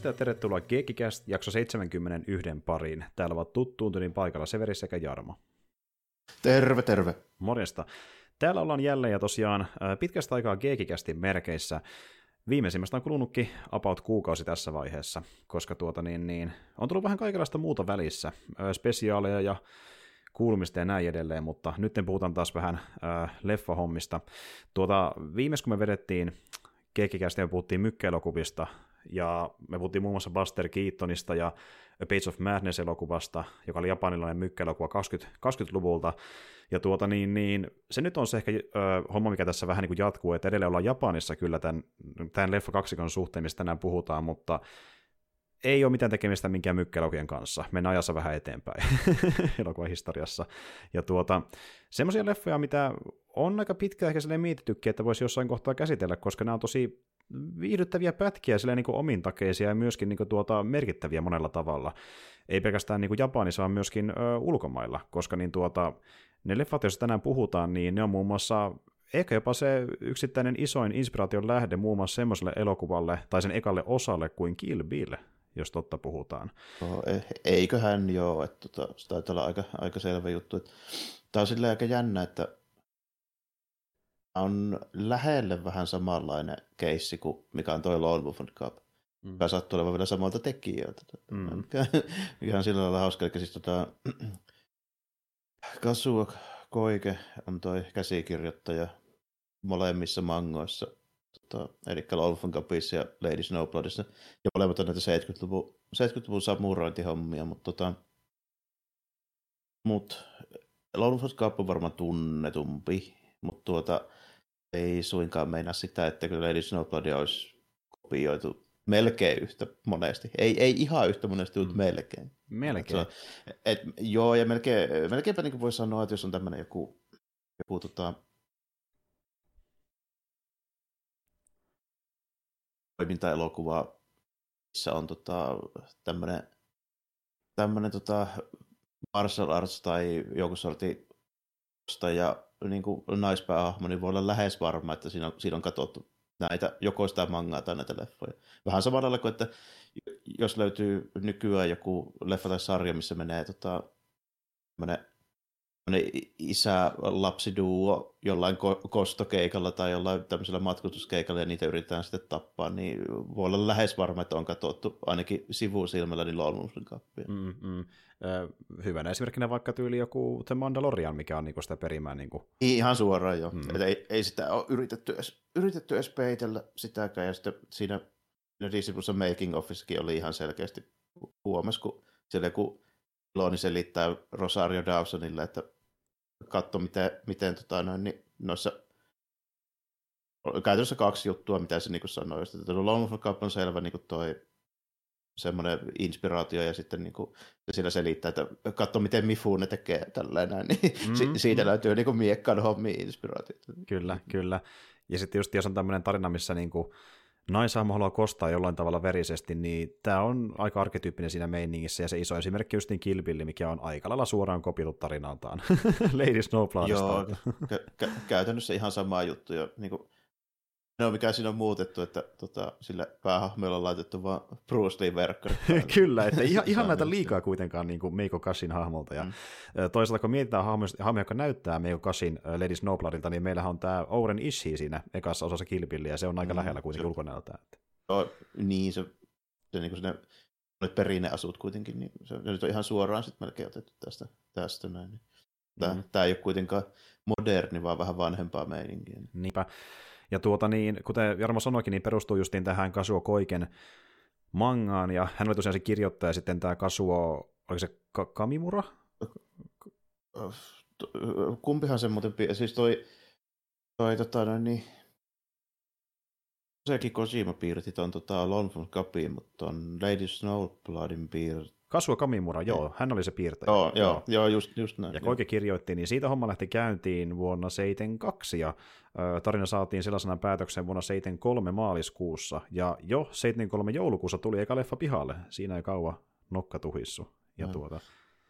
Morjesta ja tervetuloa Geekikäst jakso 71 pariin. Täällä ovat tuttuun tyylin paikalla Severi sekä Jarmo. Terve, terve. Morjesta. Täällä ollaan jälleen ja tosiaan pitkästä aikaa Geekikästin merkeissä. Viimeisimmästä on kulunutkin about kuukausi tässä vaiheessa, koska tuota niin, niin, on tullut vähän kaikenlaista muuta välissä, spesiaaleja ja kuulumista ja näin edelleen, mutta nyt puhutaan taas vähän äh, leffahommista. Tuota, viimeis kun me vedettiin Geekikästiä puhuttiin mykkäelokuvista, ja me puhuttiin muun muassa Buster Keatonista ja A Page of Madness-elokuvasta, joka oli japanilainen mykkäelokuva 20, 20-luvulta, ja tuota niin, niin se nyt on se ehkä ö, homma, mikä tässä vähän niin kuin jatkuu, että edelleen ollaan Japanissa kyllä tämän, tämän leffa kaksikon suhteen, mistä tänään puhutaan, mutta ei ole mitään tekemistä minkään mykkäelokuvien kanssa. Mennään ajassa vähän eteenpäin elokuvan historiassa. Ja tuota, semmoisia leffoja, mitä on aika pitkään ehkä silleen mietittykin, että voisi jossain kohtaa käsitellä, koska nämä on tosi viihdyttäviä pätkiä silleen niin omintakeisia ja myöskin niin kuin tuota, merkittäviä monella tavalla. Ei pelkästään niin kuin Japanissa, vaan myöskin ö, ulkomailla, koska niin tuota, ne leffat, joista tänään puhutaan, niin ne on muun muassa ehkä jopa se yksittäinen isoin inspiraation lähde muun muassa semmoiselle elokuvalle tai sen ekalle osalle kuin Kill Bill, jos totta puhutaan. No, eiköhän joo, että tota, se taitaa olla aika, aika selvä juttu. Tämä on silleen aika jännä, että on lähelle vähän samanlainen keissi kuin mikä on toi Lone Wolf Cup. Mm. Joka sattuu olevan vielä samalta tekijöiltä. Mm. Mikä, mikä on sillä lailla hauska. Eli siis tota, Kasua Koike on toi käsikirjoittaja molemmissa mangoissa. Tota, eli Lone Wolf Cupissa ja Lady Snowbloodissa. Ja molemmat on näitä 70-luvun, 70-luvun samurointihommia, mutta tota, mut Lone Wolf Cup on varmaan tunnetumpi, mutta tuota, ei suinkaan meinaa sitä, että kyllä Lady Snowbloodia olisi kopioitu melkein yhtä monesti. Ei, ei ihan yhtä monesti, mutta mm. melkein. Melkein. Et, et, joo, ja melkein, melkeinpä niin voi sanoa, että jos on tämmöinen joku, joku tota, toimintaelokuva, missä on tota, tämmöinen, tämmöinen tota, martial arts tai joku sorti ja niin kuin naispäähahmo, niin voi olla lähes varma, että siinä on, siinä on katsottu näitä, joko sitä mangaa tai näitä leffoja. Vähän samalla lailla kuin, että jos löytyy nykyään joku leffa tai sarja, missä menee tota, isä-lapsiduo jollain ko- kostokeikalla tai jollain tämmöisellä matkustuskeikalla ja niitä yritetään sitten tappaa, niin voi olla lähes varma, että on katsottu ainakin sivusilmällä niin Wolfin kappia. Mm, mm. hyvänä esimerkkinä vaikka tyyli joku The Mandalorian, mikä on niinku sitä perimää. Niinku... Ihan suoraan jo. Mm. ei, ei, sitä ole yritetty edes, yritetty edes peitellä sitäkään ja sitten siinä Disney Plus Making Officekin oli ihan selkeästi huomasi, kun siellä joku Loni selittää Rosario Dawsonille, että katso, miten, miten tota, noin, niin noissa käytännössä kaksi juttua, mitä se niin sanoi. Että Long of Cup on selvä niin toi semmoinen inspiraatio ja sitten niin kuin, se siellä selittää, että katso miten Mifune tekee tällainen, niin mm, siitä mm. löytyy niin miekkaan hommiin inspiraatio. Kyllä, kyllä. Ja sitten just jos on tämmöinen tarina, missä niin kuin, naisahmo haluaa kostaa jollain tavalla verisesti, niin tämä on aika arketyyppinen siinä meiningissä, ja se iso esimerkki just niin Kill mikä on aika lailla suoraan kopitut tarinaltaan Lady Snowbloodista. Joo, kä- kä- käytännössä ihan sama juttu, ja niin kuin, No mikä siinä on muutettu, että tota, sillä päähahmoilla on laitettu vaan Bruce Lee-verkkari. Kyllä, että ihan, ihan näitä liikaa kuitenkaan niin kuin Meiko Kassin hahmolta. Ja mm. Toisaalta kun mietitään hahmoja, joka näyttää Meiko Kassin Lady Snowbloodilta, niin meillähän on tämä Oren Ishii siinä ekassa osassa Kilpilliä, ja se on aika mm. lähellä kuitenkin ulkonäöltä. Joo, niin, se, se, niin kuin sinne perinneasut kuitenkin, niin se, se nyt on ihan suoraan sitten melkein otettu tästä, tästä näin. Niin tämä, mm. tämä ei ole kuitenkaan moderni, vaan vähän vanhempaa meininkiä. Niinpä. Ja tuota niin, kuten Jarmo sanoikin, niin perustuu justiin tähän Kasuo Koiken mangaan, ja hän oli tosiaan se kirjoittaja sitten tämä Kasuo, oliko se Kamimura? Kumpihan se muuten, siis toi, toi tota, no, niin, sekin Kojima piirti tuon tota, Lone Cupin, mutta on Lady Snowbloodin piirti. Kasua Kamimura, joo, hän oli se piirtäjä. Joo, joo, joo just, just näin. Ja Koike kirjoitti, niin siitä homma lähti käyntiin vuonna 72, ja ö, tarina saatiin sellaisena päätöksen vuonna 73 maaliskuussa, ja jo 73 joulukuussa tuli eka leffa pihalle, siinä ei kauan nokka tuhissu. Ja Joo. tuota,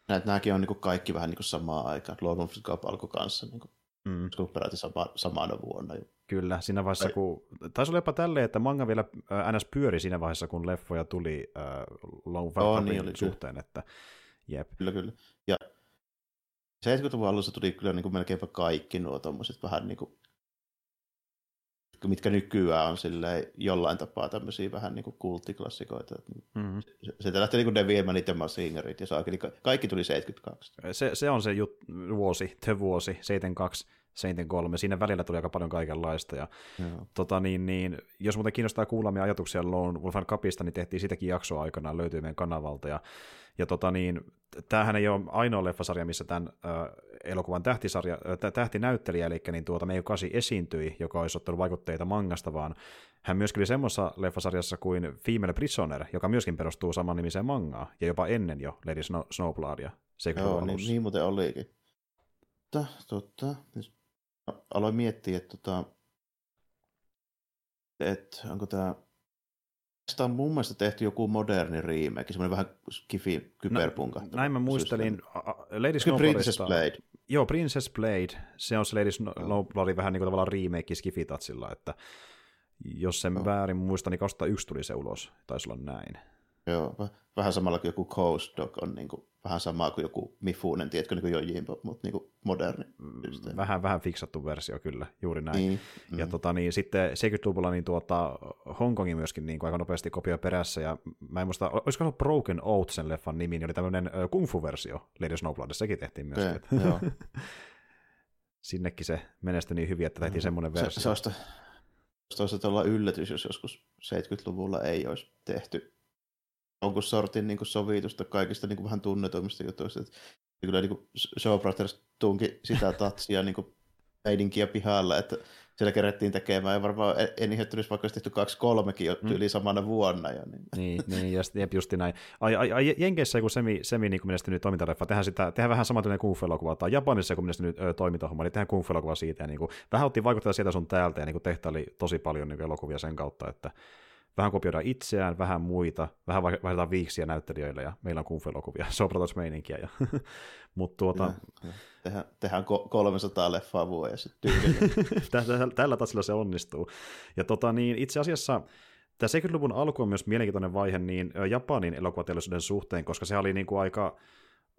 Näet, nämäkin on niin kaikki vähän niin samaan aikaan. Lone from Cup alkoi kanssa niin kuin, mm, peräti sama, samana vuonna. Kyllä, siinä vaiheessa, Ai- kun, taisi olla jopa tälleen, että manga vielä ö, ns. pyöri siinä vaiheessa, kun leffoja tuli äh, Long Fat niin oli, suhteen, että jep. Kyllä, kyllä. Ja 70-luvun alussa tuli kyllä niin kuin melkeinpä kaikki nuo tommoset vähän niin kuin, mitkä nykyään on silleen jollain tapaa tämmöisiä vähän niin kuin kulttiklassikoita. Mm-hmm. Se- Sieltä lähti niin kuin Deviamanit ja Masingerit ja Saakeli. Kaikki tuli 72. Se, se on se jut, vuosi, the vuosi, 72, 73, siinä välillä tuli aika paljon kaikenlaista, ja Joo. tota, niin, niin, jos muuten kiinnostaa kuulla meidän ajatuksia Lone Wolfan Cupista, niin tehtiin sitäkin jaksoa aikanaan, löytyy meidän kanavalta, ja, ja tota, niin, tämähän ei ole ainoa leffasarja, missä tämän äh, elokuvan tähtisarja, äh, tähtinäyttelijä, eli niin tuota Meijo Kasi esiintyi, joka olisi ottanut vaikutteita mangasta, vaan hän myöskin oli semmoisessa leffasarjassa kuin Female Prisoner, joka myöskin perustuu saman nimiseen mangaan, ja jopa ennen jo Lady Snow, Snowbloodia. Joo, niin, niin muuten olikin. Totta, totta. Siis Aloin miettiä, että, tota, että onko tämä... Sitä on mun mielestä tehty joku moderni remake, semmoinen vähän skifi kyberpunka. Näin mä muistelin Lady Princess. Blade. Joo, Princess Blade, se on se Lady Snowbloodin vähän niin kuin tavallaan remake Skifitatsilla, että jos sen Joo. väärin muista, niin 2001 tuli se ulos, taisi olla näin. Joo, väh- vähän samalla kuin joku Coast Dog on niin kuin, vähän samaa kuin joku Mifunen, tiedätkö, niin kuin Jojimbo, mutta niin kuin moderni. systeemi. Vähän, vähän fiksattu versio kyllä, juuri näin. Niin, Ja mm. tota, niin, sitten 70-luvulla niin tuota, Hongkongin myöskin niin kuin aika nopeasti kopioi perässä, ja mä en muista, olisiko se Broken Oath sen leffan nimi, niin oli tämmöinen kung fu-versio Lady Snowbloodissa, sekin tehtiin myöskin. Se, joo. Sinnekin se menestyi niin hyvin, että tehtiin semmoinen Se, versio. se olisi, se olisi olla yllätys, jos joskus 70-luvulla ei olisi tehty jonkun sortin niin kuin sovitusta kaikista niin kuin vähän tunnetuimmista jutuista. Että kyllä niin kuin Shaw Brothers tunki sitä tatsia niin kuin meidinkiä pihalla, että siellä kerettiin tekemään ja varmaan en ihmettynyt, vaikka olisi tehty kaksi kolmekin jo yli samana vuonna. Ja niin. Niin, niin ja sitten jep, justi näin. Ai, ai, ai Jenkeissä joku semi, semi niin menestynyt toimintaleffa, tehdään, sitä, tehdään vähän samantyinen kung fu-elokuva, tai Japanissa joku menestynyt ö, toimintahomma, niin tehdään kung fu-elokuva siitä, ja niin kuin, vähän otti vaikuttaa sieltä sun täältä, ja niin kuin tehtaili tosi paljon niin elokuvia sen kautta, että vähän kopioidaan itseään, vähän muita, vähän vai- vaihdetaan viiksiä näyttelijöille, ja meillä on kung fu-elokuvia, sopratos-meininkiä, ja, mutta tuota, Ja. Tehdään, tehdään ko- 300 leffaa vuodessa tällä, tällä tasolla se onnistuu. Ja tota, niin itse asiassa tämä 70-luvun alku on myös mielenkiintoinen vaihe niin Japanin elokuvateollisuuden suhteen, koska se oli niin kuin aika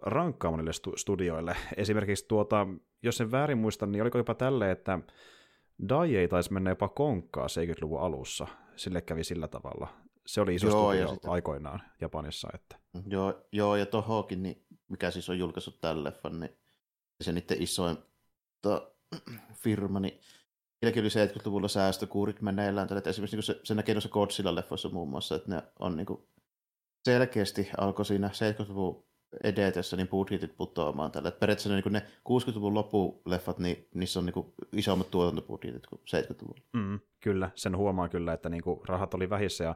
rankkaa monille stu- studioille. Esimerkiksi tuota, jos sen väärin muistan, niin oliko jopa tälle, että Dai taisi mennä jopa konkkaa 70-luvun alussa. Sille kävi sillä tavalla. Se oli iso Joo, ja sitten- aikoinaan Japanissa. Että. Joo, joo, ja tohonkin, niin, mikä siis on julkaissut tämän leffan, niin se niiden isoin to, firma, niin niilläkin oli 70-luvulla säästökuurit meneillään. Tällä, että esimerkiksi niin se, se näkee noissa Godzilla-leffoissa muun muassa, että ne on niin kuin, selkeästi alkoi siinä 70-luvun edetessä niin budjetit putoamaan tällä. Periaatteessa niin kuin ne 60-luvun lopuleffat, niin niissä on niin kuin isommat tuotantobudjetit kuin 70-luvulla. Mm, kyllä, sen huomaa kyllä, että niinku rahat oli vähissä ja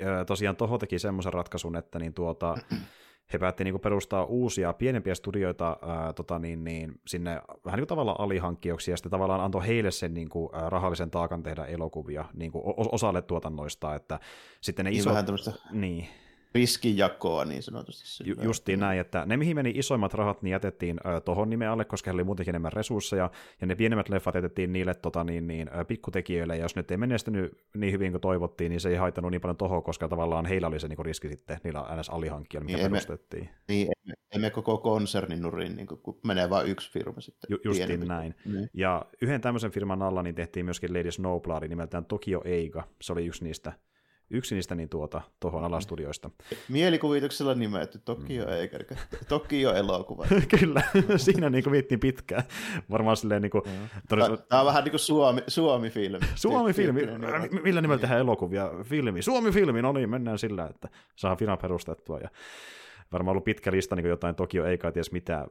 ö, tosiaan Toho teki semmoisen ratkaisun, että niin tuota, he päätti niinku perustaa uusia pienempiä studioita ää, tota niin, niin, sinne vähän niin kuin tavallaan alihankkijoiksi ja sitten tavallaan antoi heille sen niinku, ää, rahallisen taakan tehdä elokuvia niinku, o- osalle tuotannoista, että sitten ne Niin isot... vähän tämmöistä Niin, riskinjakoa niin sanotusti. Ju, justiin näin, että ne mihin meni isoimmat rahat, niin jätettiin ö, tohon nimen alle, koska heillä oli muutenkin enemmän resursseja, ja ne pienemmät leffat jätettiin niille tota, niin, niin, ö, pikkutekijöille, ja jos nyt ei menestynyt niin hyvin kuin toivottiin, niin se ei haittanut niin paljon tohon, koska tavallaan heillä oli se niin riski sitten, niillä ns. alihankkijoilla, mikä Niin, emme- perustettiin. Niin, emme, emme koko konsernin nurin, niin kun menee vain yksi firma sitten. Ju, justiin pienempi. näin. Niin. Ja yhden tämmöisen firman alla niin tehtiin myöskin Lady Snowblood nimeltään Tokyo Eiga, se oli yksi niistä, yksi niistä niin tuota, tohon alastudioista. Mielikuvituksella nimetty Tokio mm. eikä Tokio elokuva. Kyllä, siinä niin kuin viittiin pitkään. Varmaan silleen niin kuin, todella- Tämä on vähän niin kuin Suomi, Suomi-filmi. Suomi-filmi, Tyyppinen Ä, niin- millä nimellä tehdään elokuvia? Filmi. Suomi-filmi, no niin, mennään sillä, että saa firma perustettua. Ja varmaan ollut pitkä lista niin jotain Tokio eikä ties mitä,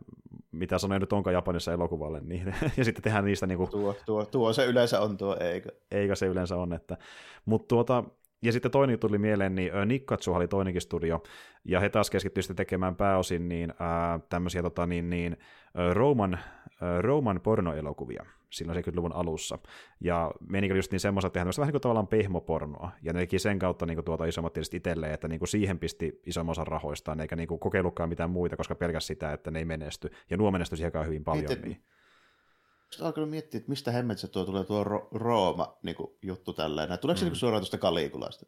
mitä sanoja nyt onkaan Japanissa elokuvalle, niin, ja sitten tehdään niistä niin kuin, tuo, tuo, tuo, se yleensä on tuo eikä. Eikä se yleensä on, että, mutta tuota, ja sitten toinen tuli mieleen, niin Nikkatsu oli toinenkin studio, ja he taas keskittyi sitten tekemään pääosin niin, ää, tämmöisiä tota, niin, niin, Roman, ää, Roman pornoelokuvia silloin 70-luvun alussa. Ja menikö just niin semmoista, että tehdään vähän niin kuin tavallaan pehmopornoa, ja ne teki sen kautta niin kuin tuota isommat tietysti itselleen, että niin kuin siihen pisti isomman osan rahoistaan, eikä niin kuin kokeillutkaan mitään muita, koska pelkäs sitä, että ne ei menesty. Ja nuo menestyi siihen hyvin paljon. Niin alkanut miettiä, että mistä hemmetssä tuo tulee tuo Ro- Rooma niin kuin, juttu tälleen. Tuleeko se mm. niin suoraan tuosta Kalikulasta?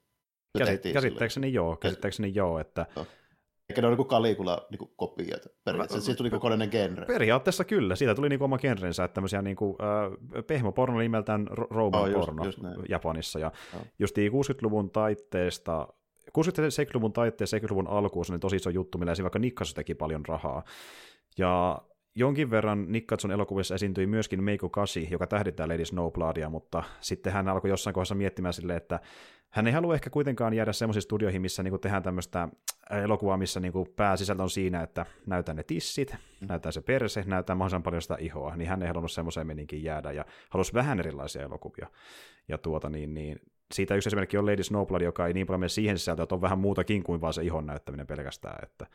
Käsit- käsittääkseni joo, käsittääkseni joo, että... No. Eikä ne ole niin Kalikula niin kopioita periaatteessa, siitä tuli kokonainen genre. Periaatteessa kyllä, siitä tuli niin oma genrensä, että tämmöisiä niin kuin, äh, pehmoporno nimeltään Roman oh, porno just, just Japanissa, ja oh. just 60-luvun taitteesta 60-luvun taitteessa 70-luvun alkuun se oli tosi iso juttu, millä vaikka Nikkasu teki paljon rahaa. Ja jonkin verran Nikkatsun elokuvissa esiintyi myöskin Meiko Kasi, joka tähdittää Lady Snowbloodia, mutta sitten hän alkoi jossain kohdassa miettimään silleen, että hän ei halua ehkä kuitenkaan jäädä semmoisiin studioihin, missä niinku tehdään tämmöistä elokuvaa, missä niinku pääsisältö on siinä, että näytän ne tissit, mm. näytään se perse, näytään mahdollisimman paljon sitä ihoa, niin hän ei halunnut semmoiseen meninkin jäädä ja halusi vähän erilaisia elokuvia. Ja tuota niin, niin siitä yksi esimerkki on Lady Snowblood, joka ei niin paljon mene siihen sisältöön, että on vähän muutakin kuin vaan se ihon näyttäminen pelkästään. Että.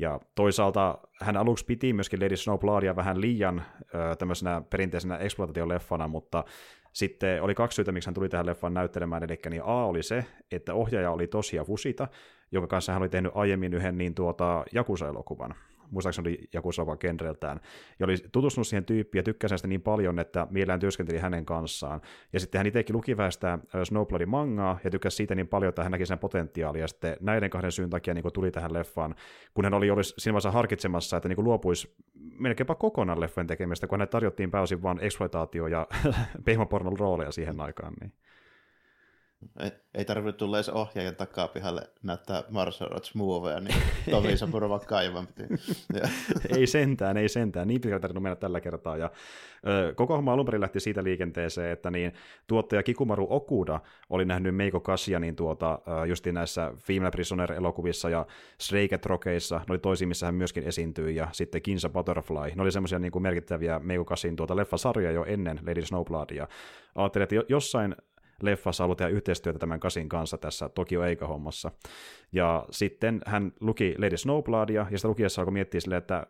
Ja toisaalta hän aluksi piti myöskin Lady Snowbloodia vähän liian ö, tämmöisenä perinteisenä exploitaatioleffana, mutta sitten oli kaksi syytä, miksi hän tuli tähän leffaan näyttelemään, eli niin A oli se, että ohjaaja oli Tosia Fusita, jonka kanssa hän oli tehnyt aiemmin yhden niin tuota Jakusa-elokuvan, muistaakseni oli joku sama genreltään, ja oli tutustunut siihen tyyppiin ja tykkäsi sitä niin paljon, että mielellään työskenteli hänen kanssaan. Ja sitten hän itsekin luki vähän sitä Snowbloodin mangaa ja tykkäsi siitä niin paljon, että hän näki sen potentiaalia. Ja sitten näiden kahden syyn takia niin tuli tähän leffaan, kun hän oli olisi siinä vaiheessa harkitsemassa, että niin luopuisi melkeinpä kokonaan leffan tekemistä, kun hän tarjottiin pääosin vain eksploitaatio- ja pehmopornon rooleja siihen aikaan. Niin. Ei, ei tarvitse tulla edes ohjaajan takapihalle näyttää Marshall Arts muoveja, niin Tomi Sapurova kaivan piti. ei sentään, ei sentään. Niin pitkälle tarvinnut mennä tällä kertaa. Ja, ö, koko homma alun perin lähti siitä liikenteeseen, että niin, tuottaja Kikumaru Okuda oli nähnyt Meiko Kasianin tuota, justiin näissä Female Prisoner-elokuvissa ja Stray Rokeissa, ne oli toisia, missä hän myöskin esiintyi, ja sitten Kinsa Butterfly. Ne oli semmoisia niin kuin merkittäviä Meiko Kasin tuota leffasarjoja jo ennen Lady Snowbloodia. Ajattelin, että jossain leffassa haluaa tehdä yhteistyötä tämän Kasin kanssa tässä Tokio Eika-hommassa. Ja sitten hän luki Lady Snowbloodia, ja sitä lukiessa alkoi miettiä silleen, että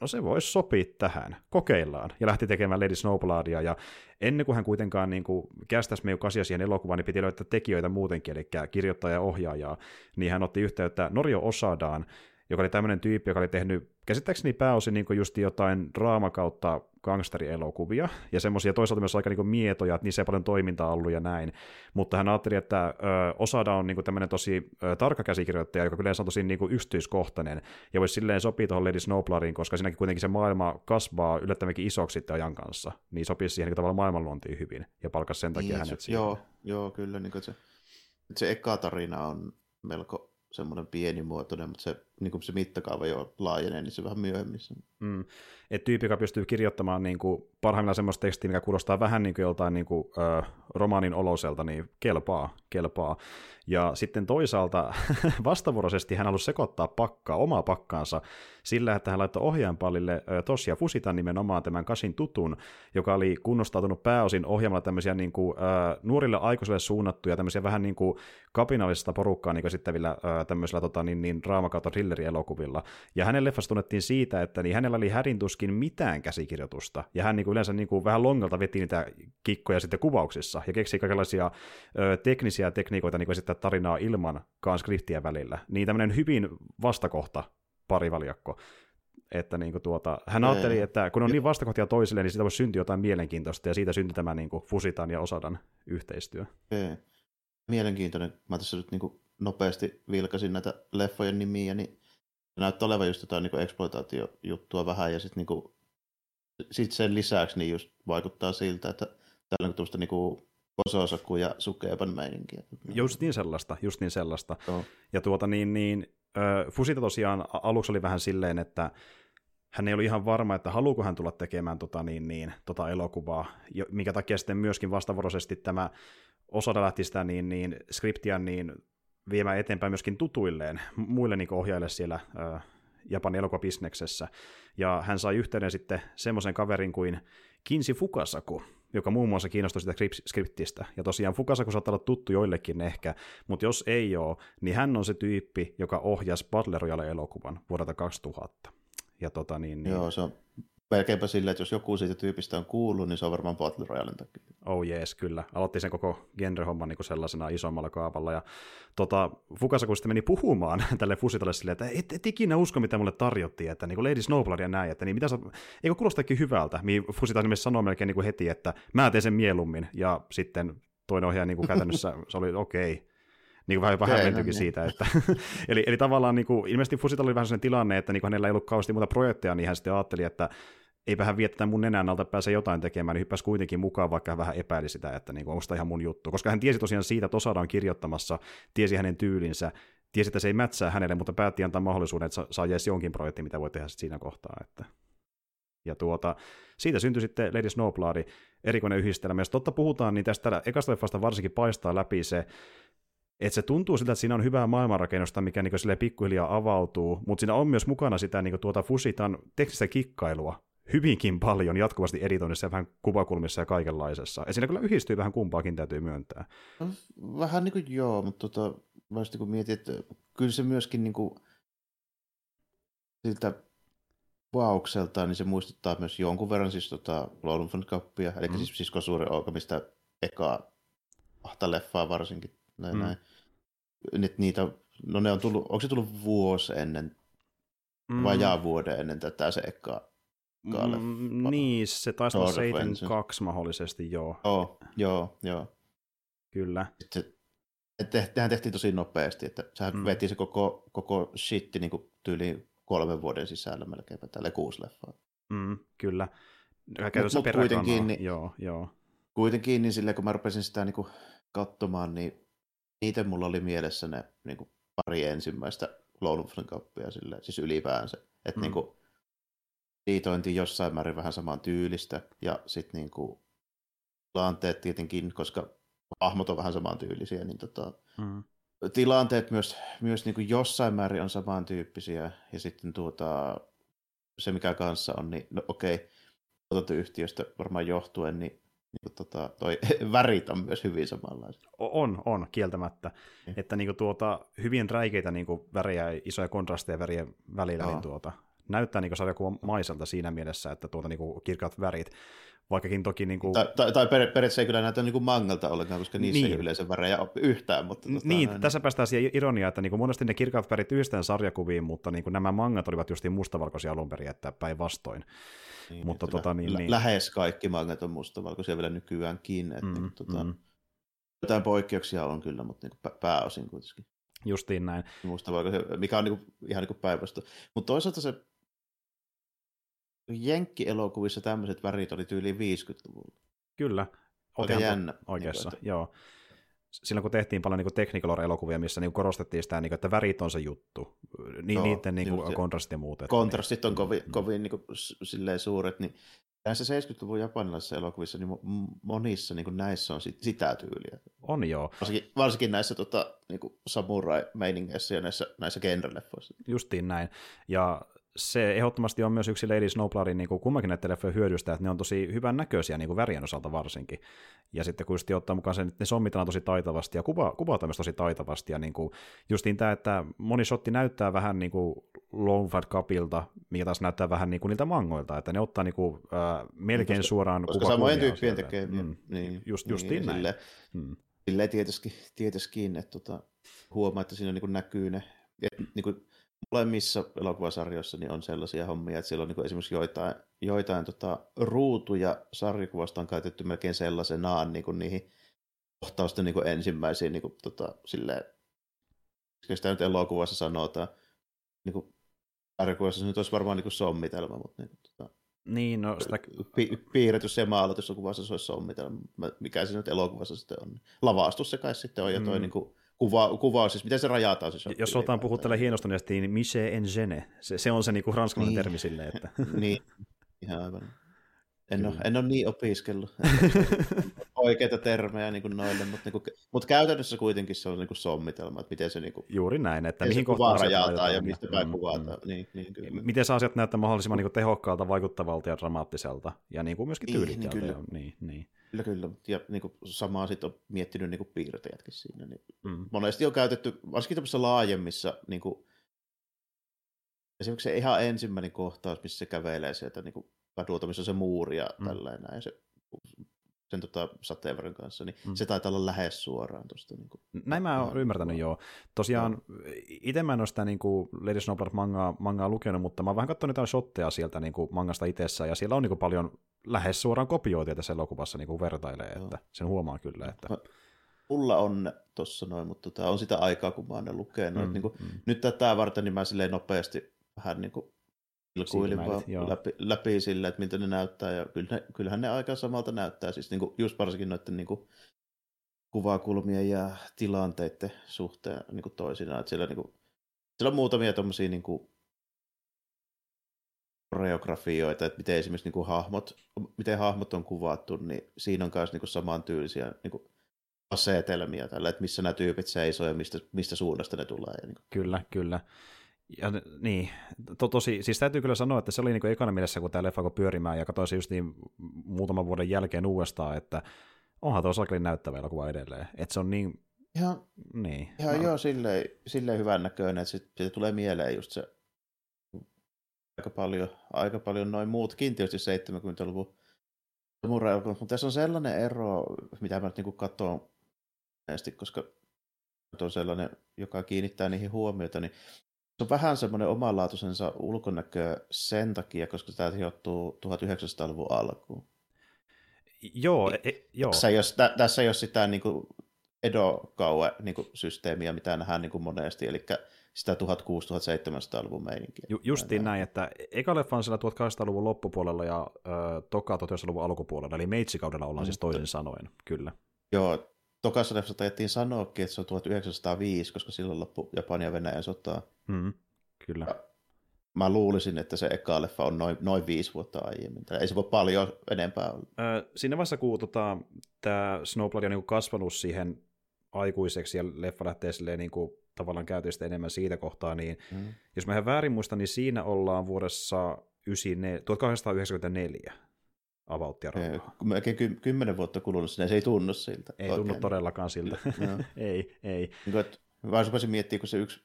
no se voisi sopia tähän, kokeillaan, ja lähti tekemään Lady Snowbloodia, ja ennen kuin hän kuitenkaan niin kuin kästäisi meidän kasia siihen elokuvaan, niin piti löytää tekijöitä muutenkin, eli kirjoittaja ja ohjaajaa, niin hän otti yhteyttä Norio Osadaan, joka oli tämmöinen tyyppi, joka oli tehnyt käsittääkseni pääosin niin just jotain draama kautta gangsterielokuvia, ja semmoisia toisaalta myös aika niin mietoja, että niissä ei paljon toimintaa ollut ja näin, mutta hän ajatteli, että ö, Osada on niin tämmöinen tosi ö, tarkka käsikirjoittaja, joka yleensä on tosi niin yksityiskohtainen, ja voisi silleen sopia tuohon Lady Snowbladiin, koska siinäkin kuitenkin se maailma kasvaa yllättävänkin isoksi sitten ajan kanssa, niin sopii siihen niin tavallaan maailmanluontiin hyvin, ja palkasi sen takia niin, hänet siihen. Joo, joo, kyllä, niin se, se eka tarina on melko semmoinen pienimuotoinen, mutta se, niin kuin se mittakaava jo laajenee, niin se vähän myöhemmissä. Mm. Et tyyppi, joka pystyy kirjoittamaan niin kuin, parhaimmillaan semmoista tekstiä, mikä kuulostaa vähän niin kuin joltain niin kuin, äh, romaanin oloselta, niin kelpaa, kelpaa. Ja sitten toisaalta vastavuoroisesti hän halusi sekoittaa pakkaa, omaa pakkaansa, sillä, että hän laittoi ohjaanpallille Tosia Fusitan nimenomaan tämän Kasin tutun, joka oli kunnostautunut pääosin ohjaamalla tämmöisiä niin kuin, äh, nuorille aikuisille suunnattuja, tämmöisiä vähän niin kuin kapinallisesta porukkaa niin esittävillä äh, tämmöisillä tota, niin, niin, draama kautta elokuvilla. Ja hänen leffasta tunnettiin siitä, että niin hänellä oli hädintuskin mitään käsikirjoitusta, ja hän niin kuin yleensä niin kuin, vähän longalta veti niitä kikkoja sitten kuvauksissa, ja keksi kaikenlaisia ö, teknisiä tekniikoita niin kuin esittää tarinaa ilman skriptiä välillä. Niin tämmöinen hyvin vastakohta parivaljakko. Että niin kuin tuota, hän ajatteli, että kun on niin vastakohtia toisille, niin siitä voisi syntyä jotain mielenkiintoista, ja siitä syntyi tämä niin kuin Fusitan ja Osadan yhteistyö. Ei. Mielenkiintoinen. Mä tässä nyt niin kuin nopeasti vilkasin näitä leffojen nimiä, niin näyttää olevan just jotain niin exploitaatiojuttua vähän, ja sitten niin sit sen lisäksi niin just vaikuttaa siltä, että täällä on tuosta niin Ososaku ja Sukeban meininkiä. Just niin sellaista, just niin sellaista. Oh. Ja tuota niin, niin Fusita tosiaan aluksi oli vähän silleen, että hän ei ollut ihan varma, että haluuko hän tulla tekemään tota, niin, niin, tota elokuvaa, minkä takia sitten myöskin vastavuoroisesti tämä Osada lähti sitä niin, niin, skriptiä niin viemään eteenpäin myöskin tutuilleen, muille niin ohjaille siellä Japanin elokuvabisneksessä. Ja hän sai yhteyden sitten semmoisen kaverin kuin Kinsi Fukasaku, joka muun muassa kiinnostui sitä skriptistä. Ja tosiaan Fukasaku saattaa olla tuttu joillekin ehkä, mutta jos ei ole, niin hän on se tyyppi, joka ohjasi Battle Royale-elokuvan vuodelta 2000. Ja tota niin, niin... Joo, se on melkeinpä silleen, että jos joku siitä tyypistä on kuullut, niin se on varmaan Battle Royalen takia. Oh jees, kyllä. Aloitti sen koko genrehomman niin sellaisena isommalla kaapalla. Ja tota, Fukasa kun sitten meni puhumaan tälle Fusitalle silleen, että et, et ikinä usko, mitä mulle tarjottiin, että niin kuin Lady Snowblood ja näin, että niin mitä sä, eikö kuulostakin hyvältä, mihin Fusita esimerkiksi sanoi melkein niin kuin heti, että mä teen sen mieluummin, ja sitten toinen ohjaaja niin kuin käytännössä se oli okei, okay, niin vähän, vähän hämmentyikin niin. siitä. Että, eli, eli tavallaan niin kuin, ilmeisesti Fusitalla oli vähän sellainen tilanne, että niin kuin hänellä ei ollut kauheasti muuta projekteja, niin hän sitten ajatteli, että eipä hän viettää mun nenän alta pääse jotain tekemään, niin hyppäsi kuitenkin mukaan, vaikka hän vähän epäili sitä, että niin kuin, onko tämä ihan mun juttu. Koska hän tiesi tosiaan siitä, että Osada on kirjoittamassa, tiesi hänen tyylinsä, tiesi, että se ei mätsää hänelle, mutta päätti antaa mahdollisuuden, että saa edes jonkin projekti, mitä voi tehdä siinä kohtaa. Että. Ja tuota, siitä syntyi sitten Lady Snowblood, erikoinen yhdistelmä. Jos totta puhutaan, niin tästä ekasta leffasta varsinkin paistaa läpi se, että se tuntuu siltä, että siinä on hyvää maailmanrakennusta, mikä niin sille pikkuhiljaa avautuu, mutta siinä on myös mukana sitä niin tuota Fusitan tekstistä kikkailua, hyvinkin paljon jatkuvasti editoinnissa ja vähän kuvakulmissa ja kaikenlaisessa. Ja siinä kyllä yhdistyy vähän kumpaakin, täytyy myöntää. No, vähän niin kuin joo, mutta tota, mä kun mietin, että kyllä se myöskin niin kuin, siltä vaukselta, niin se muistuttaa myös jonkun verran siis tota Lolunfond Cupia, eli mm. siis Sisko Suuri Ouka, mistä ekaa ahta leffaa varsinkin. Näin, mm. näin. Nyt niitä, no ne on tullut, onko se tullut vuosi ennen, mm. vajaa vuoden ennen tätä se ekaa Mm, niin, se taisi olla Satan 2 mahdollisesti, joo. Joo, joo, joo. Kyllä. Sitten, te, tehän tehtiin tosi nopeasti, että sehän mm. veti se koko, koko shitti niin tyyliin kolmen vuoden sisällä melkein, tälle kuusi leffaa. Mm, kyllä. Mutta mut kuitenkin, niin, joo, joo. kuitenkin, niin silleen, kun mä rupesin sitä niin kuin, katsomaan, niin niitä mulla oli mielessä ne niin kuin, pari ensimmäistä Lone Kappia, siis ylipäänsä. Että mm. niin kuin, liitointi jossain määrin vähän saman tyylistä ja sitten niinku tilanteet tietenkin, koska hahmot on vähän samantyylisiä, niin tota, mm. tilanteet myös, myös niinku jossain määrin on samantyyppisiä ja sitten tuota, se mikä kanssa on, niin no okei, tuotantoyhtiöstä varmaan johtuen, niin niin tota, toi värit on myös hyvin samanlaisia. On, on, kieltämättä. Mm. Että niin kuin tuota, hyvin räikeitä niin kuin värejä, isoja kontrasteja värien välillä, niin tuota, näyttää niin sarjakuvan maiselta siinä mielessä, että tuota niin kuin kirkkaat värit, vaikkakin toki... Niin kuin... Tai, tai, tai per, periaatteessa ei kyllä näytä niin kuin mangalta ollenkaan, koska niissä niin. ei yleensä värejä ole yhtään. Mutta tota, niin, näin. tässä päästään siihen ironiaan, että niin kuin monesti ne kirkkaat värit yhdistetään sarjakuviin, mutta niin kuin nämä mangat olivat justiin mustavalkoisia alun perin, että päinvastoin. Niin, mutta tota, niin, lä- niin... Lähes kaikki mangat on mustavalkoisia vielä nykyäänkin. Että, mm, niin, tota, mm. Jotain poikkeuksia on kyllä, mutta niin pääosin kuitenkin. Justiin näin. Mustavalkoisia, mikä on niin kuin, ihan niin päinvastoin. Mutta toisaalta se Jenkki-elokuvissa tämmöiset värit oli tyyliin 50-luvulla. Kyllä. Aika jännä. Niin oikeassa, niin, että... joo. Silloin kun tehtiin paljon niin Technicolor-elokuvia, missä niin korostettiin sitä, niin kuin, että värit on se juttu, niin joo, niiden niin kuin, kontrastit ja muut. Kontrastit niin, on kovin, mm. kovin niin kuin, silleen suuret, niin näissä 70-luvun japanilaisissa elokuvissa, niin monissa niin kuin näissä on sit, sitä tyyliä. On joo. Varsinkin, varsinkin näissä tota, niin samurai-meiningeissä ja näissä, näissä genre-leffoissa. Justiin näin. Ja se ehdottomasti on myös yksi Lady Snowbloodin niin kummankin näitä leffoja hyödystä, että ne on tosi hyvän näköisiä niin kuin värien osalta varsinkin. Ja sitten kun ottaa mukaan sen, että ne sommitaan tosi taitavasti ja kuva, kuvataan myös tosi taitavasti. Ja niin kuin, justiin tämä, että moni shotti näyttää vähän niin kuin Longford Cupilta, mikä taas näyttää vähän niin kuin niiltä mangoilta, että ne ottaa niin kuin, äh, melkein koska, suoraan Koska samojen tyyppien tekee. Mm, niin, just, justiin niin, näin. Silleen, mm. silleen tietysti, tietysti että tota, huomaa, että siinä niin kuin näkyy ne, että niin kuin, molemmissa elokuvasarjoissa niin on sellaisia hommia, että siellä on niin esimerkiksi joitain, joitain tota, ruutuja sarjakuvasta on käytetty melkein sellaisenaan niin kuin niihin kohtausten niin kuin ensimmäisiin niin kuin, tota, silleen, sitä nyt elokuvassa sanotaan, niin kuin, sarjakuvassa se nyt olisi varmaan niin kuin sommitelma, mutta niin tota, niin, no sitä... Pi- piirretys ja maalatus kuvassa se olisi sommitelma, mikä se nyt elokuvassa sitten on. Lavastus se kai sitten on, ja toi mm. niin kuin, kuva, kuvaus, siis miten se rajataan? Siis Jos otetaan puhua hienostuneesti, niin Miche en gene. Se, se on se niinku ranskalainen niin. termi silleen. Että... niin, ihan aivan. En ole, en ole niin opiskellut. oikeita termejä niin kuin noille, mutta, niin kuin, mutta käytännössä kuitenkin se on niin kuin sommitelma, että miten se niin kuin, Juuri näin, että mihin kohtaan rajataan ja mistä päin mm, kuvataan. Mm. Niin, niin, kyllä. Miten saa asiat näyttää mahdollisimman niin kuin tehokkaalta, vaikuttavalta ja dramaattiselta ja niin kuin myöskin niin, Niin, kyllä. Niin, niin. Kyllä, kyllä. Ja niin kuin, samaa sitten on miettinyt niin kuin piirtäjätkin siinä. Niin mm. Monesti on käytetty, varsinkin tämmöisissä laajemmissa, niin kuin, esimerkiksi se ihan ensimmäinen kohtaus, missä se kävelee sieltä niin kuin kadulta, missä on se muuri ja mm. tällainen, ja se sen tota, sateenvarjon kanssa, niin mm. se taitaa olla lähes suoraan tuosta. Niin kuin, Näin mä oon ymmärtänyt, joo. Tosiaan no. itse mä en ole sitä niin kuin Lady Snowblood mangaa, mangaa lukenut, mutta mä oon vähän katsonut jotain shotteja sieltä niin kuin mangasta itsessä, ja siellä on niin kuin paljon lähes suoraan kopioita tässä elokuvassa niin kuin vertailee, joo. että sen huomaa kyllä. Että... Mä, mulla on tuossa noin, mutta tota, on sitä aikaa, kun mä oon ne lukenut. Mm, niin kuin, mm. Nyt tätä varten niin mä silleen nopeasti vähän niin kuin ilkuilin vaan läpi, läpi sille, että miltä ne näyttää, ja kyllähän, kyllähän ne aika samalta näyttää, siis niin kuin, just varsinkin noiden niin kuin, kuvakulmien ja tilanteiden suhteen niin kuin toisinaan, että siellä, niin kuin, siellä on muutamia tuommoisia niin kuin, koreografioita, että miten esimerkiksi niin kuin hahmot, miten hahmot on kuvattu, niin siinä on myös niin samantyylisiä niin kuin asetelmia tällä, että missä nämä tyypit seisoo ja mistä, mistä suunnasta ne tulee. Ja niin kuin. Kyllä, kyllä. Ja niin, to, tosi, siis täytyy kyllä sanoa, että se oli niin ekana mielessä, kun tämä leffa alkoi pyörimään, ja katsoin se just niin muutaman vuoden jälkeen uudestaan, että onhan tuo sakelin näyttävä elokuva edelleen. Että se on niin... Ihan, niin. ihan no. joo, silleen, silleen hyvän näköinen, että siitä tulee mieleen just se aika paljon, aika paljon noin muutkin tietysti 70-luvun murreelokuvat, mutta tässä on sellainen ero, mitä mä nyt niin katson koska on sellainen, joka kiinnittää niihin huomiota, niin se on vähän semmoinen omanlaatuisensa ulkonäkö sen takia, koska tämä sijoittuu 1900-luvun alkuun. Joo, e, e, joo. Tässä ei ole, tä, tässä ei ole sitä niin kuin Edo-kaue niin kuin systeemiä, mitä nähdään niin kuin monesti, eli sitä 1600-1700-luvun meininkiä. Ju, justiin näin, että eka leffa on siellä 1800-luvun loppupuolella ja ö, toka 1900-luvun alkupuolella, eli meitsikaudella ollaan mm. siis toisin sanoen, kyllä. Joo, tokassa leffassa tajettiin sanoakin, että se on 1905, koska silloin loppu Japania ja Venäjän sotaa. Mm, kyllä. Ja mä luulisin, että se eka leffa on noin, noin viisi vuotta aiemmin. Ei se voi paljon enempää olla. Öö, siinä vaiheessa, kun tota, tämä Snowblood on niin kasvanut siihen aikuiseksi ja leffa lähtee silleen niin kuin, tavallaan käytöstä enemmän siitä kohtaa, niin mm. jos mä ihan väärin muistan, niin siinä ollaan vuodessa 1894 avauttia rahaa. Melkein ky- kymmenen vuotta kulunut sinne, se ei tunnu siltä. Ei oikein. tunnu todellakaan siltä. ei, ei. Niin että, vaan rupesin miettimään, kun se yksi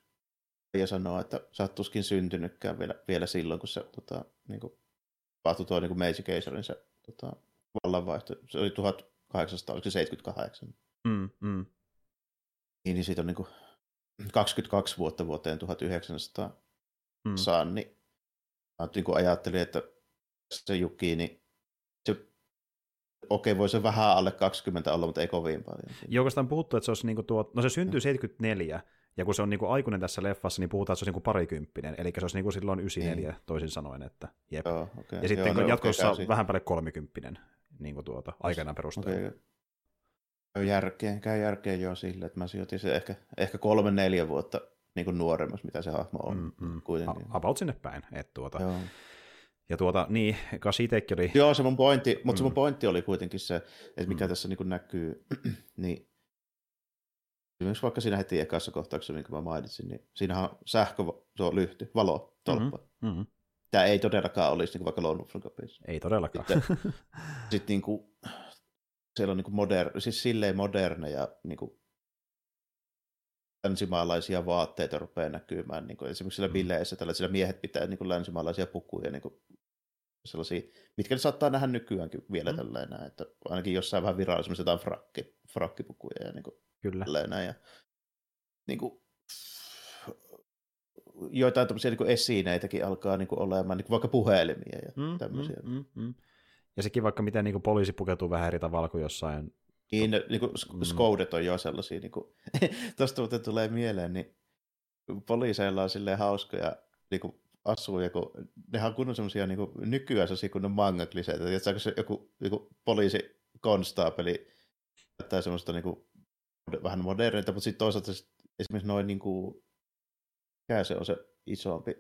ja sanoo, että sä oot tuskin syntynytkään vielä, vielä silloin, kun se tota, niin kuin, tapahtui tuo niin Meiji Keisarin se tota, vallanvaihto. Se oli 1878. Mm, mm. Niin, niin siitä on niin kuin 22 vuotta vuoteen 1900 mm. saan, niin mä niin kuin ajattelin, että se Juki, niin okei, voi se vähän alle 20 olla, mutta ei kovin paljon. Joo, on puhuttu, että se olisi niinku tuo, no se syntyy 74, ja kun se on niinku aikuinen tässä leffassa, niin puhutaan, että se olisi niinku parikymppinen, eli se olisi niinku silloin 94 niin. toisin sanoen, että jep. Joo, okay. Ja sitten Joo, no, jatkossa okay, vähän päälle kolmikymppinen niin kuin tuota, aikanaan perusteella. Okay. Käy järkeen, käy järkeen jo sille, että mä sijoitin se ehkä, ehkä kolme neljä vuotta niin kuin nuoremmassa, mitä se hahmo on. Mm, mm. Kuitenkin. About sinne päin. Että tuota, Joo. Ja tuota, niin, Kasi itsekin oli... Joo, se mun pointti, mutta mm. se mun pointti oli kuitenkin se, että mikä mm. tässä niin näkyy, niin esimerkiksi vaikka siinä heti ekassa kohtauksessa, minkä mä mainitsin, niin siinähän on sähkö, tuo lyhty, valo, tolppa. Mm-hmm. Mm-hmm. Tämä ei todellakaan olisi niin kuin vaikka Lone Wolf Ei todellakaan. Sitten, sit niin kuin, siellä on niin kuin moder, siis silleen moderneja niin kuin, länsimaalaisia vaatteita rupeaa näkymään. Niin kuin esimerkiksi siellä mm. bileissä tällaisilla miehet pitää niin kuin länsimaalaisia pukuja niin kuin sellaisia, mitkä ne saattaa nähdä nykyäänkin vielä mm. tällainen, että ainakin jossain vähän virallisemmissa jotain frakki, frakkipukuja ja niin kuin, Kyllä. Tällainen, ja niin kuin, joitain tämmöisiä niin esineitäkin alkaa niin kuin, olemaan, niin kuin vaikka puhelimia ja mm, tämmöisiä. Mm, mm, mm. Ja sekin vaikka miten niin kuin poliisi pukeutuu vähän eri tavalla kuin jossain niin, niin kuin mm. skoudet on jo sellaisia, niin kuin, tuosta tulee mieleen, niin poliiseilla on silleen hauskoja niin kuin asuja, kun nehän on kunnon semmoisia niin nykyään sellaisia kunnon manga-kliseitä, että se joku niin kuin poliisikonstaapeli näyttää semmoista niin kuin, vähän modernita, mutta sitten toisaalta esimerkiksi noin niin kuin, mikä se on se isompi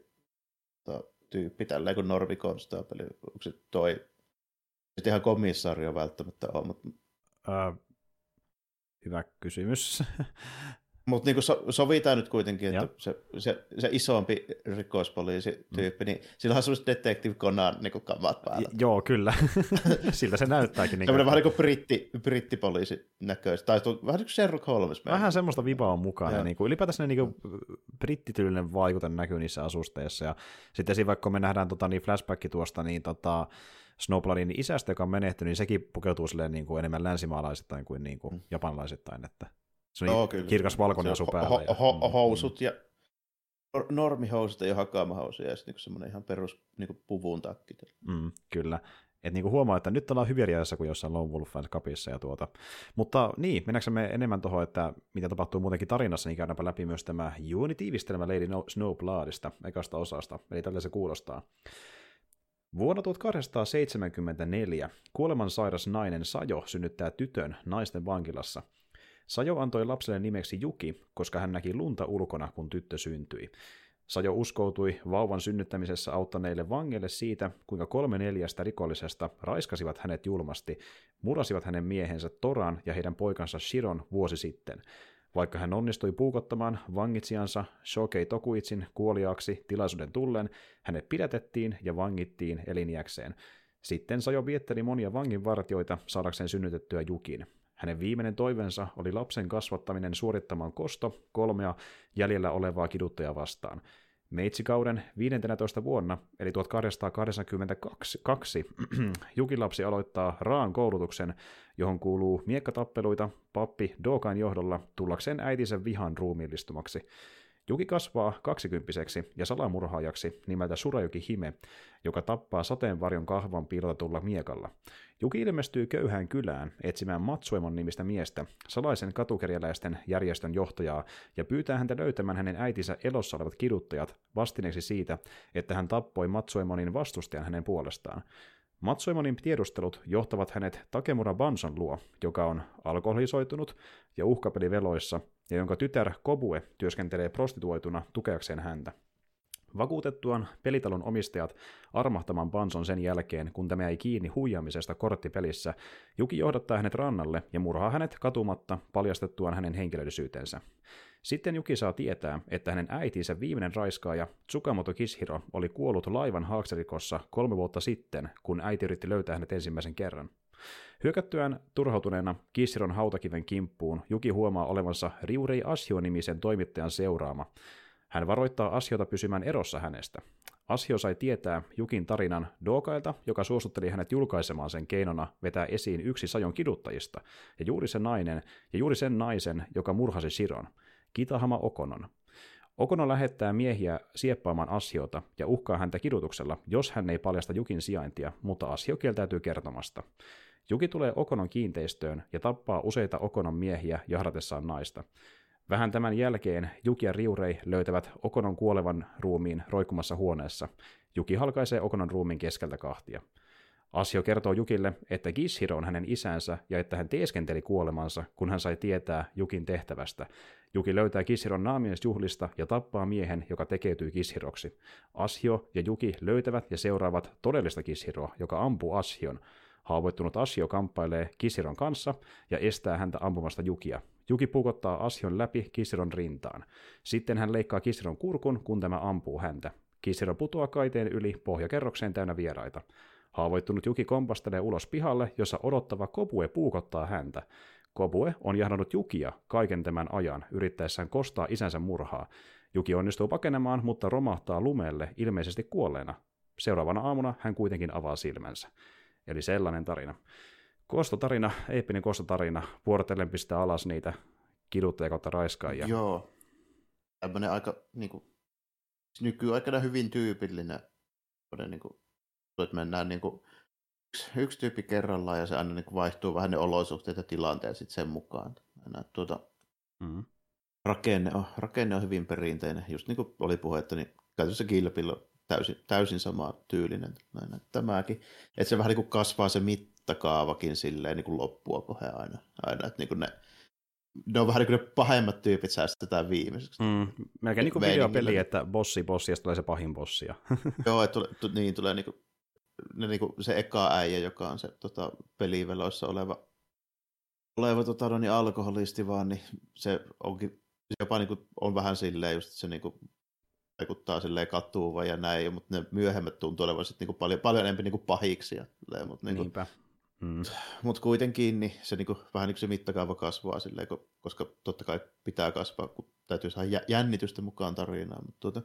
to, tyyppi, tällä kuin normikonstaapeli, onko se toi, sitten ihan komissaario välttämättä on, mutta Öö, hyvä kysymys. Mutta niin so, sovitaan nyt kuitenkin, että se, se, se, isompi rikospoliisityyppi, mm. niin sillä on semmoiset Detective Conan niin kamat päällä. Joo, kyllä. Siltä se näyttääkin. Niin Semmoinen vähän niin kuin britti, brittipoliisi näköistä. Tai tuo, vähän niin kuin Sherlock Holmes. Vähän semmoista vipaa on mukana. Ja. Niin kuin, ylipäätään niin kuin, brittityylinen vaikute näkyy niissä asusteissa. Ja sitten siinä vaikka me nähdään tota, niin flashback tuosta, niin tota, Snowbloodin isästä, joka on menehtynyt, niin sekin pukeutuu silleen niin kuin enemmän länsimaalaisittain kuin, niin kuin mm. japanilaisittain. Että se on no, kyllä. kirkas valkoinen asu päällä. Ho- ho- ho- housut ja normihousut ja hakkamahousuja ja sitten niinku semmoinen ihan perus niinku puvun takki. Mm, kyllä. Et niinku huomaa, että nyt ollaan hyviä riadassa kuin jossain Lone Wolf Cupissa ja tuota. Mutta niin, mennäänkö me enemmän tuohon, että mitä tapahtuu muutenkin tarinassa, niin käydäänpä läpi myös tämä juonitiivistelmä Lady Snowbloodista, ekasta osasta, eli tällä se kuulostaa. Vuonna 1874 kuolemansairas nainen Sajo synnyttää tytön naisten vankilassa – Sajo antoi lapselle nimeksi Juki, koska hän näki lunta ulkona, kun tyttö syntyi. Sajo uskoutui vauvan synnyttämisessä auttaneille vangeille siitä, kuinka kolme neljästä rikollisesta raiskasivat hänet julmasti, murasivat hänen miehensä Toran ja heidän poikansa Shiron vuosi sitten. Vaikka hän onnistui puukottamaan vangitsijansa Shokei Tokuitsin kuoliaaksi tilaisuuden tullen, hänet pidätettiin ja vangittiin eliniäkseen. Sitten Sajo vietteli monia vanginvartioita saadakseen synnytettyä Jukin. Hänen viimeinen toiveensa oli lapsen kasvattaminen suorittamaan kosto kolmea jäljellä olevaa kiduttajaa vastaan. Meitsikauden 15 vuonna, eli 1882, Jukilapsi aloittaa raan koulutuksen, johon kuuluu miekkatappeluita pappi Dokan johdolla tullakseen äitinsä vihan ruumiillistumaksi. Juki kasvaa kaksikymppiseksi ja salamurhaajaksi nimeltä Surajuki Hime, joka tappaa sateenvarjon kahvan piilotetulla miekalla. Juki ilmestyy köyhään kylään etsimään Matsuemon nimistä miestä, salaisen katukerjäläisten järjestön johtajaa, ja pyytää häntä löytämään hänen äitinsä elossa olevat kiduttajat vastineeksi siitä, että hän tappoi Matsuemonin vastustajan hänen puolestaan. Matsuemonin tiedustelut johtavat hänet Takemura Banson luo, joka on alkoholisoitunut ja uhkapeliveloissa, ja jonka tytär Kobue työskentelee prostituoituna tukeakseen häntä. Vakuutettuaan pelitalon omistajat armahtamaan Banson sen jälkeen, kun tämä ei kiinni huijaamisesta korttipelissä, Juki johdattaa hänet rannalle ja murhaa hänet katumatta paljastettuaan hänen henkilöllisyytensä. Sitten Juki saa tietää, että hänen äitinsä viimeinen raiskaaja Tsukamoto Kishiro oli kuollut laivan haakserikossa kolme vuotta sitten, kun äiti yritti löytää hänet ensimmäisen kerran. Hyökättyään turhautuneena Kishiron hautakiven kimppuun, Juki huomaa olevansa Riurei Asio-nimisen toimittajan seuraama. Hän varoittaa Asiota pysymään erossa hänestä. Asio sai tietää Jukin tarinan Dokailta, joka suostutteli hänet julkaisemaan sen keinona vetää esiin yksi sajon kiduttajista, ja juuri se nainen, ja juuri sen naisen, joka murhasi Siron, Kitahama Okonon. Okono lähettää miehiä sieppaamaan Asiota ja uhkaa häntä kidutuksella, jos hän ei paljasta Jukin sijaintia, mutta Asio kieltäytyy kertomasta. Juki tulee Okonon kiinteistöön ja tappaa useita Okonon miehiä jahdatessaan naista. Vähän tämän jälkeen Juki ja Riurei löytävät Okonon kuolevan ruumiin roikkumassa huoneessa. Juki halkaisee Okonon ruumiin keskeltä kahtia. Asio kertoo Jukille, että Gishiro on hänen isänsä ja että hän teeskenteli kuolemansa, kun hän sai tietää Jukin tehtävästä. Juki löytää Kishiron naamiesjuhlista ja tappaa miehen, joka tekeytyy Kishiroksi. Asio ja Juki löytävät ja seuraavat todellista Kishiroa, joka ampuu Asion. Haavoittunut Asio kamppailee Kishiron kanssa ja estää häntä ampumasta Jukia. Juki pukottaa Asion läpi Kishiron rintaan. Sitten hän leikkaa Kishiron kurkun, kun tämä ampuu häntä. Kishiro putoaa kaiteen yli pohjakerrokseen täynnä vieraita. Haavoittunut Juki kompastelee ulos pihalle, jossa odottava Kobue puukottaa häntä. Kobue on jahdannut Jukia kaiken tämän ajan, yrittäessään kostaa isänsä murhaa. Juki onnistuu pakenemaan, mutta romahtaa lumelle, ilmeisesti kuolleena. Seuraavana aamuna hän kuitenkin avaa silmänsä. Eli sellainen tarina. Kostotarina, eeppinen kostotarina, vuorotellen pistää alas niitä kiduttajia kautta raiskaajia. Joo. Tämmöinen aika niin kuin, nykyaikana hyvin tyypillinen, niin kuin, että mennään niin kuin, yksi, yksi tyyppi kerrallaan ja se aina niin kuin, vaihtuu vähän ne olosuhteet ja tilanteet sitten sen mukaan. Aina, tuota, mm. rakenne, on, rakenne on hyvin perinteinen. Just niin kuin oli puhetta, niin käytössä Kill täysin, täysin sama tyylinen. Näin, tämäkin. Että se vähän niin kuin kasvaa se mittakaavakin silleen niin kuin loppua kohden aina. aina että niin kuin ne, ne on vähän niin kuin ne pahemmat tyypit säästetään viimeiseksi. Mm, melkein niin kuin videopeli, että bossi bossi ja tulee se pahin bossi. Joo, että tule, niin tulee niin kuin, ne, niin kuin se eka äijä, joka on se tota, peliveloissa oleva oleva tota, no, niin alkoholisti vaan, niin se onkin se jopa niin kuin, on vähän silleen just, että se niin kuin, vaikuttaa silleen katuuva ja näin, mutta ne myöhemmät tuntuu olevan sitten niin paljon, paljon enemmän niin kuin pahiksi. Ja, mutta niin kuin, Niinpä. Mm. Mutta kuitenkin niin se niinku, vähän niin kuin se mittakaava kasvaa silleen, koska totta kai pitää kasvaa, kun täytyy saada jännitystä mukaan tarinaan. Mutta tuota,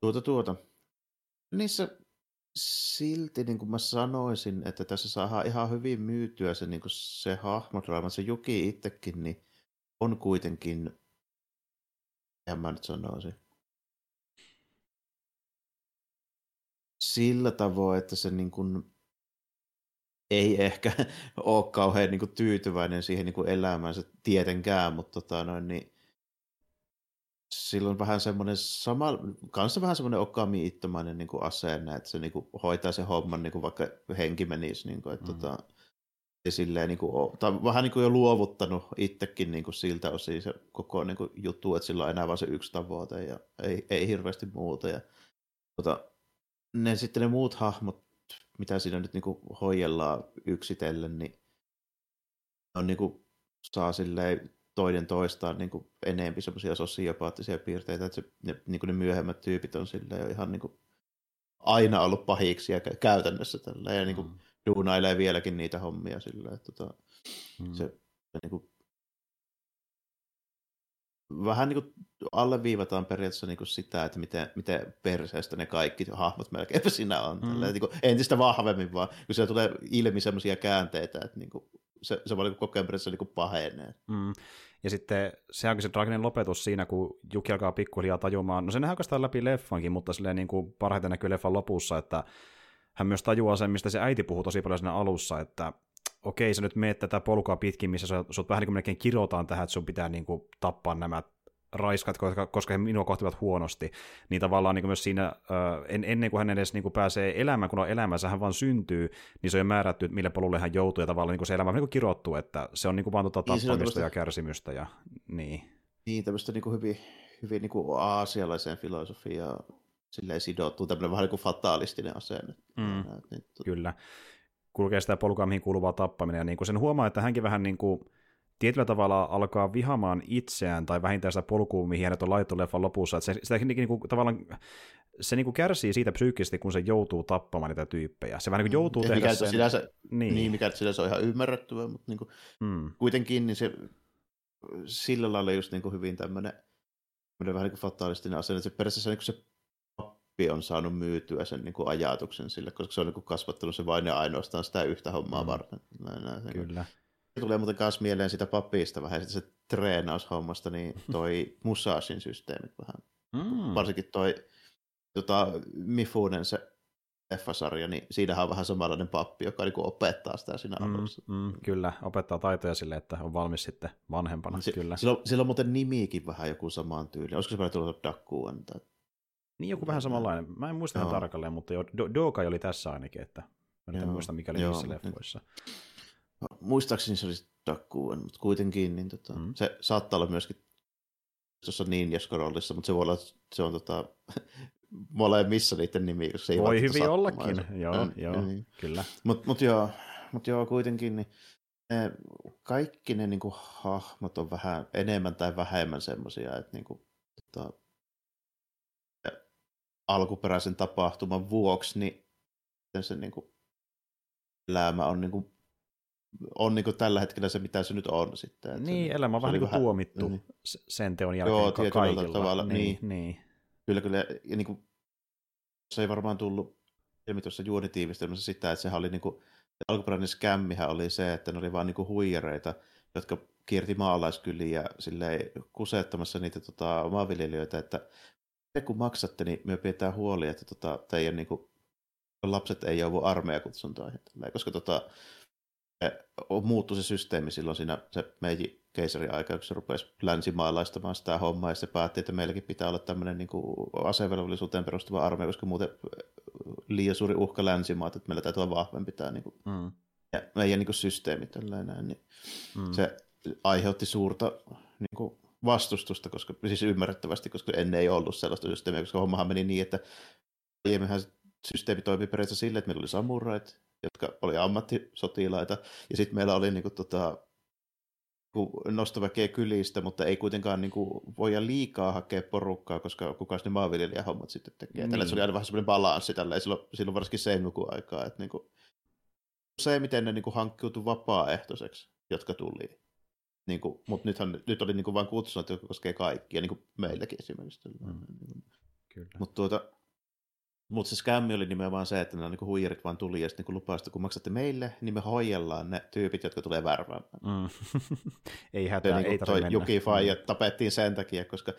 tuota, tuota. Niissä silti niin kuin mä sanoisin, että tässä saadaan ihan hyvin myytyä se, niin se hahmodraama, se Juki itsekin, niin on kuitenkin, en mä nyt sanoisin, sillä tavoin, että se niin kuin ei ehkä ole kauhean niin kuin, tyytyväinen siihen niin kuin elämäänsä tietenkään, mutta tota, noin, niin, silloin vähän semmoinen sama, kanssa vähän semmoinen okami-ittomainen niin kuin asenne, että se niin kuin, hoitaa se homman niin kuin vaikka henki menisi, niin kuin, että mm. tota, ja silleen, niin kuin, tai vähän niin kuin jo luovuttanut itsekin niin kuin siltä osin se koko niin kuin, juttu, että sillä on enää vain se yksi tavoite ja ei, ei hirveästi muuta. Ja, tota, ne sitten ne muut hahmot mitä siinä nyt niin kuin hoidellaan yksitellen, niin on niin kuin, saa silleen toinen toistaan niin kuin enempi semmoisia sosiopaattisia piirteitä, että se, ne, niin kuin ne myöhemmät tyypit on silleen ihan niin kuin aina ollut pahiksi ja käytännössä tällä ja niin kuin mm. duunailee vieläkin niitä hommia silleen, että tota, mm. se, se niin kuin vähän niin kuin alleviivataan periaatteessa niin kuin sitä, että miten, miten perseestä ne kaikki hahmot melkein siinä on. Mm. niin kuin entistä vahvemmin vaan, kun siellä tulee ilmi sellaisia käänteitä, että niin kuin se, se vaan niin koko ajan periaatteessa niin kuin pahenee. Mm. Ja sitten se onkin se traaginen lopetus siinä, kun Juki alkaa pikkuhiljaa tajumaan, no se nähdään läpi leffankin, mutta silleen niin kuin parhaiten näkyy leffan lopussa, että hän myös tajuaa sen, mistä se äiti puhuu tosi paljon siinä alussa, että okei, sä nyt meet tätä polkua pitkin, missä sut vähän niin kuin kirotaan tähän, että sun pitää niin kuin tappaa nämä raiskat, koska, koska he minua kohtivat huonosti, niin tavallaan niin myös siinä, en, ennen kuin hän edes niin kuin pääsee elämään, kun on elämässä, hän vaan syntyy, niin se on jo määrätty, mille polulle hän joutuu, ja tavallaan niin se elämä on niin kirottu, että se on niin kuin vaan tuota niin, tappamista ja kärsimystä. Ja, niin. niin, tämmöistä niin kuin hyvin, hyvin niin kuin aasialaiseen filosofiaan silleen sidottuu, tämmöinen vähän niin kuin fataalistinen asenne. Mm, niin, to... Kyllä. Kulkee sitä polkua, mihin kuuluvaa tappaminen, ja niin kuin sen huomaa, että hänkin vähän niin kuin, tietyllä tavalla alkaa vihamaan itseään tai vähintään sitä polkua, mihin hänet on laittu leffan lopussa. Että se, sitä, niin kuin, tavallaan, se niin kuin kärsii siitä psyykkisesti, kun se joutuu tappamaan niitä tyyppejä. Se vähän niin kuin joutuu ja tehdä sen... Sinänsä, niin. niin, mikä sinänsä on ihan ymmärrettävää, mutta niin kuin, mm. kuitenkin niin se sillä lailla just niin kuin hyvin tämmöinen, tämmöinen vähän niin kuin fataalistinen asenne, että se periaatteessa niin kuin se on saanut myytyä sen niin kuin ajatuksen sille, koska se on niin kuin kasvattanut se vain ja ainoastaan sitä yhtä hommaa mm. varten. Näin, näin, Kyllä. Tulee muuten myös mieleen sitä papista vähän, sitä se treenaushommasta, niin toi Musashin systeemit vähän. Mm. Varsinkin toi tota, Mifunen se leffasarja, niin siinähän on vähän samanlainen pappi, joka niin opettaa sitä siinä mm, alussa. Mm, kyllä, opettaa taitoja sille, että on valmis sitten vanhempana. Si- kyllä. Sillä, on, sillä on muuten nimikin vähän joku samaan tyyli. Olisiko se vähän tullut Dakuan? Tai... Niin, joku vähän samanlainen. Mä en muista tarkalleen, mutta jo, Do- Doka oli tässä ainakin, että mä en muista mikä oli niissä leffoissa. Muistaakseni se oli Dakuan, mutta kuitenkin niin tota, mm. se saattaa olla myöskin tuossa Ninja-skorollissa, mutta se voi olla, se on tota, molemmissa niiden nimi, jos se ei Voi hyvin ollakin, joo, ja, joo niin. kyllä. Mutta mut joo, mut joo, kuitenkin niin, ne, kaikki ne niinku, hahmot on vähän enemmän tai vähemmän semmoisia, että niinku, tota, alkuperäisen tapahtuman vuoksi, niin se niinku, elämä on niinku, on niin tällä hetkellä se, mitä se nyt on sitten. Että niin, elämä on vähän niin kuin tuomittu niin. sen teon jälkeen Joo, kaikilla. tavalla. Niin, niin. niin. Kyllä, kyllä. Ja niin kuin, se ei varmaan tullut ilmi tuossa juonitiivistelmässä sitä, että sehän oli niin kuin, se alkuperäinen skämmihän oli se, että ne oli vaan niin kuin huijareita, jotka kierti maalaiskyliä silleen kusettamassa niitä tota, maanviljelijöitä, että te kun maksatte, niin me pidetään huoli, että tota, teidän niin kuin, lapset ei joudu armeijakutsuntoihin. Koska tota, muuttui se systeemi silloin siinä se Meiji keisarin aika, kun se rupesi länsimaalaistamaan sitä hommaa, ja se päätti, että meilläkin pitää olla tämmöinen niin kuin asevelvollisuuteen perustuva armeija, koska muuten liian suuri uhka länsimaat, että meillä täytyy olla vahvempi tämä niin kuin, mm. ja meidän niin kuin systeemi tällainen, niin mm. se aiheutti suurta niin kuin vastustusta, koska, siis ymmärrettävästi, koska ennen ei ollut sellaista systeemiä, koska hommahan meni niin, että aiemminhan systeemi toimi periaatteessa sille, että meillä oli samurait, jotka oli ammattisotilaita, ja sitten meillä oli niin kuin, tota, nostoväkeä kylistä, mutta ei kuitenkaan niin kuin, voida liikaa hakea porukkaa, koska kuka ne maanviljelijähommat sitten tekee. Niin. Tällä se oli aina vähän semmoinen balanssi tällä, silloin, silloin varsinkin seinukuun aikaa, että niin kuin, se, miten ne niin hankkiutui vapaaehtoiseksi, jotka tuli. Niin kuin, mutta nythän, nyt oli niin kuin vain kutsunut, jotka koskee kaikkia, niin kuin meilläkin esimerkiksi. Mm. Kyllä. Mutta tuota, mutta se skämmi oli nimenomaan se, että nämä niin huijarit vaan tuli ja sitten niin lupasivat, että kun maksatte meille, niin me hoijellaan ne tyypit, jotka tulee värväämään. Mm. ei hätää, niin ei tarvitse mennä. Juki Faija mm. tapettiin sen takia, koska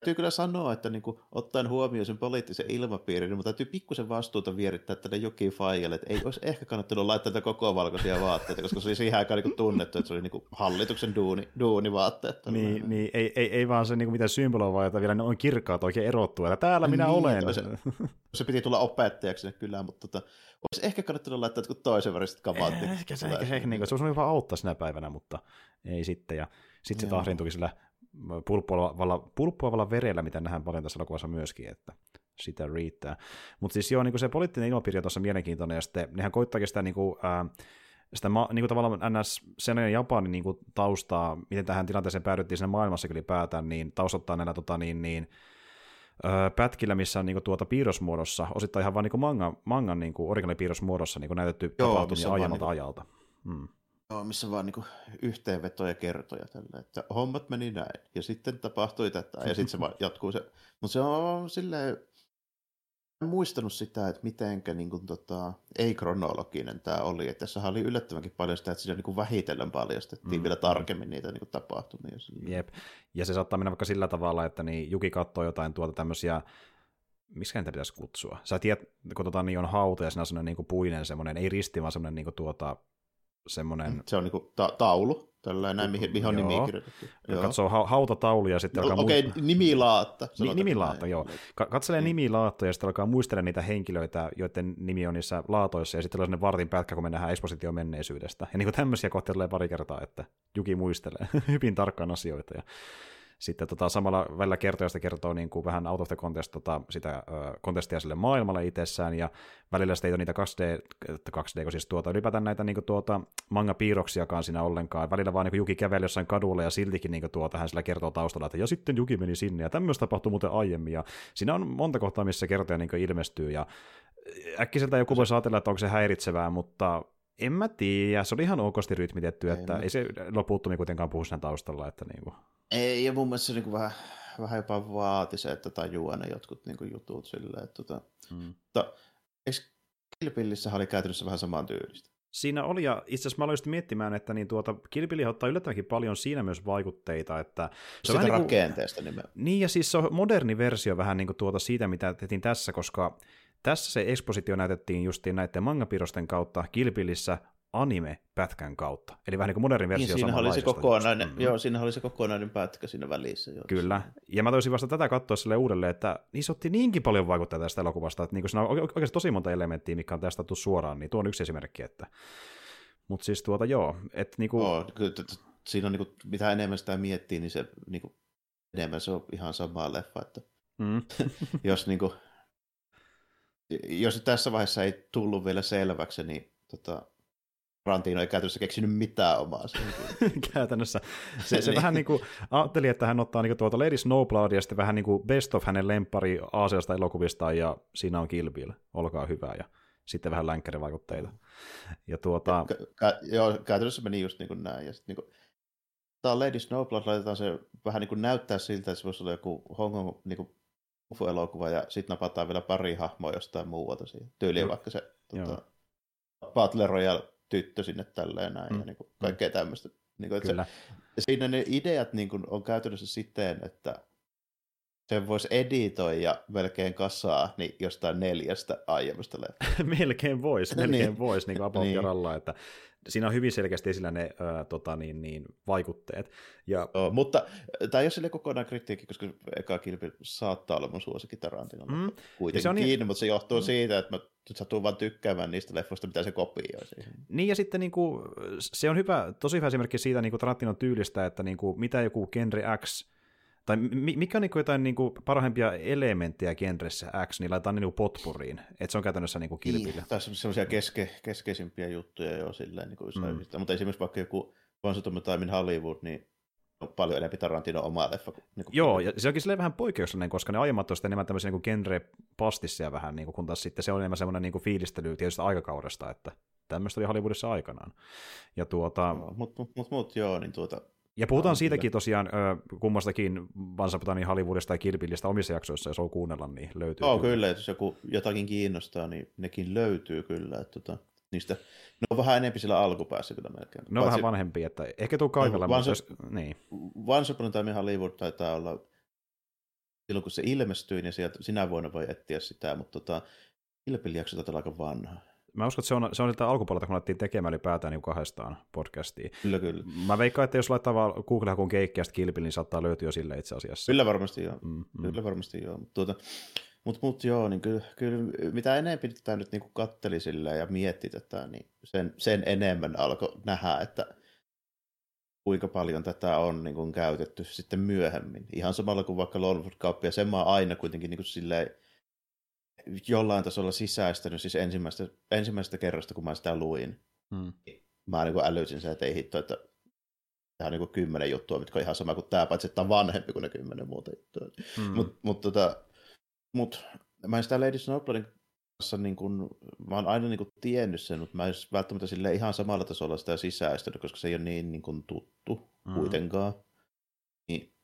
täytyy kyllä sanoa, että niin kuin, ottaen huomioon sen poliittisen ilmapiirin, niin täytyy pikkusen vastuuta vierittää tälle Juki Faijalle, että ei olisi ehkä kannattanut laittaa tätä koko valkoisia vaatteita, koska se oli siihen aikaan niin tunnettu, että se oli niin kuin hallituksen duuni, duunivaatteet. Niin, niin ei, ei, ei, vaan se niin kuin mitä symboloa, että vielä ne on kirkkaat oikein erottua, että täällä minä niin, olen. Se, se piti tulla opettajaksi sinne kyllä, mutta tota, olisi ehkä kannattanut laittaa jotkut toisen väriset kavat. Ehkä, se, ehkä, ehkä, niin kuin, se olisi vaan auttaa sinä päivänä, mutta ei sitten. Ja sitten se tahriintui sillä pulppuavalla, pulppuavalla verellä, mitä nähdään paljon tässä elokuvassa myöskin, että sitä riittää. Mutta siis joo, niin se poliittinen ilmapiiri on tuossa mielenkiintoinen, ja sitten nehän koittaakin sitä, niin kuin, ää, sitä ma, niin kuin tavallaan NS sen Japanin niin kuin taustaa, miten tähän tilanteeseen päädyttiin siinä maailmassa ylipäätään, niin taustottaa näillä tota, niin, niin, öö, pätkillä, missä on niin kuin, tuota piirrosmuodossa, osittain ihan vaan niin kuin manga, mangan niin kuin originaalipiirrosmuodossa niin kuin näytetty Joo, tapahtumia ajalta niin ajalta. Hmm. Joo, missä vaan niin yhteenvetoja kertoja tällä, että hommat meni näin, ja sitten tapahtui tätä, ja sitten se vaan jatkuu se. Mutta se on silleen, en muistanut sitä, että mitenkä niin kuin, tota, ei-kronologinen tämä oli. Että tässä oli yllättävänkin paljon sitä, että siinä niin kuin vähitellen paljastettiin mm. vielä tarkemmin niitä niin kuin, tapahtumia. Jep, ja se saattaa mennä vaikka sillä tavalla, että niin Juki katsoo jotain tuota tämmöisiä miksi niitä pitäisi kutsua? Sä tiedät, kun tota, niin on hauta ja siinä on semmoinen niin puinen semmoinen, ei risti, vaan semmoinen niin tuota, semmoinen... Se on niinku ta- taulu, tällainen näin, mihin, mihin on nimi kirjoitettu. Joo. Katsoo ha- hautataulu ja sitten no, alkaa... Okei, okay, nimilaatta. Ni- nimilaatta, näin. joo. Ka- katselee niin. nimilaatta ja sitten alkaa muistella niitä henkilöitä, joiden nimi on niissä laatoissa, ja sitten on vartin pätkä, kun me nähdään ekspositio menneisyydestä. Ja niin kuin tämmöisiä kohtia tulee pari kertaa, että Juki muistelee hyvin tarkkaan asioita. Ja sitten tota, samalla välillä kertojasta kertoo niin kuin vähän out of the contest, tota, sitä ö, kontestia sille maailmalle itsessään, ja välillä sitten ei ole niitä 2D, 2D kun siis tuota, ylipäätään näitä niin kuin, tuota, manga-piirroksiakaan siinä ollenkaan. Välillä vaan niin kuin Juki käveli jossain kadulla, ja siltikin niin kuin, tuota, hän sillä kertoo taustalla, että ja sitten Juki meni sinne, ja tämmöistä tapahtui muuten aiemmin, ja siinä on monta kohtaa, missä kertoja niin ilmestyy, ja äkkiseltä joku voisi ajatella, että onko se häiritsevää, mutta en mä tiedä, se oli ihan okosti rytmitetty, että ei, ei se loputtomia kuitenkaan puhu sen taustalla. Että niinku. Ei, ja mun mielestä se niinku vähän, vähän jopa vaati se, että tajuaa ne jotkut niinku jutut silleen. Että, tota, hmm. mutta eikö Kilpillissä oli käytännössä vähän saman tyylistä? Siinä oli, ja itse asiassa mä aloin miettimään, että niin tuota, Kilpilli ottaa yllättävänkin paljon siinä myös vaikutteita. Että se on vähän rakenteesta niin kuin, Niin, ja siis se on moderni versio vähän niin kuin tuota siitä, mitä tehtiin tässä, koska tässä se ekspositio näytettiin justiin näiden mangapirosten kautta Kilpillissä anime-pätkän kautta. Eli vähän niin kuin modernin versio niin, siinä oli se kokonainen, mm-hmm. Joo, siinä oli se kokonainen pätkä siinä välissä. Joo, Kyllä, ja mä toisin vasta tätä katsoa sille uudelleen, että niissä otti niinkin paljon vaikuttaa tästä elokuvasta, että niin siinä on oikeasti tosi monta elementtiä, mikä on tästä suoraan, niin tuo on yksi esimerkki, että mutta siis tuota joo, että niinku... Oh, kyllä, siinä on niinku, mitä enemmän sitä miettii, niin se niinku, enemmän se on ihan sama leffa, että mm. jos niinku, jos tässä vaiheessa ei tullut vielä selväksi, niin tota, Rantino ei käytännössä keksinyt mitään omaa. käytännössä. Se, se niin. vähän niin kuin ajatteli, että hän ottaa niin kuin tuota Lady Snowblood ja sitten vähän niin kuin best of hänen lempari Aasiasta elokuvista ja siinä on Kill Bill, olkaa hyvä. Ja sitten vähän länkkärivaikutteita. Ja tuota... Ja, ka- joo, käytännössä meni just niin kuin näin. Ja sitten niin kuin, tämä Lady Snowblood laitetaan se vähän niin kuin näyttää siltä, että se voisi olla joku Hong Kong niin kuin elokuva ja sitten napataan vielä pari hahmoa jostain muualta siihen. Tyyliin mm. vaikka se tota, Battle Royale tyttö sinne tälleen näin mm. ja niin kuin, kaikkea mm. tämmöistä. Niin kuin, Kyllä. Se, siinä ne ideat niin kuin, on käytännössä siten, että sen voisi editoida melkein kasaa niin jostain neljästä aiemmasta leffasta. melkein voisi, melkein niin. voisi, niin kuin niin. että siinä on hyvin selkeästi esillä ne ää, tota, niin, niin, vaikutteet. Ja... Oh, mutta tämä ei ole sille kokonaan kritiikki, koska eka kilpi saattaa olla mun suosikki Tarantino. Mm. Kuitenkin, se on niin... mutta se johtuu mm. siitä, että mä satun vaan tykkäämään niistä leffoista, mitä se kopioi siihen. Niin, ja sitten niin kuin, se on hyvä, tosi hyvä esimerkki siitä niin kuin Tarantinon tyylistä, että niin kuin, mitä joku genre X tai mikä on niin kuin jotain niin kuin parhaimpia elementtejä genressä X, niin laitetaan niin potpuriin, että se on käytännössä niin kuin kilpille. Niin, tai semmoisia keske, keskeisimpiä juttuja jo silleen, niin kuin mm. mutta esimerkiksi vaikka joku Once Upon Time Hollywood, niin on paljon enemmän Tarantino oma leffa. Niin kuin Joo, ja se onkin silleen vähän poikkeuksellinen, koska ne aiemmat on sitten enemmän tämmöisiä niin genre-pastissia vähän, niin kuin, kun taas sitten se on enemmän semmoinen niin kuin fiilistely tietystä aikakaudesta, että tämmöistä oli Hollywoodissa aikanaan. Ja tuota, Mutta mut, mut, mut, joo, niin tuota, ja puhutaan siitäkin tosiaan kummastakin Vansaputani Hollywoodista ja Kilpillistä omissa jaksoissa, jos on kuunnella, niin löytyy. Joo, kyllä, että jos joku jotakin kiinnostaa, niin nekin löytyy kyllä. Että tota, niistä, ne on vähän enempi sillä alkupäässä kyllä melkein. Ne on vähän vanhempia, että ehkä tuu kaikilla, No, mutta Vansa- jos, niin. In Hollywood taitaa olla silloin, kun se ilmestyi, niin sieltä, sinä vuonna voi etsiä sitä, mutta tota, Kilpillijakso taitaa olla aika vanha. Mä uskon, että se on, se on siltä alkupuolelta, kun alettiin tekemään ylipäätään niin kahdestaan podcastia. Kyllä, kyllä. Mä veikkaan, että jos laittaa vaan Google-hakun keikkiästä kilpin, niin saattaa löytyä sille itse asiassa. Kyllä varmasti joo. Mm, mm. Kyllä varmasti joo. Mutta tuota, mut, mut joo, niin kyllä, kyllä mitä enemmän tätä nyt niin katteli silleen ja mietti tätä, niin sen, sen enemmän alkoi nähdä, että kuinka paljon tätä on niin kuin käytetty sitten myöhemmin. Ihan samalla kuin vaikka Lord of Cup, ja sen mä aina kuitenkin niin kuin silleen jollain tasolla sisäistänyt, siis ensimmäistä, ensimmäisestä kerrasta, kun mä sitä luin. Mm. Mä niin kuin älysin sen, että ei hitto, että tämä on niin kuin kymmenen juttua, mitkä on ihan sama kuin tämä, paitsi että tämä on vanhempi kuin ne kymmenen muuta juttua. Mm. Mutta mut, tota, mut, mä en sitä Lady Snowbloodin kanssa, niin kun, mä oon aina niin kun tiennyt sen, mutta mä en välttämättä sille ihan samalla tasolla sitä sisäistänyt, koska se ei ole niin, niin kun tuttu Mm. kuitenkaan. Niin,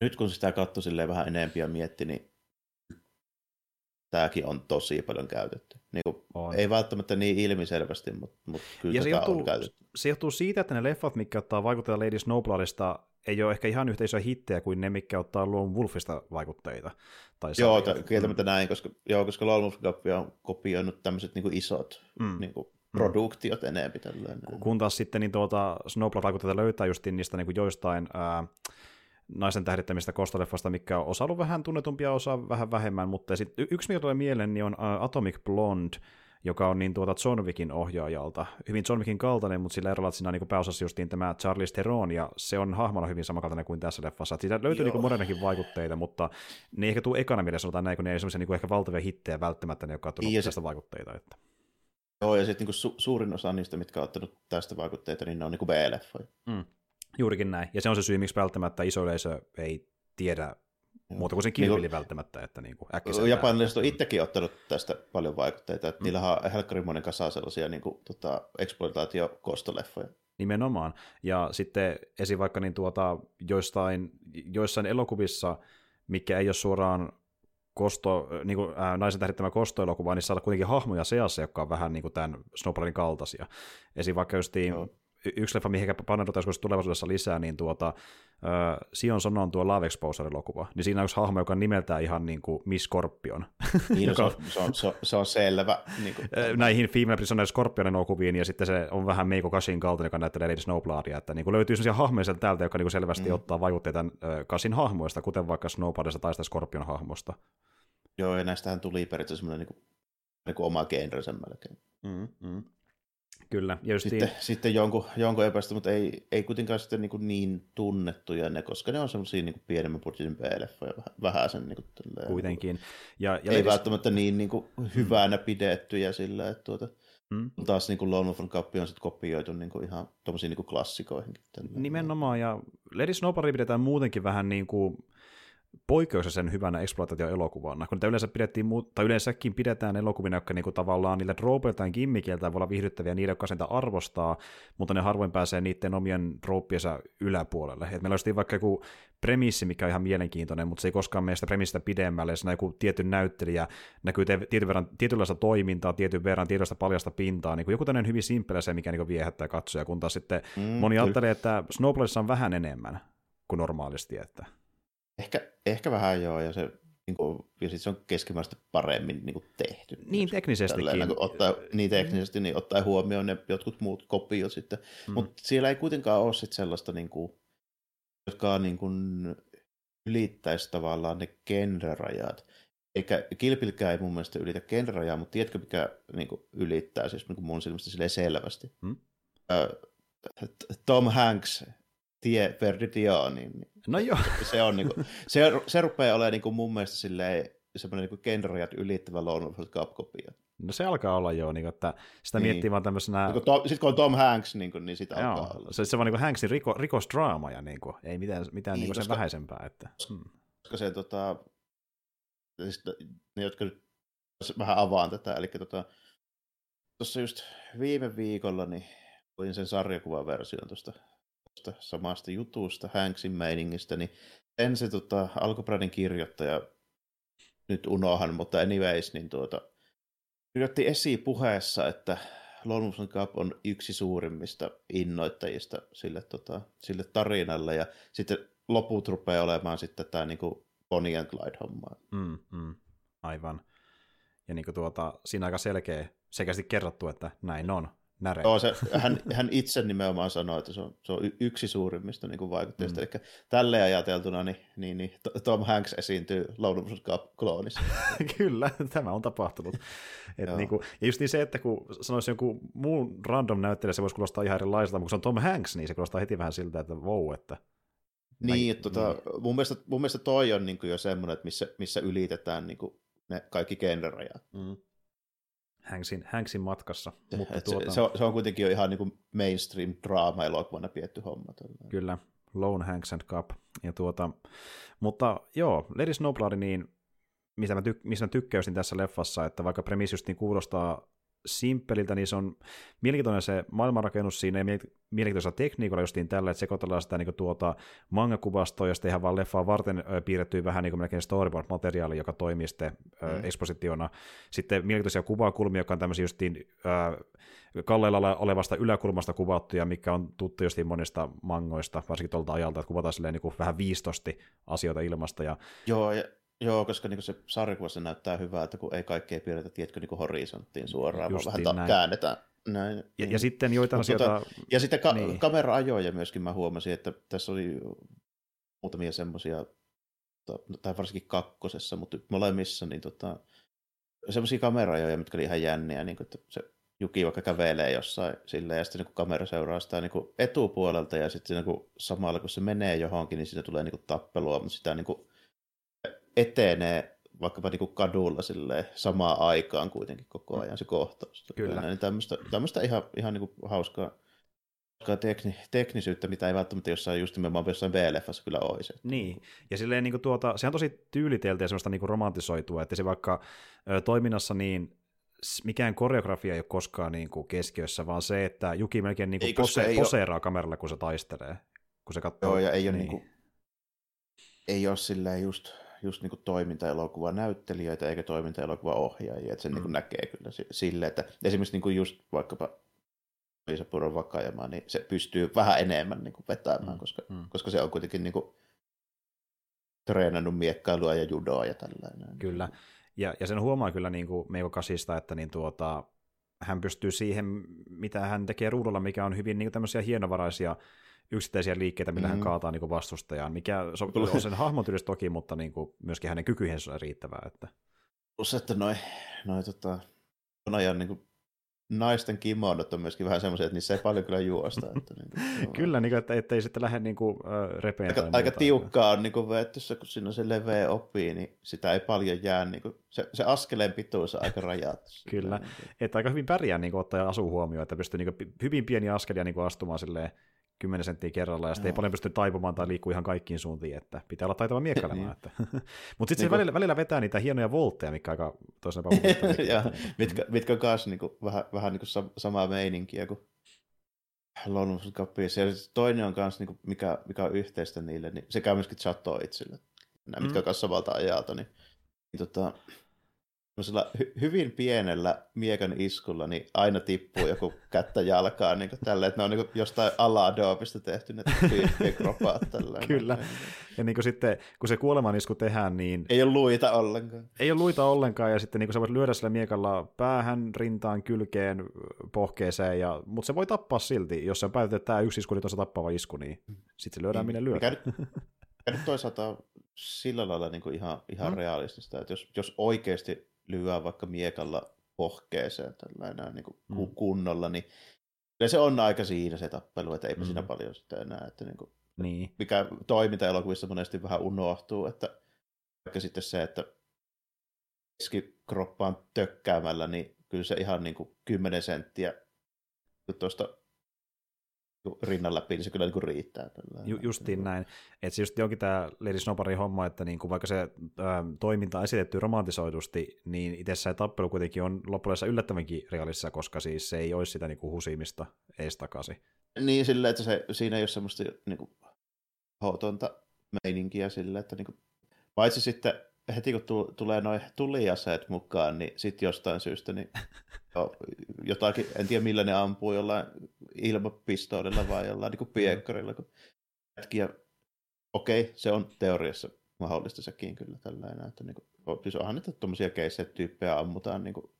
nyt kun sitä katsoi vähän enempiä ja mietti, niin tämäkin on tosi paljon käytetty. Niin kun, On. ei välttämättä niin ilmiselvästi, mutta, mutta kyllä Ja se johtuu, on käytetty. se johtuu siitä, että ne leffat, mitkä ottaa vaikutteita Lady Snowbloodista, ei ole ehkä ihan yhtä isoja hittejä kuin ne, mitkä ottaa Lone Wolfista vaikutteita. Tai Joo, ta- kieltämättä näin, koska, joo, koska Lone Wolf on kopioinut tämmöiset niin isot Mm. niin kuin, produktiot enemmän tällainen. kun taas sitten niin tuota Snowblood-vaikutteita löytää just niistä niin kuin joistain ää, naisen tähdittämistä kostoleffasta, mikä on osa ollut vähän tunnetumpia, osa vähän vähemmän, mutta sit y- yksi, mikä tulee mieleen, niin on ää, Atomic Blonde, joka on niin tuota John Wickin ohjaajalta. Hyvin John Wickin kaltainen, mutta sillä erolla, että siinä on niin pääosassa justiin tämä Charlize Theron, ja se on hahmona hyvin samankaltainen kuin tässä leffassa. Et siitä löytyy niin modernekin vaikutteita, mutta ne ei ehkä tule ekana mielessä, sanotaan näin, kun ne ei ole niin ehkä valtavia hittejä välttämättä, ne jotka on tullut Niin, ja se- tästä vaikutteita. Että. Joo, ja sitten niin su- suurin osa niistä, mitkä on ottanut tästä vaikutteita, niin ne on niin kuin B-leffoja. Juurikin näin. Ja se on se syy, miksi välttämättä iso yleisö ei tiedä muuta kuin sen Niin kuin- kilpili välttämättä, että niin kuin. Japanilaiset on itsekin ottanut tästä paljon vaikutteita, että mm. niillä on helkkarimoinen kasa sellaisia niin kuin, tota, exploitaatio-kostoleffoja. Nimenomaan. Ja sitten esim. vaikka niin tuota, joistain, joissain elokuvissa, mikä ei ole suoraan kosto, niin kuin, ää, naisen tähdittämä kostoelokuva, niin saada kuitenkin hahmoja seassa, jotka on vähän niin kuin tämän Snowbloodin kaltaisia. Esim. vaikka justiin Joo. Yksi leffa, mihin paneudutaan joskus tulevaisuudessa lisää, niin tuota, äh, Sion Sonon tuo Love Exposure-elokuva, niin siinä on yksi hahmo, joka on nimeltään ihan niin kuin Miss Scorpion. Niin, no, se, Joka- on, se, on, se, on, se on selvä. Niin kuin, näihin Female Prisoner Scorpionin elokuviin, ja sitten se on vähän Meiko Kashin kaltainen, joka näyttelee Lady Snowbloodia, että niin kuin löytyy sellaisia hahmoja sieltä täältä, jotka niin kuin selvästi Mm. ottaa vaikutteita äh, Kashin hahmoista, kuten vaikka Snowbloodista tai sitä Scorpion hahmosta. Joo, ja näistähän tuli periaatteessa semmoinen niin kuin, niin kuin oma genrensä melkein. Mm, mm. Kyllä, ja justiin, Sitten, sitten jonkun, jonkun epästä, mutta ei, ei kuitenkaan sitten niin, niin tunnettuja ne, koska ne on semmoisia niin pienemmän budjetin B-leffoja, vähän, vähän sen niin kuin, tälleen, kuitenkin. Ja, ja ei välttämättä niin, niin kuin, hyvänä pidettyjä sillä, että tuota, Mm. taas niin kuin Lone Wolf Cup on sitten kopioitu niin kuin ihan tuommoisiin niin tälleen. Nimenomaan, ja Lady Snowblood pidetään muutenkin vähän niin kuin poikkeuksellisen hyvänä exploitaatio-elokuvana, kun niitä yleensä pidettiin, muu- tai yleensäkin pidetään elokuvina, jotka niinku tavallaan niillä droopeiltaan gimmikiltä voi olla viihdyttäviä niille, jotka sitä arvostaa, mutta ne harvoin pääsee niiden omien drooppiensa yläpuolelle. Et meillä olisi vaikka joku premissi, mikä on ihan mielenkiintoinen, mutta se ei koskaan mene sitä premissistä pidemmälle, siinä joku tietty näyttelijä näkyy te- tietyn verran tietynlaista toimintaa, tietyn verran tietynlaista paljasta pintaa, niin joku tämmöinen hyvin simppelä se, mikä niin viehättää katsoja, kun taas sitten Mm, moni ajattelee, että Snowbloodissa on vähän enemmän kuin normaalisti, että Ehkä, ehkä vähän joo, ja, se, niin kuin, ja sit se on keskimääräisesti paremmin niin kuin tehty. Niin, teknisestikin. niin kuin ottaa, niin teknisesti, niin ottaa huomioon ne jotkut muut kopiot sitten. Mm. Mm. Mutta siellä ei kuitenkaan ole sit sellaista, niin kuin, jotka niin kuin, ylittäisi tavallaan ne genrerajat. Eikä kilpilkään ei mun mielestä ylitä genrerajaa, mutta tiedätkö mikä niin kuin, ylittää siis niin kuin mun silleen selvästi? Ö, Tom Hanks, Tie Perdition, niin No joo, se, on, niin kuin, se, se rupeaa olemaan niin kuin mun mielestä silleen, semmoinen niin genrerajat ylittävä Lone Wolf Cup-kopio. No se alkaa olla jo, niin, että sitä niin. miettii vaan tämmöisenä... Sitten kun on Tom Hanks, niin, kuin, niin sitä Joo, alkaa olla. Se, se on niin Hanksin riko, rikosdraama ja niin kuin, ei mitään, mitään niin, niin koska, sen vähäisempää. Että, hmm. Koska se, tota, siis ne, jotka nyt vähän avaan tätä, eli tota, tuossa just viime viikolla niin luin sen sarjakuvaversion tuosta samasta jutusta, Hanksin meiningistä, niin en se tota, alkuperäinen kirjoittaja nyt unohan, mutta anyways, niin tuota, kirjoitti esipuheessa, että Lone Cup on yksi suurimmista innoittajista sille, tota, sille tarinalle, ja sitten loput rupeaa olemaan sitten tämä niin Bonnie and Clyde-hommaa. Mm, mm, aivan. Ja niin kuin tuota, siinä aika selkeä, sekästi kerrottu, että näin on näre. Joo, se, hän, hän itse nimenomaan sanoi, että se on, se on yksi suurimmista niin vaikutteista. Mm. Eli tälleen ajateltuna niin, niin, niin Tom Hanks esiintyy Lone kloonissa Kyllä, tämä on tapahtunut. Et niin kuin, ja just niin se, että kun sanoisi joku muun random näyttelijä, se voisi kuulostaa ihan erilaiselta, mutta kun se on Tom Hanks, niin se kuulostaa heti vähän siltä, että wow, että niin, että tota, niin. Mun, mielestä, mun mielestä toi on niin kuin jo semmoinen, että missä, missä ylitetään niin kuin ne kaikki genrerajat. Mm. Hanksin, Hanksin matkassa. Se, mutta tuota... se, on, se on kuitenkin jo ihan niin kuin mainstream draama-elokuvana pietty homma. Tällä. Kyllä, Lone Hanks and Cup. Ja tuota, mutta joo, Lady Snowblood, niin mitä mä tyk- missä mä tykkäysin tässä leffassa, että vaikka premissi just niin kuulostaa simppeliltä, niin se on mielenkiintoinen se maailmanrakennus siinä ja mielenkiintoisella tekniikalla justiin tällä, että sekoitellaan sitä niin tuota manga-kuvastoa ja sitten ihan vaan leffaa varten piirrettyä vähän niin kuin melkein storyboard-materiaali, joka toimii sitten mm. ekspositiona. Sitten mielenkiintoisia kuvakulmia, jotka on tämmöisiä justiin äh, kalleilla olevasta yläkulmasta kuvattuja, mikä on tuttu justiin monista mangoista, varsinkin tuolta ajalta, että kuvataan silleen niin kuin vähän viistosti asioita ilmasta. Ja... Joo, ja Joo, koska niin se sarjakuvassa näyttää hyvältä, kun ei kaikkea piirretä, tiedätkö, niin horisonttiin suoraan, Justiin vaan vähän ta- käännetään. Näin. Ja, ja sitten joitain asioita... Tuota, ja sitten ka- niin. kamera-ajoja myöskin mä huomasin, että tässä oli muutamia semmoisia, tai varsinkin kakkosessa, mutta molemmissa, niin tota, semmoisia kamera-ajoja, mitkä oli ihan jänniä, niin kuin, että se Juki vaikka kävelee jossain sillä ja sitten niin kamera seuraa sitä niin etupuolelta ja sitten niin samalla kun se menee johonkin, niin siinä tulee niin tappelua, mutta sitä niin kuin, etenee vaikkapa niin kuin kadulla silleen, samaan aikaan kuitenkin koko ajan se kohtaus. Kyllä. Niin tämmöistä, tämmöistä ihan, ihan niin kuin hauskaa, hauskaa tekni, teknisyyttä, mitä ei välttämättä jossain just nimenomaan jossain B-leffassa kyllä olisi. Niin, ja silleen niin kuin tuota, se on tosi tyyliteltä ja semmoista niin kuin romantisoitua, että se vaikka ö, toiminnassa niin mikään koreografia ei ole koskaan niin kuin keskiössä, vaan se, että Juki melkein niin kuin pose, poseeraa ole... kameralla, kun se taistelee. Kun se katsoo. Joo, ja ei ole, niin. Niin kuin, ei ole silleen just just niin toimintaelokuva näyttelijöitä eikä toimintaelokuva ohjaajia, että se niinku mm. niin näkee kyllä sille, että esimerkiksi niin kuin just vaikkapa Liisa Puron Vakajama, niin se pystyy vähän enemmän niin kuin vetämään, mm. Koska, mm. koska se on kuitenkin niin kuin treenannut miekkailua ja judoa ja tällainen. Kyllä, ja, ja sen huomaa kyllä niin kuin Meiko Kasista, että niin tuota, hän pystyy siihen, mitä hän tekee ruudulla, mikä on hyvin niin tämmöisiä hienovaraisia yksittäisiä liikkeitä, millä mm-hmm. hän kaataa niin vastustajaan, mikä on sen hahmon toki, mutta niin kuin myöskin hänen kykyihin on riittävää. Että... Plus, että noin noi, tota, on ajan niin kuin naisten kimonot on myöskin vähän semmoisia, että niissä ei paljon kyllä juosta. Että, niin kuin, kyllä, niin kuin, että ettei sitten lähde niin kuin, äh, repeen Aika, aika tiukkaa on niin kuin vetty, kun siinä on se leveä opi, niin sitä ei paljon jää. Niin kuin, se, se askeleen pituus on aika rajattu. kyllä, niin että aika hyvin pärjää niin kuin, ottaa asu huomioon, että pystyy niin kuin, hyvin pieniä askelia niin kuin, astumaan silleen 10 senttiä kerralla, ja sitten ei paljon pysty taipumaan tai liikkuu ihan kaikkiin suuntiin, että pitää olla taitava miekkailemaan. niin. Mutta sitten niin se välillä, välillä vetää niitä hienoja voltteja, mikä aika toisena ja, mitkä, mitkä on myös niinku, vähän, vähän niinku samaa meininkiä kuin Lone Cupissa. Ja toinen on myös, niinku, mikä, mikä on yhteistä niille, niin se käy myöskin Chateau itselle. Nämä, mm. mitkä on kanssa samalta ajalta, niin, niin tota, hy- hyvin pienellä miekan iskulla niin aina tippuu joku kättä jalkaan niin tällä, että ne on niin jostain aladoopista tehty ne kropaat tällä. Kyllä. Ja niin kuin sitten, kun se kuolemanisku tehdään, niin... Ei ole luita ollenkaan. Ei ole luita ollenkaan, ja sitten niin kuin sä voit lyödä sillä miekalla päähän, rintaan, kylkeen, pohkeeseen, ja... mutta se voi tappaa silti, jos se päätetään, että tämä yksi isku oli tuossa tappava isku, niin sitten se lyödään niin, minne lyödään. Mikä nyt toisaalta sillä lailla niin kuin ihan, ihan hmm. realistista, että jos, jos oikeasti lyö vaikka miekalla pohkeeseen tällainen niin kuin mm. kunnolla, niin se on aika siinä se tappelu, että eipä mm. siinä paljon sitä enää. Että niin kuin, niin. Mikä toimintaelokuvissa monesti vähän unohtuu, että vaikka sitten se, että keskikroppaan tökkäämällä, niin kyllä se ihan niin kuin 10 senttiä tuosta rinnan läpi, niin se kyllä niin riittää. Ju, justiin näin. Että se just onkin tämä Lady Snobarin homma, että niin kuin vaikka se ä, toiminta on esitetty romantisoidusti, niin itse se tappelu kuitenkin on loppujen yllättävänkin realissa, koska siis se ei olisi sitä niin kuin husimista ees takaisin. Niin, silleen, että se, siinä ei ole semmoista niin kuin, hotonta meininkiä sille, että niin kuin, paitsi sitten heti kun tulee noin tuliaseet mukaan, niin sitten jostain syystä niin jotakin, en tiedä millä ne ampuu, jollain ilmapistoolilla vai jollain niin piekkarilla. Kun jätkiä, okei, se on teoriassa mahdollista sekin kyllä tällainen, että niin kuin, siis onhan niitä tuommoisia keissejä, tyyppejä ammutaan niin kuin,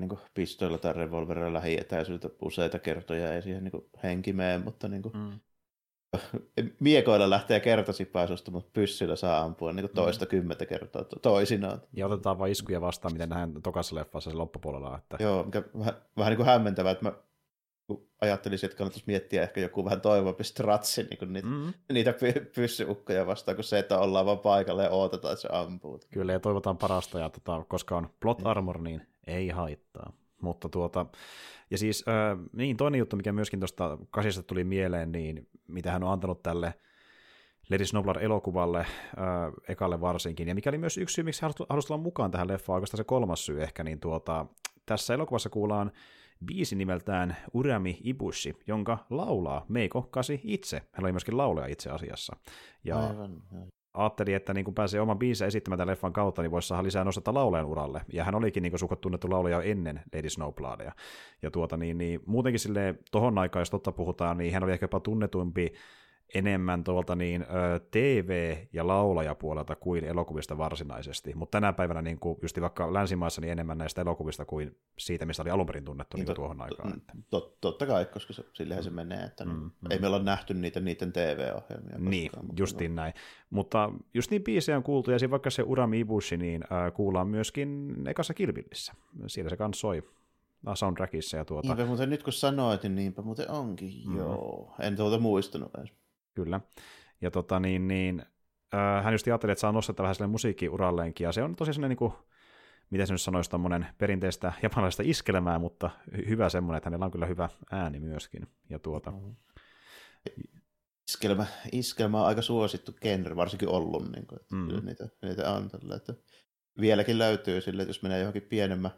niin pistoilla tai revolverilla lähietäisyydeltä useita kertoja, ei siihen niin kuin, henki mene, mutta niin kuin, mm miekoilla lähtee kertasipaisusta, mutta pyssyllä saa ampua niin kuin toista mm. kymmentä kertaa toisinaan. Ja otetaan vain iskuja vastaan, miten nähdään tokassa leffassa sen loppupuolella. Että... Joo, mikä vähän, vähän niin kuin hämmentävää, että mä ajattelisin, että kannattaisi miettiä ehkä joku vähän toivompi stratsi niin kuin niitä, mm. niitä pyssyukkoja vastaan, kuin se, että ollaan vaan paikalla ja odotetaan, että se ampuu. Kyllä, ja toivotaan parasta, ja tota, koska on plot mm. armor, niin ei haittaa. Mutta tuota, ja siis äh, niin toinen juttu, mikä myöskin tuosta kasista tuli mieleen, niin mitä hän on antanut tälle Lady Snowblood-elokuvalle, äh, ekalle varsinkin, ja mikä oli myös yksi syy, miksi hän halusi tulla mukaan tähän leffaan, oikeastaan se kolmas syy ehkä, niin tuota, tässä elokuvassa kuullaan biisi nimeltään Urami Ibushi, jonka laulaa Meiko Kasi itse. Hän oli myöskin laulaja itse asiassa. Ja Aivan ajatteli, että niin kun pääsee oman biisensä esittämään tämän leffan kautta, niin voisi saada lisää nostetta laulajan uralle. Ja hän olikin niin suhkat tunnettu laulaja ennen Lady Snowbloodea. Ja tuota, niin, niin, muutenkin sille tohon aikaan, jos totta puhutaan, niin hän oli ehkä jopa tunnetumpi enemmän tuolta niin, TV- ja laulajapuolelta kuin elokuvista varsinaisesti, mutta tänä päivänä niin kuin, just vaikka länsimaissa niin enemmän näistä elokuvista kuin siitä, mistä oli alun perin tunnettu niin, niin tuohon aikaan. Että. Tot, totta kai, koska se, sillähän se menee, että mm, mm. ei meillä ole nähty niitä niiden TV-ohjelmia. Niin, koskaan, justiin no. näin. Mutta just niin biisejä on kuultu, ja vaikka se Urami Ibushi, niin äh, kuullaan myöskin ekassa Kilvillissä. Siellä se kanssa soi soundtrackissa. Ja tuota... Niinpä muuten nyt kun sanoit, niin niinpä muuten onkin, mm. joo. En tuota muistanut edes. Kyllä. Ja tota niin, niin äh, hän just ajatteli, että saa nostaa vähän sille musiikkiuralleenkin, ja se on tosiaan sellainen, niin kuin, miten se nyt sanoisi, tommonen perinteistä japanilaista iskelmää, mutta hyvä semmoinen, että hänellä on kyllä hyvä ääni myöskin. Ja tuota... Mm. Iskelmä, iskelmä on aika suosittu genre, varsinkin ollut, niin kuin, että mm. niitä, niitä on tällä, että vieläkin löytyy sille, että jos menee johonkin pienemmän,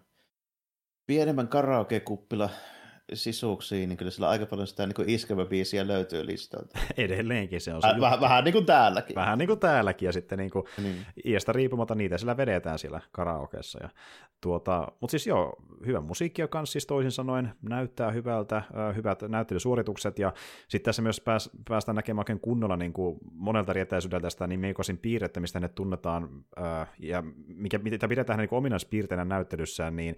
pienemmän karaoke-kuppila sisuksiin, niin kyllä sillä aika paljon sitä niin iskelmäbiisiä löytyy listalta. Edelleenkin se on se. Äh, vähän, vähän niin kuin täälläkin. Vähän niin kuin täälläkin, ja sitten niin kuin niin. iästä riippumatta niitä sillä vedetään siellä karaokeessa. Ja tuota, mutta siis joo, hyvä musiikki kanssa siis toisin sanoen, näyttää hyvältä, hyvät näyttelysuoritukset, ja sitten tässä myös pääs, päästään näkemään oikein kunnolla niin kuin monelta rietäisyydeltä sitä niin Meikosin piirrettä, mistä ne tunnetaan, ja mikä, mitä pidetään niin ominaispiirteinä näyttelyssään, niin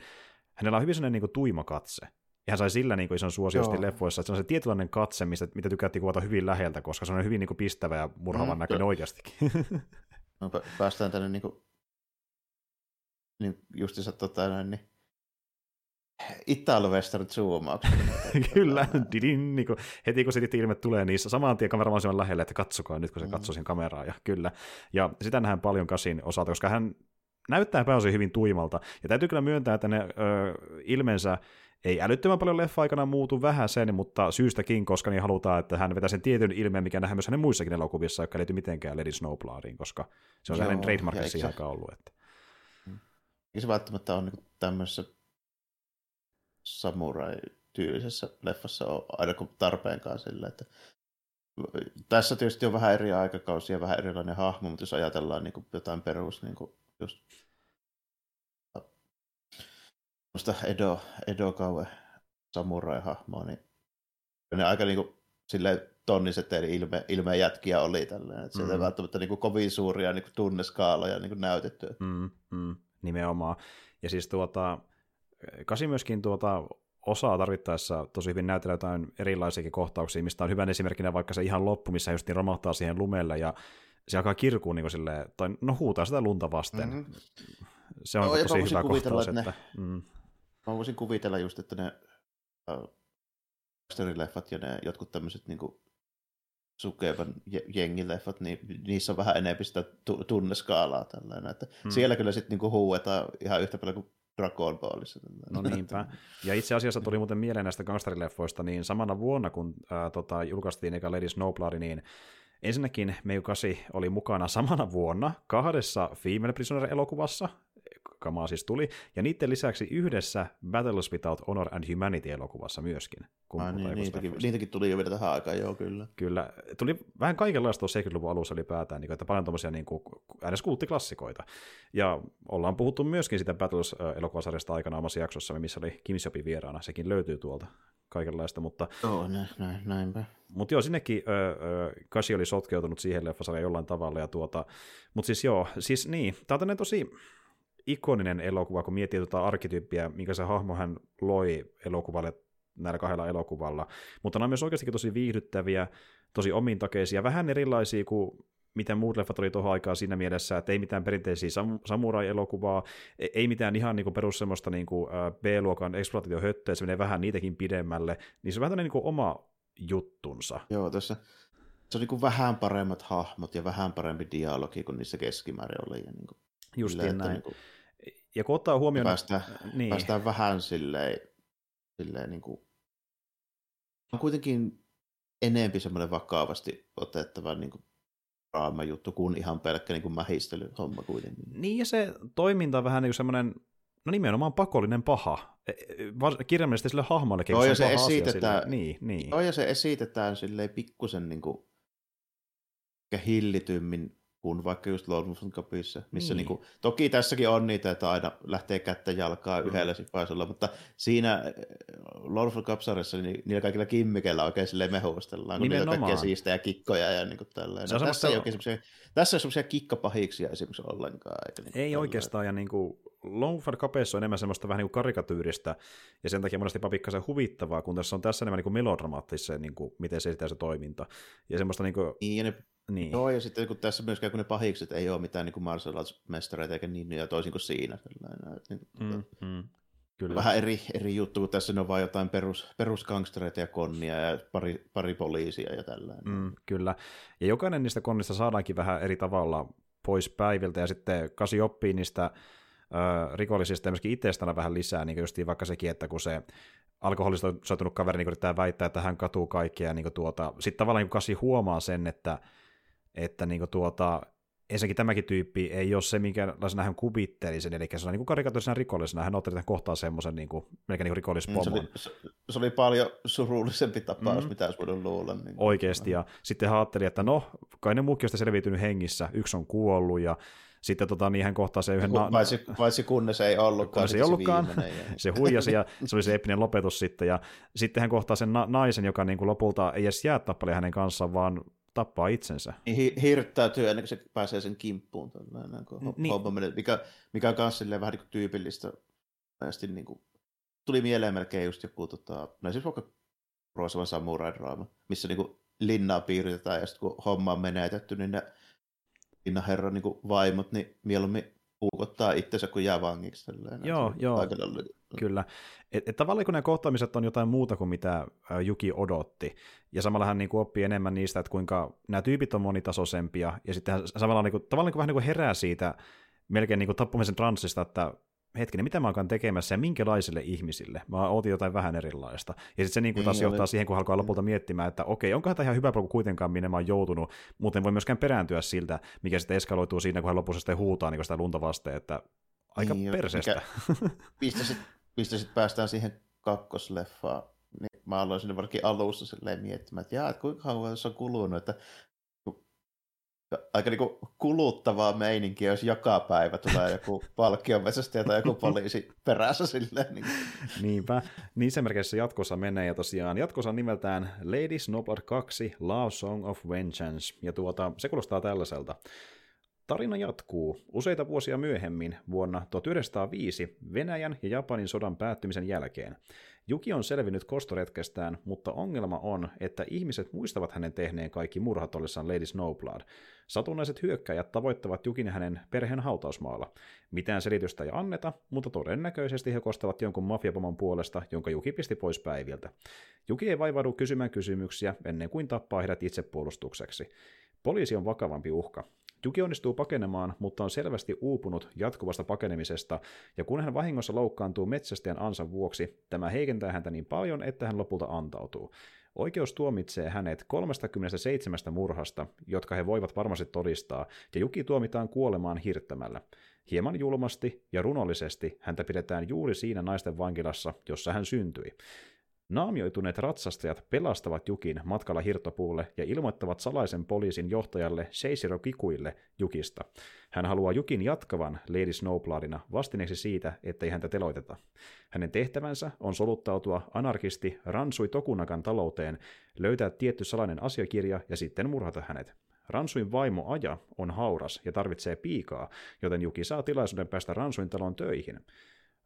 hänellä on hyvin sellainen niin kuin tuima katse hän sai sillä niin kuin ison suosiosti Joo. leffoissa, että se on se tietynlainen katse, mistä, mitä tykättiin kuvata hyvin läheltä, koska se on hyvin niin kuin pistävä ja murhaavan mm, näköinen oikeastikin. no, päästään tänne niin kuin, niin justiinsa tota, niin Italo-western Kyllä, didin, niin kuin, heti kun se ilme tulee niissä, samaan tien kamera on lähelle, että katsokaa nyt, kun se mm. katsoo siihen kameraan, ja kyllä. Ja sitä nähdään paljon Kasin osalta, koska hän näyttää pääosin hyvin tuimalta, ja täytyy kyllä myöntää, että ne ö, ilmensä ei älyttömän paljon leffa-aikana muutu vähän sen, mutta syystäkin, koska niin halutaan, että hän vetää sen tietyn ilmeen, mikä nähdään myös hänen muissakin elokuvissa, jotka liittyy mitenkään Lady Snowbloodiin, koska se on Joo, hänen trademarkissa siihen aikaan ollut. Että. Ei se välttämättä ole niin tämmöisessä samurai-tyylisessä leffassa on aina kuin tarpeenkaan sillä, että tässä tietysti on vähän eri aikakausia, vähän erilainen hahmo, mutta jos ajatellaan niin kuin jotain perus, niin kuin just semmoista Edo, Edo Kaue samurai-hahmoa, niin ne aika niinku silleen tonniset eri ilme, ilmejätkiä oli tällainen, että sieltä mm. välttämättä niinku kovin suuria niinku tunneskaaloja niinku näytetty. Mm, mm, nimenomaan. Ja siis tuota, Kasi myöskin tuota, osaa tarvittaessa tosi hyvin näytellä jotain erilaisiakin kohtauksia, mistä on hyvän esimerkkinä vaikka se ihan loppu, missä just niin romahtaa siihen lumelle ja se alkaa kirkuun niin silleen, tai no huutaa sitä lunta vasten. Mm-hmm. Se on no, tosi hyvä kohtaus. Että, että ne, mm. Mä voisin kuvitella just, että ne äh, leffat ja ne jotkut tämmöiset niin sukevan jengileffat, niin niissä on vähän enemmän sitä tunneskaalaa tällainen. Että hmm. Siellä kyllä sitten niinku huuetaan ihan yhtä paljon kuin Dragon Ballissa. No niinpä. Ja itse asiassa tuli muuten mieleen näistä gangsterileffoista, niin samana vuonna, kun ää, tota, julkaistiin eka Lady Snowblood, niin ensinnäkin Meiu 8 oli mukana samana vuonna kahdessa Female Prisoner-elokuvassa, kamaa siis tuli, ja niiden lisäksi yhdessä Battles Without Honor and Humanity-elokuvassa myöskin. Kun Ai, niin, niitäkin, niitäkin, tuli jo vielä tähän aikaan, joo kyllä. Kyllä, tuli vähän kaikenlaista tuossa 70-luvun alussa ylipäätään, niin, että paljon tuommoisia niin kuin, äänes kulttiklassikoita. Ja ollaan puhuttu myöskin sitä Battles-elokuvasarjasta aikana omassa jaksossa, missä oli Kim Sopi vieraana, sekin löytyy tuolta kaikenlaista, mutta... Oh, näin, näin, näinpä. Mutta joo, sinnekin ö, ö, Kasi oli sotkeutunut siihen leffasarjaan jollain tavalla, ja tuota, mutta siis joo, siis niin, tämä on tosi, ikoninen elokuva, kun miettii tuota arkkityyppiä, minkä se hahmo hän loi elokuvalle näillä kahdella elokuvalla. Mutta nämä on myös oikeastikin tosi viihdyttäviä, tosi omintakeisia, vähän erilaisia kuin miten muut leffat oli tuohon aikaan siinä mielessä, että ei mitään perinteisiä sam- samurai-elokuvaa, e, ei mitään ihan niin kuin perus semmoista niin kuin, B-luokan eksploitaatiohöttöä, se menee vähän niitäkin pidemmälle, niin se on vähän niin kuin oma juttunsa. Joo, tässä se on niin kuin vähän paremmat hahmot ja vähän parempi dialogi kuin niissä keskimäärin oli. Ja niin kuin, Justiin näin. Niin kuin, ja kun ottaa huomioon... Päästään, niin. päästään vähän silleen, silleen niin kuin, on kuitenkin enempi semmoinen vakavasti otettava niin kuin juttu kuin ihan pelkkä niin kuin mähistelyhomma kuitenkin. Niin ja se toiminta on vähän niin kuin semmoinen, no nimenomaan pakollinen paha. E, e, kirjaimellisesti sille hahmollekin, Joo, ja se, esitetään, niin, niin. Joo, ja se esitetään silleen pikkusen niin kuin, hillitymmin kuin vaikka just Lord of Cupissa, missä niin. Niin kuin, toki tässäkin on niitä, että aina lähtee kättä jalkaa mm. yhdellä sipaisulla, mutta siinä eh, Lord of Cup-sarjassa niin niillä kaikilla kimmikeillä oikein silleen mehustellaan, kun niillä on kaikkia siistejä kikkoja ja niin kuin tällainen. No, tässä, ei oikein tässä ei semmoisia kikkapahiksia esimerkiksi ollenkaan. Eikä niin ei tällainen. oikeastaan, ja niin kuin Longford Capeissa on enemmän semmoista vähän niin kuin karikatyyristä, ja sen takia monesti pikkasen huvittavaa, kun tässä on tässä enemmän niin kuin melodramaattista, niin kuin, miten se esitetään se toiminta. Ja semmoista niin kuin... Niin, ja ne niin. Joo, ja sitten kun tässä myöskään kun ne pahikset ei ole mitään niin martial arts-mestareita eikä niin, ja toisin kuin siinä. Niin, mm, mm, kyllä. Vähän eri, eri juttu, kun tässä on vain jotain perus, perusgangstereita ja konnia ja pari, pari poliisia ja tällainen. Mm, kyllä. Ja jokainen niistä konnista saadaankin vähän eri tavalla pois päiviltä, ja sitten kasi oppii niistä ö, rikollisista ja myöskin itsestään vähän lisää, niin kuin vaikka sekin, että kun se alkoholista soitunut kaveri niin yrittää väittää, että hän katuu kaikkea, niin tuota, sitten tavallaan niin kasi huomaa sen, että että niin kuin tuota, ensinnäkin tämäkin tyyppi ei ole se, minkälaisena hän kuvitteli sen, eli se on niin karikaturisena rikollisena, hän otti kohtaa semmoisen niin kuin, melkein niin rikollispomon. Se oli, se oli paljon surullisempi tapaus, mm. mitä olisi voinut luulla. Niin Oikeasti, ja sitten hän ajatteli, että no, kai ne muukin on selviytynyt hengissä, yksi on kuollut, ja sitten tota, niin hän kohtaa se yhden... Na- paitsi, paitsi kunnes ei ollutkaan. se ei ollutkaan, se, se huijasi ja se oli se epinen lopetus sitten. Ja sitten hän kohtaa sen na- naisen, joka niin kuin lopulta ei edes jää tappale hänen kanssaan, vaan tappaa itsensä. Niin hi- hirttäytyy ennen kuin se pääsee sen kimppuun. Tällainen, kun niin. homma menee, mikä, mikä on myös vähän niin kuin tyypillistä. niin kuin, tuli mieleen melkein just joku, tota, no siis vaikka Rosavan samurai-draama, missä niin kuin linnaa piiritetään ja sitten kun homma on menetetty, niin ne linnaherran niin vaimot, niin mieluummin puukottaa itsensä kuin jää vangiksi. Tällainen. Joo, joo. Kyllä. Et, et tavallaan kun ne kohtaamiset on jotain muuta kuin mitä Juki odotti, ja samalla hän niin kuin oppii enemmän niistä, että kuinka nämä tyypit on monitasoisempia, ja sitten hän samalla niin kuin, tavallaan niin kuin, vähän niin kuin herää siitä melkein niin kuin tappamisen transsista, että hetkinen, mitä mä oon tekemässä ja minkälaisille ihmisille? Mä ootin jotain vähän erilaista. Ja sitten se niin kuin taas niin, johtaa oli. siihen, kun alkaa lopulta miettimään, että okei, onkohan tämä ihan hyvä polku kuitenkaan, minne mä oon joutunut, mutta en voi myöskään perääntyä siltä, mikä sitten eskaloituu siinä, kun hän lopussa sitten huutaa niin sitä lunta vasten, että aika niin, perseestä. Mistä sitten sit päästään siihen kakkosleffaan, niin mä aloin sinne varsinkin alussa silleen miettimään, että jaa, että kuinka kauan se on kulunut, että aika niinku kuluttavaa meininkiä, jos joka päivä tulee joku palkkionmetsästäjä tai joku poliisi perässä silleen. Niin. Niinpä. Niin se merkeissä jatkossa menee, ja tosiaan jatkossa nimeltään Lady Snowblood 2 Love Song of Vengeance, ja tuota, se kuulostaa tällaiselta. Tarina jatkuu useita vuosia myöhemmin vuonna 1905 Venäjän ja Japanin sodan päättymisen jälkeen. Juki on selvinnyt kostoretkestään, mutta ongelma on, että ihmiset muistavat hänen tehneen kaikki murhat ollessaan Lady Snowblood. Satunnaiset hyökkäjät tavoittavat Jukin hänen perheen hautausmaalla. Mitään selitystä ei anneta, mutta todennäköisesti he kostavat jonkun mafiapomon puolesta, jonka Juki pisti pois päiviltä. Juki ei vaivaudu kysymään kysymyksiä ennen kuin tappaa heidät itsepuolustukseksi. Poliisi on vakavampi uhka. Juki onnistuu pakenemaan, mutta on selvästi uupunut jatkuvasta pakenemisesta, ja kun hän vahingossa loukkaantuu metsästäjän ansan vuoksi, tämä heikentää häntä niin paljon, että hän lopulta antautuu. Oikeus tuomitsee hänet 37 murhasta, jotka he voivat varmasti todistaa, ja Juki tuomitaan kuolemaan hirttämällä. Hieman julmasti ja runollisesti häntä pidetään juuri siinä naisten vankilassa, jossa hän syntyi. Naamioituneet ratsastajat pelastavat Jukin matkalla hirtopuulle ja ilmoittavat salaisen poliisin johtajalle Seisiro Kikuille Jukista. Hän haluaa Jukin jatkavan Lady Snowbloodina vastineeksi siitä, ettei häntä teloiteta. Hänen tehtävänsä on soluttautua anarkisti Ransui Tokunakan talouteen, löytää tietty salainen asiakirja ja sitten murhata hänet. Ransuin vaimo Aja on hauras ja tarvitsee piikaa, joten Juki saa tilaisuuden päästä Ransuin talon töihin.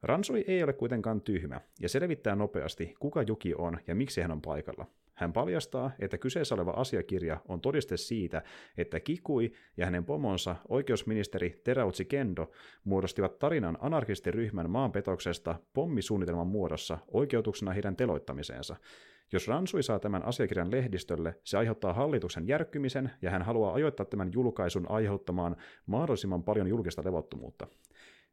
Ransui ei ole kuitenkaan tyhmä ja selvittää nopeasti, kuka Juki on ja miksi hän on paikalla. Hän paljastaa, että kyseessä oleva asiakirja on todiste siitä, että Kikui ja hänen pomonsa oikeusministeri Terautsi Kendo muodostivat tarinan anarkistiryhmän maanpetoksesta pommisuunnitelman muodossa oikeutuksena heidän teloittamiseensa. Jos Ransui saa tämän asiakirjan lehdistölle, se aiheuttaa hallituksen järkkymisen ja hän haluaa ajoittaa tämän julkaisun aiheuttamaan mahdollisimman paljon julkista levottomuutta.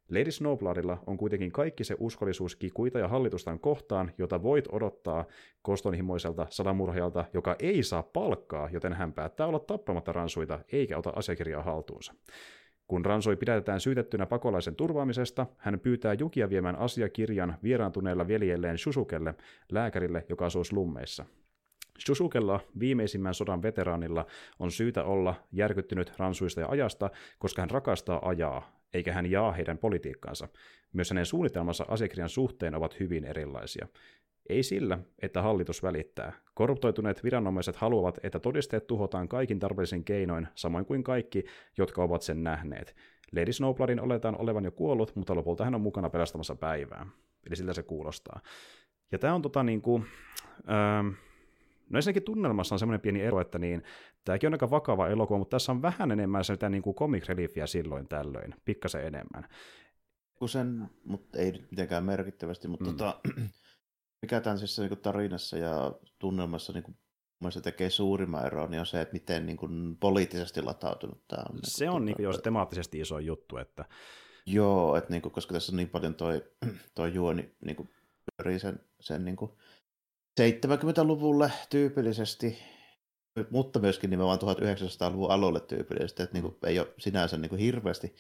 Lady Snowbloodilla on kuitenkin kaikki se uskollisuus kikuita ja hallitustaan kohtaan, jota voit odottaa kostonhimoiselta salamurhajalta, joka ei saa palkkaa, joten hän päättää olla tappamatta ransuita eikä ota asiakirjaa haltuunsa. Kun Ransoi pidätetään syytettynä pakolaisen turvaamisesta, hän pyytää Jukia viemään asiakirjan vieraantuneella veljelleen Shusukelle, lääkärille, joka asuu slummeissa. Shusukella, viimeisimmän sodan veteraanilla, on syytä olla järkyttynyt ransuista ja ajasta, koska hän rakastaa ajaa, eikä hän jaa heidän politiikkaansa. Myös hänen suunnitelmansa asiakirjan suhteen ovat hyvin erilaisia. Ei sillä, että hallitus välittää. Korruptoituneet viranomaiset haluavat, että todisteet tuhotaan kaikin tarpeellisin keinoin, samoin kuin kaikki, jotka ovat sen nähneet. Lady Snowbloodin oletaan olevan jo kuollut, mutta lopulta hän on mukana pelastamassa päivää. Eli siltä se kuulostaa. Ja tämä on tota niin kuin, ähm, No ensinnäkin tunnelmassa on semmoinen pieni ero, että niin, tämäkin on aika vakava elokuva, mutta tässä on vähän enemmän sitä niin kuin comic reliefiä silloin tällöin, pikkasen enemmän. Sen, mutta ei nyt mitenkään merkittävästi, mutta mm. tota, mikä tässä niin tarinassa ja tunnelmassa niin kuin, tekee suurimman eron, niin on se, että miten niin kuin, poliittisesti latautunut tämä on. Se niin on niin jo se temaattisesti iso juttu. Että... Joo, että niin kuin, koska tässä on niin paljon toi, toi juoni niin kuin, sen, sen niin kuin, 70-luvulle tyypillisesti, mutta myöskin nimenomaan 1900-luvun alueelle tyypillisesti, että niin kuin, ei ole sinänsä niin kuin hirveästi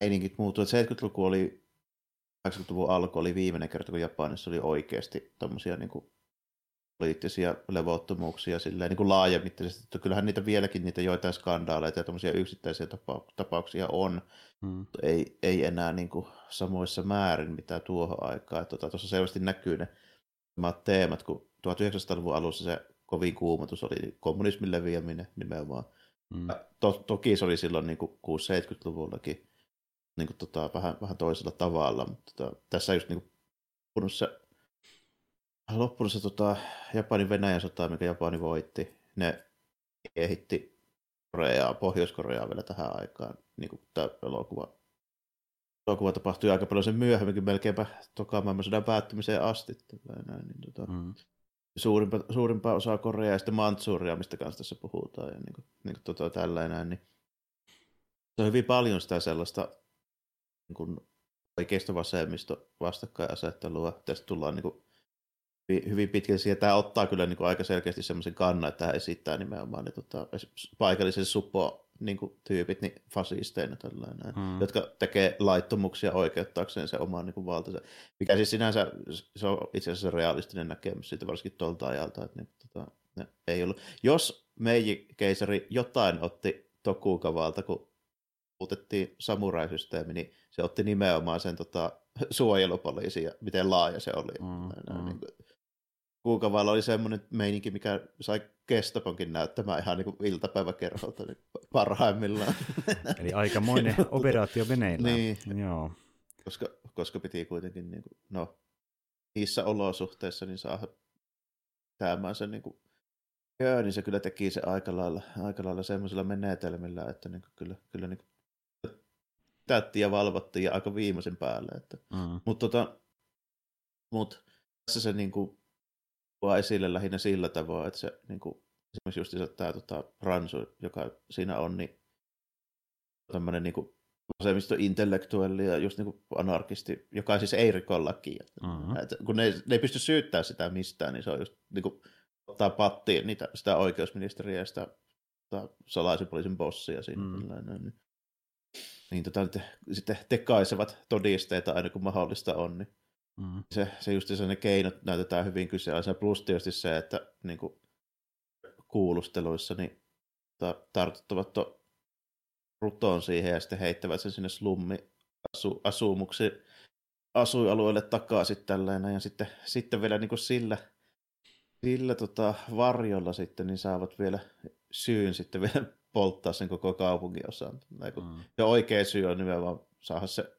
meiningit muuttunut. 70-luku oli, 80-luvun alku oli viimeinen kerta, kun Japanissa oli oikeasti tämmöisiä niin kuin, poliittisia levottomuuksia silleen, niin kuin laajamittaisesti. Että kyllähän niitä vieläkin niitä joitain skandaaleita ja tämmöisiä yksittäisiä tapauksia on, hmm. ei, ei enää niin kuin, samoissa määrin mitä tuohon aikaan. Tuossa tota, selvästi näkyy ne samat teemat, kun 1900-luvun alussa se kovin kuumotus oli kommunismin leviäminen nimenomaan. Mm. To, toki se oli silloin niin 6-70-luvullakin niin kuin, tota, vähän, vähän toisella tavalla, mutta tota, tässä just niin kuin, se, loppunut se tota, Japanin Venäjän sota, mikä Japani voitti. Ne kehitti Koreaa, Pohjois-Koreaa vielä tähän aikaan, niin kuin tämä elokuva elokuva tapahtui aika paljon sen myöhemminkin, melkeinpä toka maailmansodan päättymiseen asti. Näin, niin, tota, mm. suurimpa, suurimpaa osaa Koreaa ja sitten Mantsuria, mistä kanssa tässä puhutaan. Ja niin kuin, niin kuin tota, tällainen, niin se on hyvin paljon sitä sellaista niin kuin oikeisto vasemmisto vastakkainasettelua. Tästä tullaan niin kuin, hyvin pitkälle siihen. Tämä ottaa kyllä niin kuin aika selkeästi semmoisen kannan, että hän esittää nimenomaan ne, tota, paikallisen suppo niin kuin, tyypit niin fasisteina tällainen, hmm. jotka tekee laittomuksia oikeuttaakseen se oman niin kuin, valtansa. Mikä siis sinänsä se on itse asiassa realistinen näkemys siitä varsinkin tuolta ajalta, että niin, tota, ne ei ollut. Jos Meiji keisari jotain otti Tokugavalta, kun muutettiin samuraisysteemi, niin se otti nimenomaan sen tota, suojelupoliisi ja miten laaja se oli. Mm, mm. Niin kuin, Kuukavalla oli semmoinen meininki, mikä sai Kestaponkin näyttämään ihan niin iltapäiväkerholta niin parhaimmillaan. Eli aikamoinen operaatio meneillään. niin. Joo. Koska, koska piti kuitenkin, niin kuin, no, niissä olosuhteissa niin saa tämän sen niin kuin, joo, niin se kyllä teki se aika lailla, aika lailla semmoisilla menetelmillä, että niin kuin, kyllä, kyllä niin kuin, täyttiin ja valvottiin ja aika viimeisen päälle. Että, mm. Mutta tota, mut, tässä se niin kuin, tuo esille lähinnä sillä tavoin, että se niin kuin, esimerkiksi just tämä tota, Ransu, joka siinä on, niin tämmöinen niin vasemmisto-intellektuelli ja just niin kuin anarkisti, joka siis ei riko lakia. Mm-hmm. Et kun ne, ne ei pysty syyttämään sitä mistään, niin se on just niin kuin, ottaa pattiin niitä, sitä oikeusministeriä ja sitä, sitä salaisen poliisin bossia siinä. Mm. Niin, niin tota, te, sitten tekaisevat todisteita aina kun mahdollista on, niin mm. se, se just se ne keinot näytetään hyvin kyseenalaisia. Plus tietysti se, että niin kuin, kuulusteluissa niin ta, tartuttavat to, rutoon siihen ja sitten heittävät sen sinne slummi asu, asumuksi asuinalueelle takaisin tällainen ja sitten, sitten vielä niin kuin sillä, sillä tota varjolla sitten niin saavat vielä syyn sitten vielä polttaa sen koko kaupungin osan. Mm. Ja oikea syy on nimenomaan saada se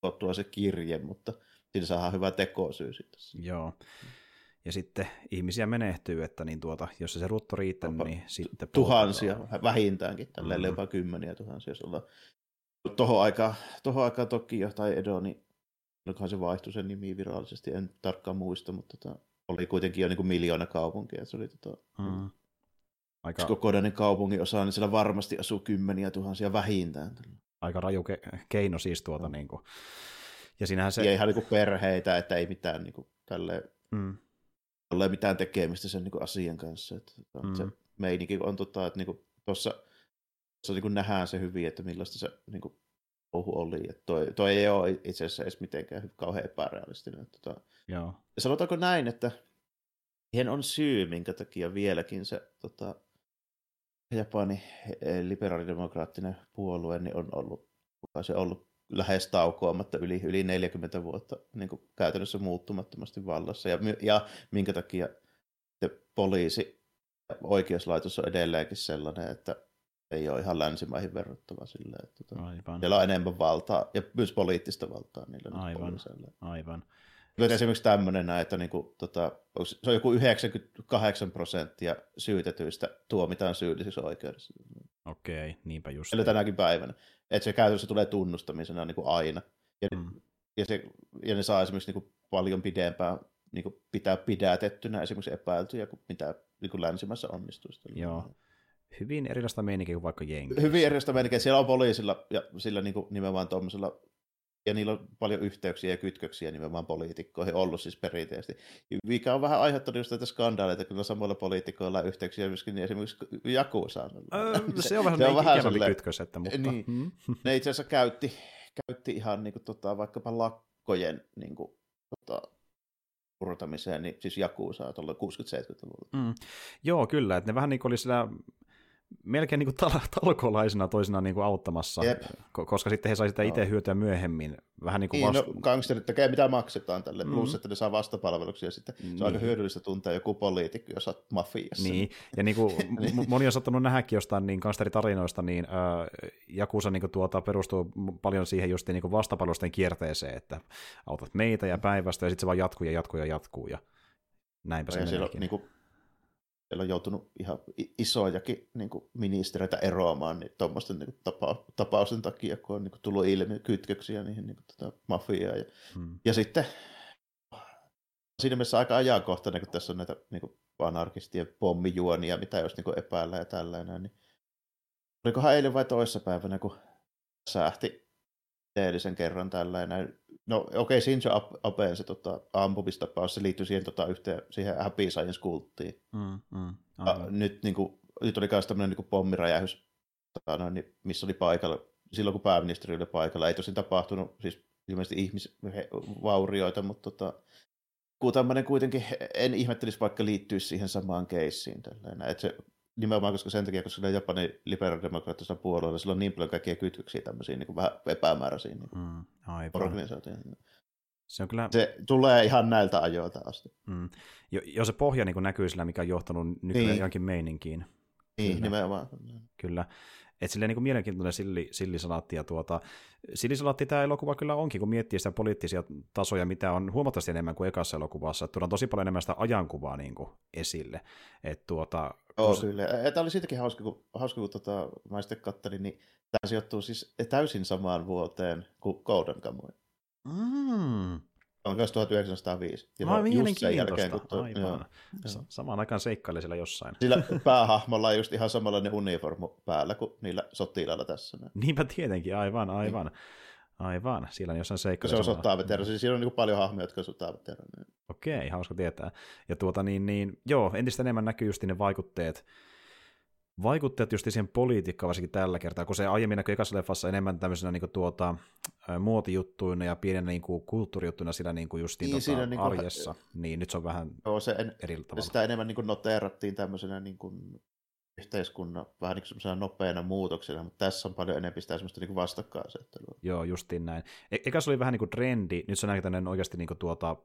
tuottua se kirje, mutta siinä saadaan hyvä tekosyy sitten. Joo. Ja sitten ihmisiä menehtyy, että niin tuota, jos se rutto riittää, niin sitten... Tuhansia, poltetaan. vähintäänkin, tälleen mm. jopa kymmeniä tuhansia, jos ollaan tuohon aikaan, tohon aikaan Tokio tai Edo, niin onkohan se vaihtui sen nimi virallisesti, en tarkkaan muista, mutta tota, oli kuitenkin jo niin kuin miljoona kaupunkia. Se oli tota, mm. Aika... kokonainen kaupungin osa, niin siellä varmasti asuu kymmeniä tuhansia vähintään. Aika raju ke- keino siis tuota. Niin kuin. Ja se... Ja ihan niin kuin perheitä, että ei mitään niin kuin, tälleen, mm. ole mitään tekemistä sen niin kuin asian kanssa. Että, mm. Se meininki on tota, että niin tuossa niin nähdään se hyvin, että millaista se niin kuin, touhu oli. Että toi, toi ei ole itse asiassa edes mitenkään kauhean epärealistinen. Tota, Joo. Ja sanotaanko näin, että siihen on syy, minkä takia vieläkin se tota, Japanin eh, liberaalidemokraattinen puolue niin on ollut, se ollut lähes taukoamatta yli, yli 40 vuotta niin kuin käytännössä muuttumattomasti vallassa. Ja, ja minkä takia poliisi oikeuslaitos on edelleenkin sellainen, että ei ole ihan länsimaihin verrattava sille, että tota, Aivan. siellä on enemmän valtaa ja myös poliittista valtaa niillä Aivan. Aivan. Nyt esimerkiksi tämmöinen, että niin kuin, tota, se on joku 98 prosenttia syytetyistä tuomitaan syyllisiksi oikeudessa. Okei, niinpä just. Eli tänäkin päivänä. Että se käytännössä tulee tunnustamisena niin kuin aina. Ja, mm. ja, se, ja ne saa esimerkiksi niin kuin paljon pidempään niin kuin pitää pidätettynä esimerkiksi epäiltyjä kuin mitä niin kuin länsimässä onnistuu. Joo. Hyvin erilaista meininkiä kuin vaikka jengi. Hyvin erilaista meininkiä. Siellä on poliisilla ja sillä niin kuin nimenomaan tuommoisella ja niillä on paljon yhteyksiä ja kytköksiä nimenomaan poliitikkoihin ollut siis perinteisesti. Mikä on vähän aiheuttanut just näitä skandaaleita, kyllä samoilla poliitikoilla on yhteyksiä myöskin esimerkiksi Jakusaan. Öö, se on vähän, se on vähän sellainen kytkös, että mutta... Niin, hmm. Ne itse asiassa käytti, käytti ihan niin kuin, tota, vaikkapa lakkojen niin kuin, tota, purtamiseen, niin siis Jakusaa tuolla 60-70-luvulla. Mm. Joo, kyllä, että ne vähän niin kuin oli sillä melkein niin kuin tal- talkolaisena toisinaan niin kuin auttamassa, Jep. koska sitten he sai sitä itse hyötyä myöhemmin. Vähän niin kuin niin, vast... no, gangsterit tekee mitä maksetaan tälle, mm. plus että ne saa vastapalveluksia sitten. Se on niin. aika hyödyllistä tuntea joku poliitikko, jos olet mafiassa. Niin, ja niin kuin niin. moni on sattunut nähdäkin jostain niin gangsteritarinoista, niin äh, Jakusa niin kuin tuota, perustuu paljon siihen just niin kuin vastapalvelusten kierteeseen, että autat meitä ja päivästä, ja sitten se vaan jatkuu ja jatkuu ja jatkuu, ja näinpä no, se Niin kuin siellä on joutunut ihan isojakin niin kuin ministereitä eroamaan niin tuommoisten niin tapa, tapausten takia, kun on niin kuin tullut ilmi kytköksiä niihin niin kuin, tota, mafiaan. Ja, hmm. ja sitten siinä mielessä aika ajankohtainen, kun tässä on näitä niin kuin anarkistien pommijuonia, mitä jos niin epäillä ja tällainen, niin olikohan eilen vai toissapäivänä, kun sähti edellisen kerran tällainen No okei, okay, Shinjo Aben se tota, ampumistapaus, se liittyy siihen, tota, yhteen, siihen Happy Science-kulttiin. Mm, mm, nyt, niin kuin, nyt oli myös tämmöinen niin pommiräjähys, tota, no, niin, missä oli paikalla, silloin kun pääministeri oli paikalla. Ei tosin tapahtunut siis ilmeisesti ihmisvaurioita, mutta tota, kun tämmöinen kuitenkin, en ihmettelisi vaikka liittyisi siihen samaan keissiin. Tällainen. Että se nimenomaan koska sen takia, koska sillä Japanin liberaalidemokraattisella puolueella sillä on niin paljon kaikkia kytköksiä tämmöisiä niin kuin vähän epämääräisiä niin mm, organisaatioihin. Se, on kyllä... se tulee ihan näiltä ajoilta asti. Mm. Jo, jo se pohja niin näkyy sillä, mikä on johtanut nykyään niin. johonkin meininkiin. Niin, kyllä. nimenomaan. Kyllä. Että silleen niin kuin mielenkiintoinen silli, sillisalaatti. Ja tuota, sillisalaatti tämä elokuva kyllä onkin, kun miettii sitä poliittisia tasoja, mitä on huomattavasti enemmän kuin ekassa elokuvassa. Tuodaan tosi paljon enemmän sitä ajankuvaa niin kuin esille. Et tuota, Joo, kun... kyllä. Tämä oli siitäkin hauska, kun, hauska, kun tota, mä sitten kattelin, niin tämä sijoittuu siis täysin samaan vuoteen kuin Golden Kamuy. Mm. On myös 1905. Ja just sen jälkeen, kun tuo- Aivan. joo. Sa- Samaan aikaan seikkaili siellä jossain. Sillä päähahmolla on just ihan samanlainen uniformu päällä kuin niillä sotilailla tässä. Niinpä tietenkin, aivan, aivan. Aivan, siellä on jossain Kun seikkaili. se on samalla. sotaveteraani. Siis siinä on niin paljon hahmoja, jotka on sotaveteraani. Okei, hauska tietää. Ja tuota niin, niin joo, entistä enemmän näkyy just ne vaikutteet, vaikutteet just siihen politiikkaan varsinkin tällä kertaa, kun se aiemmin näkyy ekassa leffassa enemmän tämmöisenä niin tuota, ä, muotijuttuina ja pienenä niin kuin, kulttuurijuttuina sillä niin kuin justiin Niin, tota, siinä niinku- arjessa, niin nyt se on vähän Joo, se en, eri tavalla. sitä enemmän niin kuin noteerattiin tämmöisenä niin kuin yhteiskunnan vähän niin kuin nopeana muutoksena, mutta tässä on paljon enemmän sitä semmoista niin kuin vastakkainasettelua. Joo, justiin näin. E- se oli vähän niin kuin trendi, nyt se on oikeasti niin kuin tuota,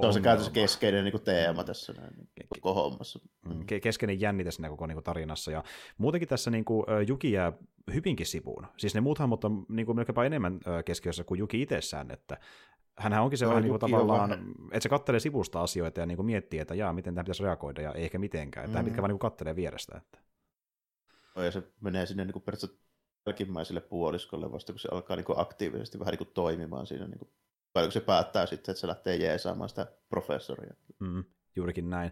Se on se käytössä keskeinen niin kuin teema tässä näin, niin koko hommassa. Mm, ke- keskeinen jännite siinä koko niin kuin, tarinassa. Ja muutenkin tässä niin kuin, Juki jää hyvinkin sivuun. Siis ne muut hahmot on niin kuin, melkeinpä enemmän keskiössä kuin Juki itsessään, että hänhän onkin se Joo, vähän niin kuin, on tavallaan, vähän- että se kattelee sivusta asioita ja niin kuin miettii, että jaa, miten tähän pitäisi reagoida ja ei ehkä mitenkään. Että Mm. pitkä vaan niin kuin kattelee vierestä. Että. Ja se menee sinne niin kuin periaatteessa jälkimmäiselle puoliskolle vasta, kun se alkaa niin kuin aktiivisesti vähän niin kuin toimimaan siinä. Niin kuin, vai kun se päättää sitten, että se lähtee jeesaamaan sitä professoria. Mm, juurikin näin.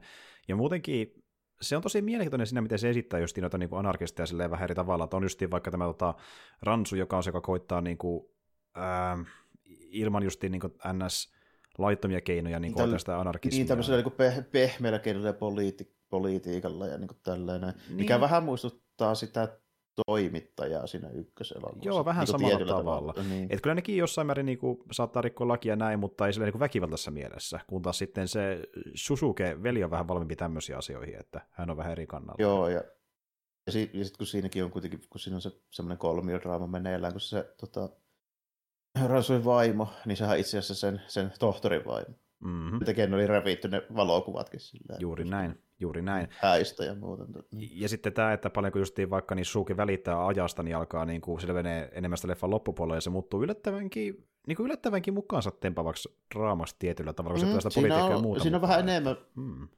Ja muutenkin se on tosi mielenkiintoinen siinä, miten se esittää just noita niin anarkisteja silleen vähän eri tavalla. Että on justiin vaikka tämä tota, Ransu, joka on se, joka koittaa niin kuin, ää, ilman justiin niin kuin NS laittomia keinoja niin Tällä- kuin sitä anarkismia. Niin tämmöisellä niin kuin pe- pehmeällä keinoilla ja politi- politiikalla ja niin kuin tällainen, Niin. mikä vähän muistuttaa sitä toimittajaa siinä ykköselokuvassa. Joo, vähän niin samalla tietyllä tavalla. Niin. Et kyllä nekin jossain määrin niin kuin, saattaa rikkoa lakia näin, mutta ei sillä niin väkivaltaisessa mielessä, kun taas sitten se Susuke veli on vähän valmiimpi tämmöisiin asioihin, että hän on vähän eri kannalla. Joo, ja, ja, si- ja sitten kun siinäkin on kuitenkin, kun siinä on se semmoinen kolmiodraama meneillään, kun se tota, Ransuin vaimo, niin sehän itse asiassa sen, sen tohtorin vaimo. Mm-hmm. Ne oli revitty ne valokuvatkin sillä Juuri näin, juuri näin. häistä ja muuta. Niin. Ja sitten tämä, että paljonko justiin vaikka niin Suki välittää ajasta, niin alkaa niin kuin menee enemmän sitä leffan loppupuolella, ja se muuttuu yllättävänkin, niin kuin yllättävänkin mukaansa tempaavaksi draamasta tietyllä tavalla, kun se tulee sitä Mm, politiikkaa ja on, muuta. siinä on vähän enemmän, Mm.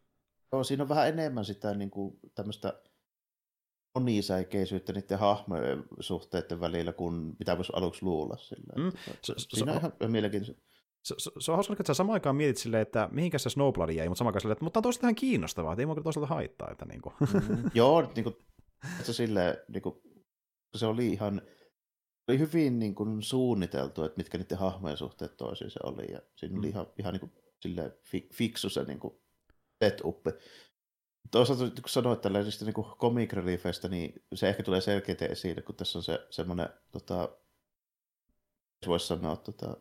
joo, siinä on vähän enemmän sitä niin kuin, tämmöistä monisäikeisyyttä niiden hahmojen suhteiden välillä, kuin mitä voisi aluksi luulla. Sillä. Mm. Se- se- siinä on se- ihan mielenkiintoista. Se, se, se on hauska, että sä samaan aikaan mietit silleen, että mihinkä se Snowblood jäi, mutta samaan aikaan silleen, että mutta on toisaalta ihan kiinnostavaa, että ei mua kyllä toisaalta haittaa. Että niin kuin. Mm, joo, niin kuin, se, silleen, niin kuin, se oli ihan oli hyvin niin kuin, suunniteltu, että mitkä niiden hahmojen suhteet toisiinsa oli. Ja siinä oli Mm. ihan, ihan niin kuin, silleen, fi, fiksu se niin kuin, setup. Toisaalta kun sanoit tällaisista niin kuin comic reliefeistä, niin se ehkä tulee selkeästi esille, kun tässä on se semmoinen, tota, voisi sanoa, tota,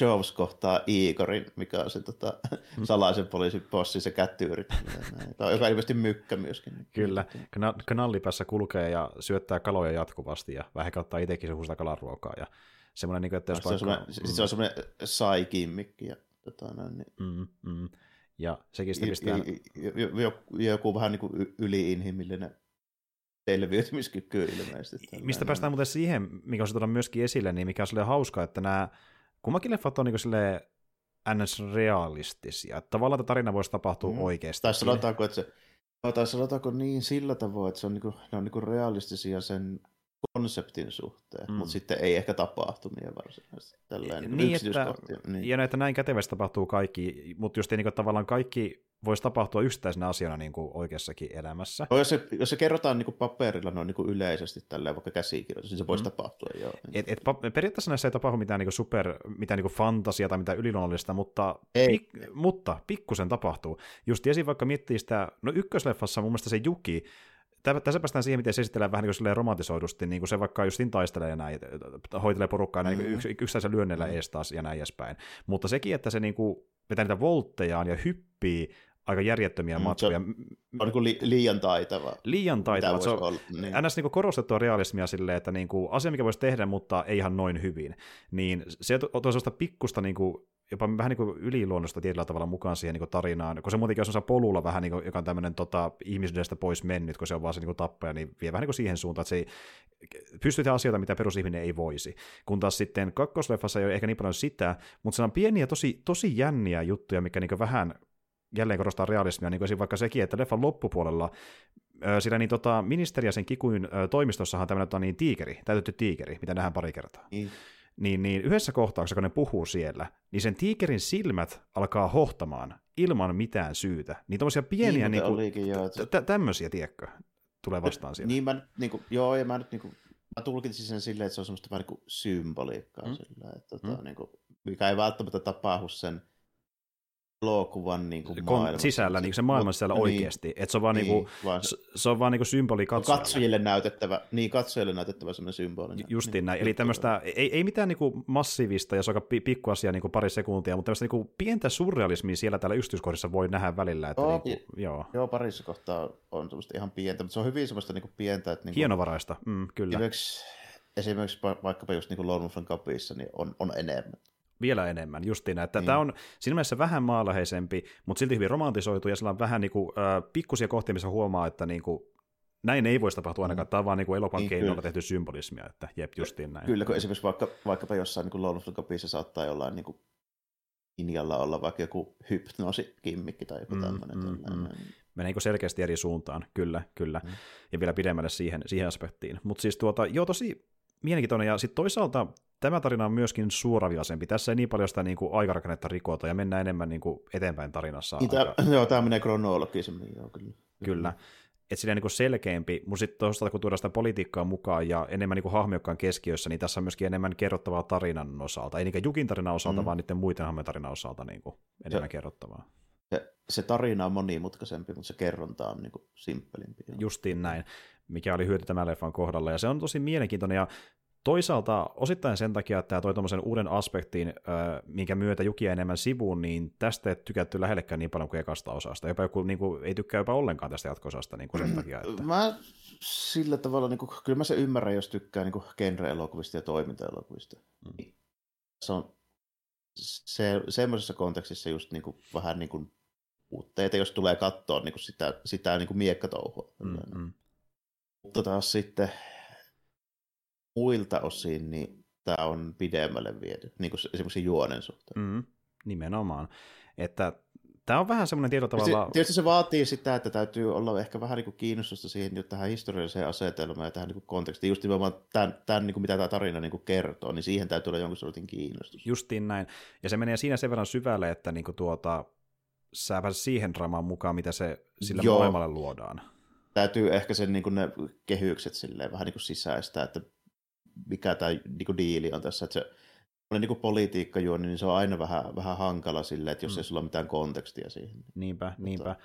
Joves kohtaa Igorin, mikä on se tota, Mm. salaisen poliisin bossi, se kätyyri, joka on ilmeisesti mykkä myöskin. Kyllä, Kna- knallipäässä kulkee ja syöttää kaloja jatkuvasti ja vähän ottaa itsekin se huusta kalaruokaa. Ja semmoinen, niin kuin, että jos Se on semmoinen, vaikka... sit se on semmoinen sai-kimmikki. Ja, tota, noin, niin, Mm, mm. Ja sekin sitten i- pistää... i- i- jo- jo- joku vähän niin kuin yliinhimillinen selviytymiskyky ilmeisesti. Mistä päästään muuten siihen, mikä on se tuoda myöskin esille, niin mikä on silleen hauska, että nämä kummakin leffat on niin silleen ns-realistisia. Että Tavallaan että tarina voisi tapahtua Mm. oikeasti. Tai sanotaanko, että se, tai sanotaanko niin sillä tavoin, että se on, niinku, ne on niinku realistisia sen konseptin suhteen, Mm. mutta sitten ei ehkä tapahtumia varsinaisesti. Tällainen Niin, yksityiskohtia. Niin. Ja näitä näin kätevästi tapahtuu kaikki, mutta just niin kuin, tavallaan kaikki voisi tapahtua yksittäisenä asiana niin kuin oikeassakin elämässä. No, jos, se, jos se kerrotaan niin kuin paperilla noin niin kuin yleisesti tälleen, vaikka käsikirjoitus, niin se voisi Mm. mm. tapahtua. Joo. Et, et, periaatteessa näissä ei tapahdu mitään niinku super, mitään niinku fantasia tai mitään yliluonnollista, mutta, Ei. pik, mutta pikkusen tapahtuu. Just esim. vaikka miettii sitä, no ykkösleffassa mun mielestä se Juki, Tä- tässä päästään siihen, miten se esitellään vähän niin kuin romantisoidusti, niin kuin se vaikka justin taistelee ja näin, hoitelee porukkaa näin, mm-hmm. yks, yksittäisellä lyönneillä Mm. ees taas ja näin edespäin. Mutta sekin, että se niin kuin vetää niitä volttejaan ja hyppii aika järjettömiä Mm, se matkoja, on niin li, liian taitava. liian taitava. Se on, olla. Niin. ns. Niin korostettua realismia silleen, että niin kuin, asia, mikä voisi tehdä, mutta ei ihan noin hyvin, niin se tuo sellaista pikkusta niin kuin, jopa vähän niin kuin yliluonnosta tietyllä tavalla mukaan siihen niin kuin tarinaan, kun se muutenkin on sellaisella polulla vähän, niin kuin, joka on tämmöinen tota, ihmisyydestä pois mennyt, kun se on vaan se niin kuin tappaja, niin vie vähän niin kuin siihen suuntaan, että se ei pysty tehdä asioita, mitä perusihminen ei voisi. Kun taas sitten kakkosleffassa ei ole ehkä niin paljon sitä, mutta se on pieniä, tosi, tosi jänniä juttuja, mikä niin kuin vähän jälleen korostaa realismia, niin kuin vaikka sekin, että leffan loppupuolella sillä niin tota, ministeri ja sen kikuin toimistossahan tämmöinen tota, niin, tiikeri, täytetty tiikeri, mitä nähdään pari kertaa. Niin. niin, niin yhdessä kohtauksessa, kun ne puhuu siellä, niin sen tiikerin silmät alkaa hohtamaan ilman mitään syytä. Niin tommosia pieniä Niin, niin olikin, joo, että- tä- tämmöisiä, tiedätkö, tulee vastaan siellä. Niin mä, niin kuin, joo, ja mä nyt niin kuin, mä tulkitsin sen silleen, että se on semmoista vähän niin kuin symboliikkaa, Mm. mm. sillä, että, tota, Mm. niin kuin, mikä ei välttämättä tapahdu sen elokuvan niin kuin Kon- maailmassa. sisällä, niin sen maailman sisällä Niin, oikeasti. Että se on vaan, niin, niinku, vaan se, se, se on vaan niinku symboli katsojalle. katsojille näytettävä, niin katsojille näytettävä semmoinen symboli. Justiin näin. Eli tämmöistä, ei, ei mitään niinku massiivista, jos on aika pi- pikku asia niinku pari sekuntia, mutta tämmöistä niinku pientä surrealismia siellä täällä yksityiskohdissa voi nähdä välillä. Että Joo, niinku, joo. Joo, parissa kohtaa on semmoista ihan pientä, mutta se on hyvin semmoista niin kuin pientä, että niin kuin, Hienovaraista, mm, kyllä. esimerkiksi, esimerkiksi va- vaikkapa just niin kuin Lone Wolfin Cupissa, niin on, on enemmän. Vielä enemmän, justiin. Että Niin. Tämä on siinä mielessä vähän maanläheisempi, mutta silti hyvin romantisoitu, ja sillä on vähän niinku, äh, pikkusia kohtia, missä huomaa, että niinku, näin ei voisi tapahtua ainakaan, tämä on vaan niinku elokuvan Niin, keinoilla tehty symbolismia, että jep, justiin näin. Kyllä, kun esimerkiksi vaikka, vaikkapa jossain niin Lone saattaa jollain niin kuin linjalla olla vaikka joku hypnoosikimmikki tai joku Mm, tämmöinen. mm, tällainen. menee niin selkeästi eri suuntaan, kyllä, kyllä, Mm. ja vielä pidemmälle siihen, siihen aspektiin. Mutta siis tuota, joo, tosi mielenkiintoinen, ja sitten toisaalta tämä tarina on myöskin suoravaisempi. Tässä ei niin paljon sitä niin kuin aikarakennetta rikota, ja mennään enemmän niin kuin eteenpäin tarinassa. Niin, aika- tämä, joo, tämä menee kronologisemmin, joo, kyllä. Kyllä. Että sillä niin selkeämpi, mutta sitten toisaalta kun tuodaan sitä politiikkaa mukaan ja enemmän niin on keskiössä, niin tässä on myöskin enemmän kerrottavaa tarinan osalta. Ei niinkään Jukin tarinan osalta, Mm. vaan niiden muiden hahmojen tarinan osalta niin kuin enemmän kerrottavaa. Se, tarina on monimutkaisempi, mutta se kerronta on niin kuin simppelimpi. Justiin näin, mikä oli hyöty tämän leffan kohdalla. Ja se on tosi mielenkiintoinen ja toisaalta osittain sen takia, että tämä toi tuommoisen uuden aspektin, minkä myötä Jukia enemmän sivuun, niin tästä ei tykätty lähellekään niin paljon kuin ekasta osasta. Jopa joku niin kuin, ei tykkää jopa ollenkaan tästä jatko-osasta niin kuin sen takia, että... Mä sillä tavalla, niin kuin, kyllä mä se ymmärrän, jos tykkää niin genre-elokuvista ja toiminta-elokuvista. Mm. Se on se, semmoisessa kontekstissa just niin kuin, vähän niin kuin puutteita, jos tulee katsoa niin kuin sitä, sitä niin kuin miekkatouhua. Mm, mm. Mutta taas sitten muilta osin, niin tämä on pidemmälle viety, niin kuin se- esimerkiksi juonen suhteen. Mm, nimenomaan. Että tämä on vähän semmoinen tietyllä Tietysti, tavalla... tietysti se vaatii sitä, että täytyy olla ehkä vähän niin kuin kiinnostusta siihen jo tähän historialliseen asetelmaan ja tähän niin kuin kontekstiin. Just nimenomaan tämän, tämän niin kuin mitä tämä tarina niin kuin kertoo, niin siihen täytyy olla jonkun sortin kiinnostus. Justiin näin. Ja se menee siinä sen verran syvälle, että niinku tuota, sä pääset siihen dramaan mukaan, mitä se sillä Joo. maailmalle luodaan. Täytyy ehkä sen niin kuin ne kehykset silleen vähän niin kuin sisäistää, että mikä tämä niin kuin diili on tässä. Että se niin kuin politiikkajuoni, niin se on aina vähän, vähän hankala silleen, että jos Mm. ei sulla ole mitään kontekstia siihen. Niinpä, niinpä.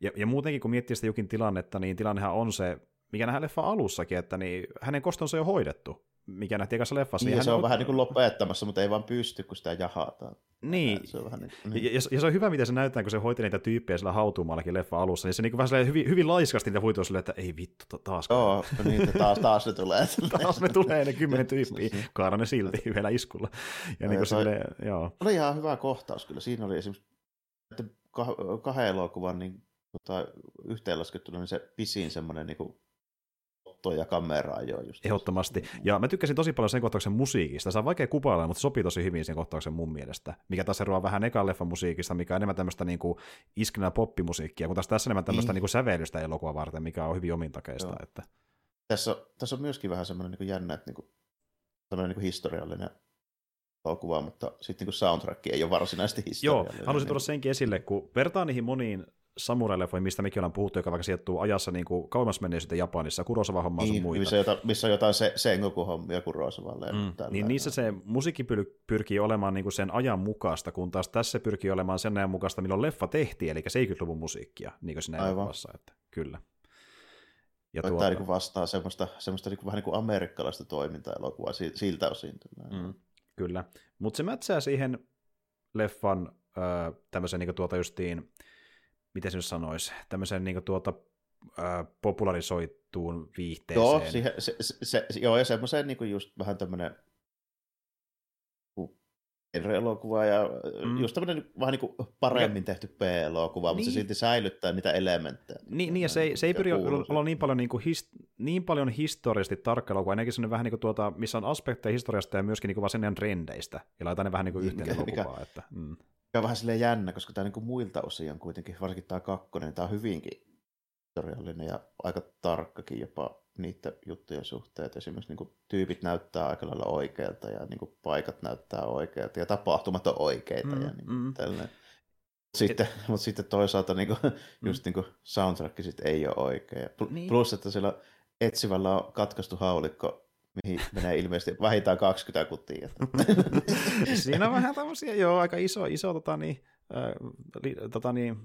Ja, ja muutenkin, kun miettii sitä Jukin tilannetta, niin tilannehan on se, mikä nähdään leffan alussakin, että niin hänen kostonsa on jo hoidettu, mikä nähtiin ekassa leffassa. Niin, ja hän se on vähän niin kuin lopettamassa, mutta ei vaan pysty, kun sitä jahataan. Niin, Se on vähän niin, Ja, niin. ja, ja, se on hyvä, miten se näyttää, kun se hoiti niitä tyyppejä sillä hautuumaallakin leffa alussa, niin se niin vähän hyvin, hyvin laiskasti niitä huituu silleen, että ei vittu, ta- taas. Joo, niin, että taas, taas ne tulee. Taas me tulee ne kymmenen tyyppiä, kaada ne silti yhdellä iskulla. Ja No, niin ja kuin toi- silleen, joo. oli ihan hyvä kohtaus kyllä. Siinä oli esimerkiksi kahden elokuvan niin, tota, yhteenlaskettuna niin se pisin semmoinen niin otto ja kamera jo just. Ehdottomasti. Ja mä tykkäsin tosi paljon sen kohtauksen musiikista. Se on vaikea kuvailla, mutta se sopii tosi hyvin sen kohtauksen mun mielestä. Mikä taas eroaa vähän ekan leffan musiikista, mikä on enemmän tämmöistä niinku iskenää poppimusiikkia, kun taas tässä enemmän tämmöistä Niin. niinku sävellystä elokuvaa varten, mikä on hyvin omintakeista. Joo. Että... Tässä, tässä on myöskin vähän semmoinen niin jännä, että niin kuin, tämmöinen niin historiallinen elokuva, mutta sitten niin soundtrack ei ole varsinaisesti Joo, historiallinen. halusin niin- tuoda senkin esille, kun vertaa niihin moniin samurai-leffoihin, mistä mekin ollaan puhuttu, joka vaikka sijoittuu ajassa niin kuin kauemmas menneisyyteen Japanissa, Kurosawa hommaa sun niin, muita. missä, jota, missä on jotain se, Sengoku-hommia Kurosavalle. Mm, niin niissä se musiikki pyr- pyrkii olemaan niinku sen ajan mukaista, kun taas tässä pyrkii olemaan sen ajan mukaista, milloin leffa tehtiin, eli 70-luvun musiikkia, niin kuin siinä Aivan. elokuvassa. Että, kyllä. Ja Tuota... Tämä niin vastaa semmoista, semmoista niin vähän niin kuin amerikkalaista toimintaelokuvaa si- siltä osin. mm, kyllä. Mutta se mätsää siihen leffan ö, tämmöisen niin tuota justiin, miten se nyt sanoisi, tämmöisen niin tuota, ö, popularisoituun viihteeseen. Joo, siihen, se, se, se, joo, ja semmoiseen niin kuin just vähän tämmöinen elokuva ja Mm. just tämmöinen vähän niin kuin paremmin tehty B-elokuva, niin. mutta se Niin. silti säilyttää niitä elementtejä. Niin, niin ja se ei, se ei mikä pyri olla niin paljon, niin, kuin his, niin paljon historiallisesti tarkka elokuva, ainakin sellainen vähän niin kuin tuota, missä on aspekteja historiasta ja myöskin niin kuin vaan sen trendeistä, ja laitetaan ne vähän niin kuin yhteen mikä- elokuvaan. Että, mm. On vähän silleen jännä, koska tämä niin muilta osin on kuitenkin, varsinkin tämä kakkonen, tämä on hyvinkin historiallinen ja aika tarkkakin jopa niiden juttujen suhteen. Että esimerkiksi niin kuin, tyypit näyttää aika lailla oikealta ja niin kuin, paikat näyttää oikealta ja tapahtumat on oikeita mm, ja niin, mm. Sitten, Et... mutta sitten toisaalta niin kuin, mm. just niin kuin soundtrack sit ei ole oikea. Niin. Plus, että sillä etsivällä on katkaistu haulikko, mihin menee ilmeisesti vähintään 20 kuttia. Siinä on vähän tämmöisiä, joo, aika iso, iso tota, niin, tota niin.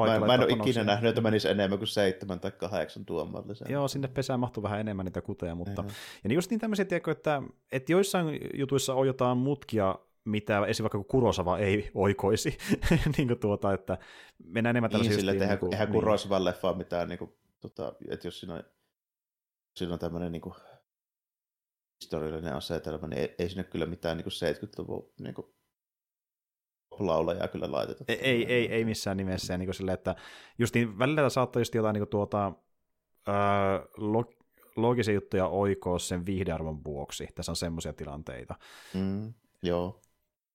Mä, mä en ole ikinä nähnyt, että menisi enemmän kuin seitsemän tai kahdeksan tuomalle. Joo, sinne pesään mahtuu vähän enemmän niitä kuteja, mutta... Ja, ja niin just niin tämmöisiä, tiedätkö, että, että joissain jutuissa on jotain mutkia, mitä esimerkiksi vaikka Kurosava ei oikoisi, niin kuin tuota, että mennään enemmän tällaisia... Niin, sille, että eihän, niin eihän Kurosavan leffaa mitään, niin kuin, tota, että jos siinä on, siinä on tämmöinen niin kuin, historiallinen asetelma, niin ei, ei sinne kyllä mitään niin kuin 70-luvun niin kuin, laulajaa kyllä laiteta. Ei, ei, ei, ei missään nimessä. Ja niin sille, että just niin, välillä saattaa just jotain niin tuota, ää, log, logisia juttuja oikoa sen viihdearvon vuoksi. Tässä on semmoisia tilanteita. Mm, joo.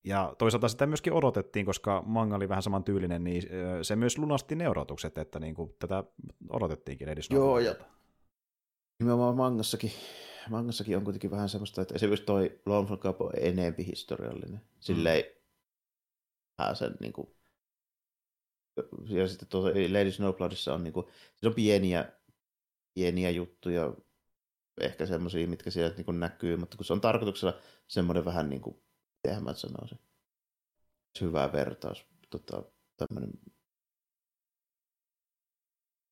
Ja toisaalta sitä myöskin odotettiin, koska manga oli vähän saman tyylinen, niin se myös lunasti ne odotukset, että niin kuin tätä odotettiinkin Lady Joo, ja nimenomaan mangassakin, mangassakin on kuitenkin vähän semmoista, että esimerkiksi toi Lone Cup on enempi historiallinen. Silleen, mm sen niin kuin, ja sitten tuossa Lady Snowbloodissa on, niin kuin, siis on pieniä, pieniä juttuja, ehkä semmoisia, mitkä siellä niin kuin näkyy, mutta kun se on tarkoituksella semmoinen vähän niin kuin, miten mä sanoisin, hyvä vertaus, tota, tämmöinen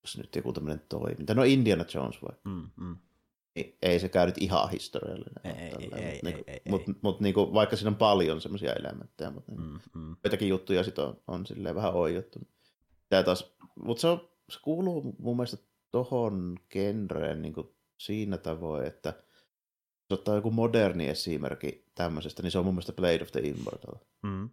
jos nyt joku tämmöinen toiminta. No Indiana Jones vaikka. Mm, mm niin ei se käy nyt ihan historiallinen. Ei, ei, ei, ei, niin, ei, Mutta mut, niinku, vaikka siinä on paljon semmoisia elementtejä, mutta niin, mm, mm. joitakin juttuja sit on, on silleen vähän oijottu. Mutta se, on, se kuuluu mun mielestä tohon genreen niin siinä tavoin, että jos ottaa joku moderni esimerkki tämmöisestä, niin se on mun mielestä Blade of the Immortal. Mm.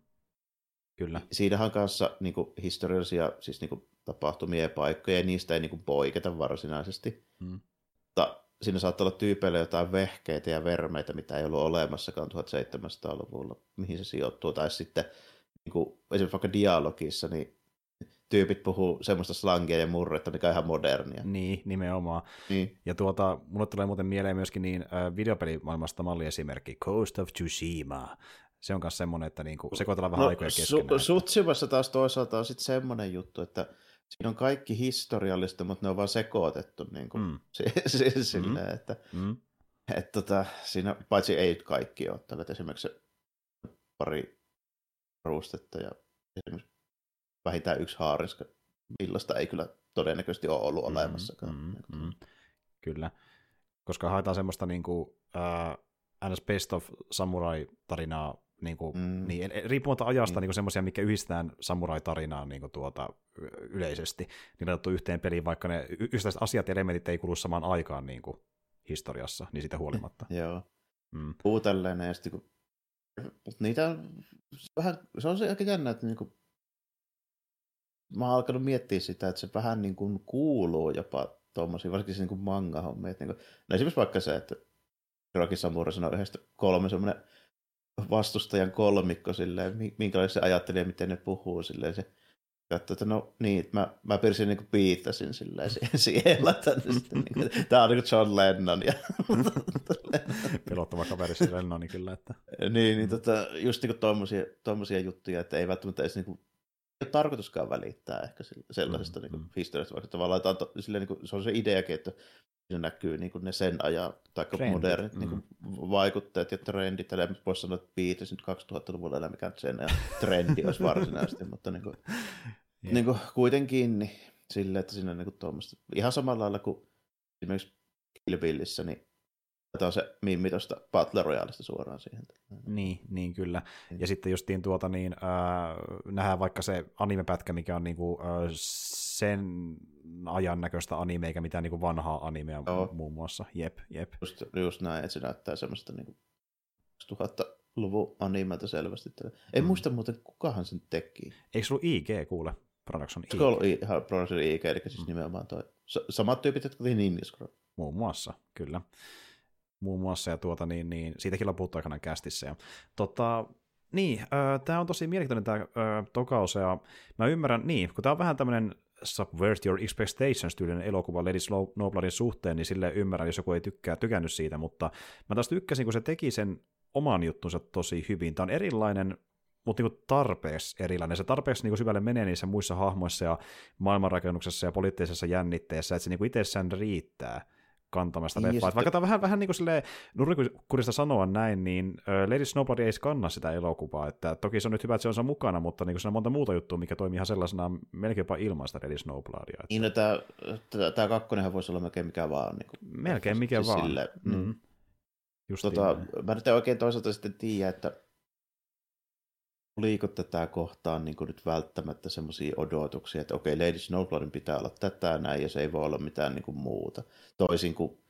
Kyllä. Siinähän on kanssa niin kuin, historiallisia siis, niin kuin, tapahtumia ja paikkoja, ja niistä ei niin kuin, poiketa varsinaisesti. Mm. Mutta siinä saattaa olla tyypeillä jotain vehkeitä ja vermeitä, mitä ei ollut olemassakaan 1700-luvulla, mihin se sijoittuu. Tai sitten niin kuin, esimerkiksi vaikka dialogissa, niin tyypit puhuu semmoista slangia ja murretta, mikä on ihan modernia. Niin, nimenomaan. Niin. Ja tuota, mulle tulee muuten mieleen myöskin niin äh, videopelimaailmasta malliesimerkki Coast of Tsushima. Se on myös semmoinen, että niinku sekoitellaan vähän no, aikoja keskenään. Su- Sutsimassa taas toisaalta on sitten semmoinen juttu, että siinä on kaikki historiallista, mutta ne on vaan sekoitettu niin kuin, mm. silleen, mm. että mm. Et, tota, siinä, paitsi ei kaikki ole tällä, esimerkiksi pari ruustetta ja esimerkiksi vähintään yksi haariska, millaista ei kyllä todennäköisesti ole ollut mm, olemassakaan. Mm, mm, mm. Kyllä, koska haetaan semmoista niin kuin, uh, NS Best of Samurai-tarinaa niin kuin, mm. niin, riippumatta ajasta mm. niin semmoisia, mikä yhdistetään samurai-tarinaan niin kuin tuota, yleisesti, niin laitettu yhteen peliin, vaikka ne yksittäiset asiat ja elementit ei kulu samaan aikaan niin kuin historiassa, niin sitä huolimatta. Joo. Mm. Puu tällainen, ja sitten kun... Mutta niitä vähän, se on se aika jännä, että niinku, mä oon alkanut miettiä sitä, että se vähän niin kuin kuuluu jopa tuommoisiin, varsinkin se niin manga-hommia. Niin kuin, no esimerkiksi vaikka se, että Rocky Samura sanoi yhdestä kolme semmoinen vastustajan kolmikko silleen, minkälaisia se ajattelee, miten ne puhuu silleen, se katsoi, että no niin, mä, mä pirsin niin piittasin silleen siellä, sitten, niin tää on niin John Lennon. Ja, Pelottava kaveri se Lennon, niin kyllä. Että... niin, niin tota, just niin tommosia, tommosia juttuja, että ei välttämättä edes niin kuin, ei ole tarkoituskaan välittää ehkä sellaisesta mm, niin mm. historiasta, vaikka tavallaan että on, silleen, niin kuin, se on se ideakin, että siinä näkyy niin kuin ne sen ajan tai modernit mm. niin kuin, vaikutteet ja trendit. Eli voisi sanoa, että Beatles nyt 2000-luvulla ei mikään sen ajan trendi olisi varsinaisesti, mutta niin kuin, yeah. niin kuin, kuitenkin niin, silleen, että siinä on niin kuin, ihan samalla lailla kuin esimerkiksi Kill Billissä, niin Tämä se mimmi tuosta Battle Royaleista suoraan siihen. Niin, niin kyllä. Niin. Ja sitten justiin tuota niin, äh, nähdään vaikka se animepätkä, mikä on niinku, äh, sen ajan näköistä anime, eikä mitään niinku vanhaa animea Joo. muun muassa. Jep, jep. Just, just näin, että se näyttää semmoista niinku 2000-luvun animeta selvästi. En mm. muista muuten, kukahan sen teki. Eikö se ollut IG, kuule? Production IG. Se ollut Production IG, eli siis mm. nimenomaan toi. Samat tyypit, jotka teki Ninja. Muun muassa, kyllä muun muassa, ja tuota, niin, niin, siitäkin on puhuttu aikanaan kästissä. Ja, tota, niin, äh, tämä on tosi mielenkiintoinen tämä äh, tokaus, ja mä ymmärrän, niin, kun tämä on vähän tämmöinen Subvert Your Expectations tyylinen elokuva Lady Snowbloodin suhteen, niin sille ymmärrän, jos joku ei tykkää, tykännyt siitä, mutta mä taas tykkäsin, kun se teki sen oman juttunsa tosi hyvin. Tämä on erilainen mutta niin tarpeeksi erilainen. Se tarpeeksi niin syvälle menee niissä muissa hahmoissa ja maailmanrakennuksessa ja poliittisessa jännitteessä, että se niin itsessään riittää kantamasta niin, leffaa. Vaikka tämä on vähän, vähän niin kuin silleen, nurrikurista sanoa näin, niin Lady Snowbody ei kanna sitä elokuvaa. Että toki se on nyt hyvä, että se on mukana, mutta niin kuin on monta muuta juttua, mikä toimii ihan sellaisena melkeinpä ilman sitä Lady Snowblodia. Että... Niin, no, tämä, tämä kakkonenhan voisi olla melkein mikä vaan. Niin kuin, melkein mikä siis vaan. Sille, mm. mm. Tota, mä nyt en oikein toisaalta sitten tiedä, että oliko tätä kohtaan niin nyt välttämättä semmoisia odotuksia, että okei, Lady Snowbloodin pitää olla tätä näin, ja se ei voi olla mitään niin kuin muuta. Toisin kuin,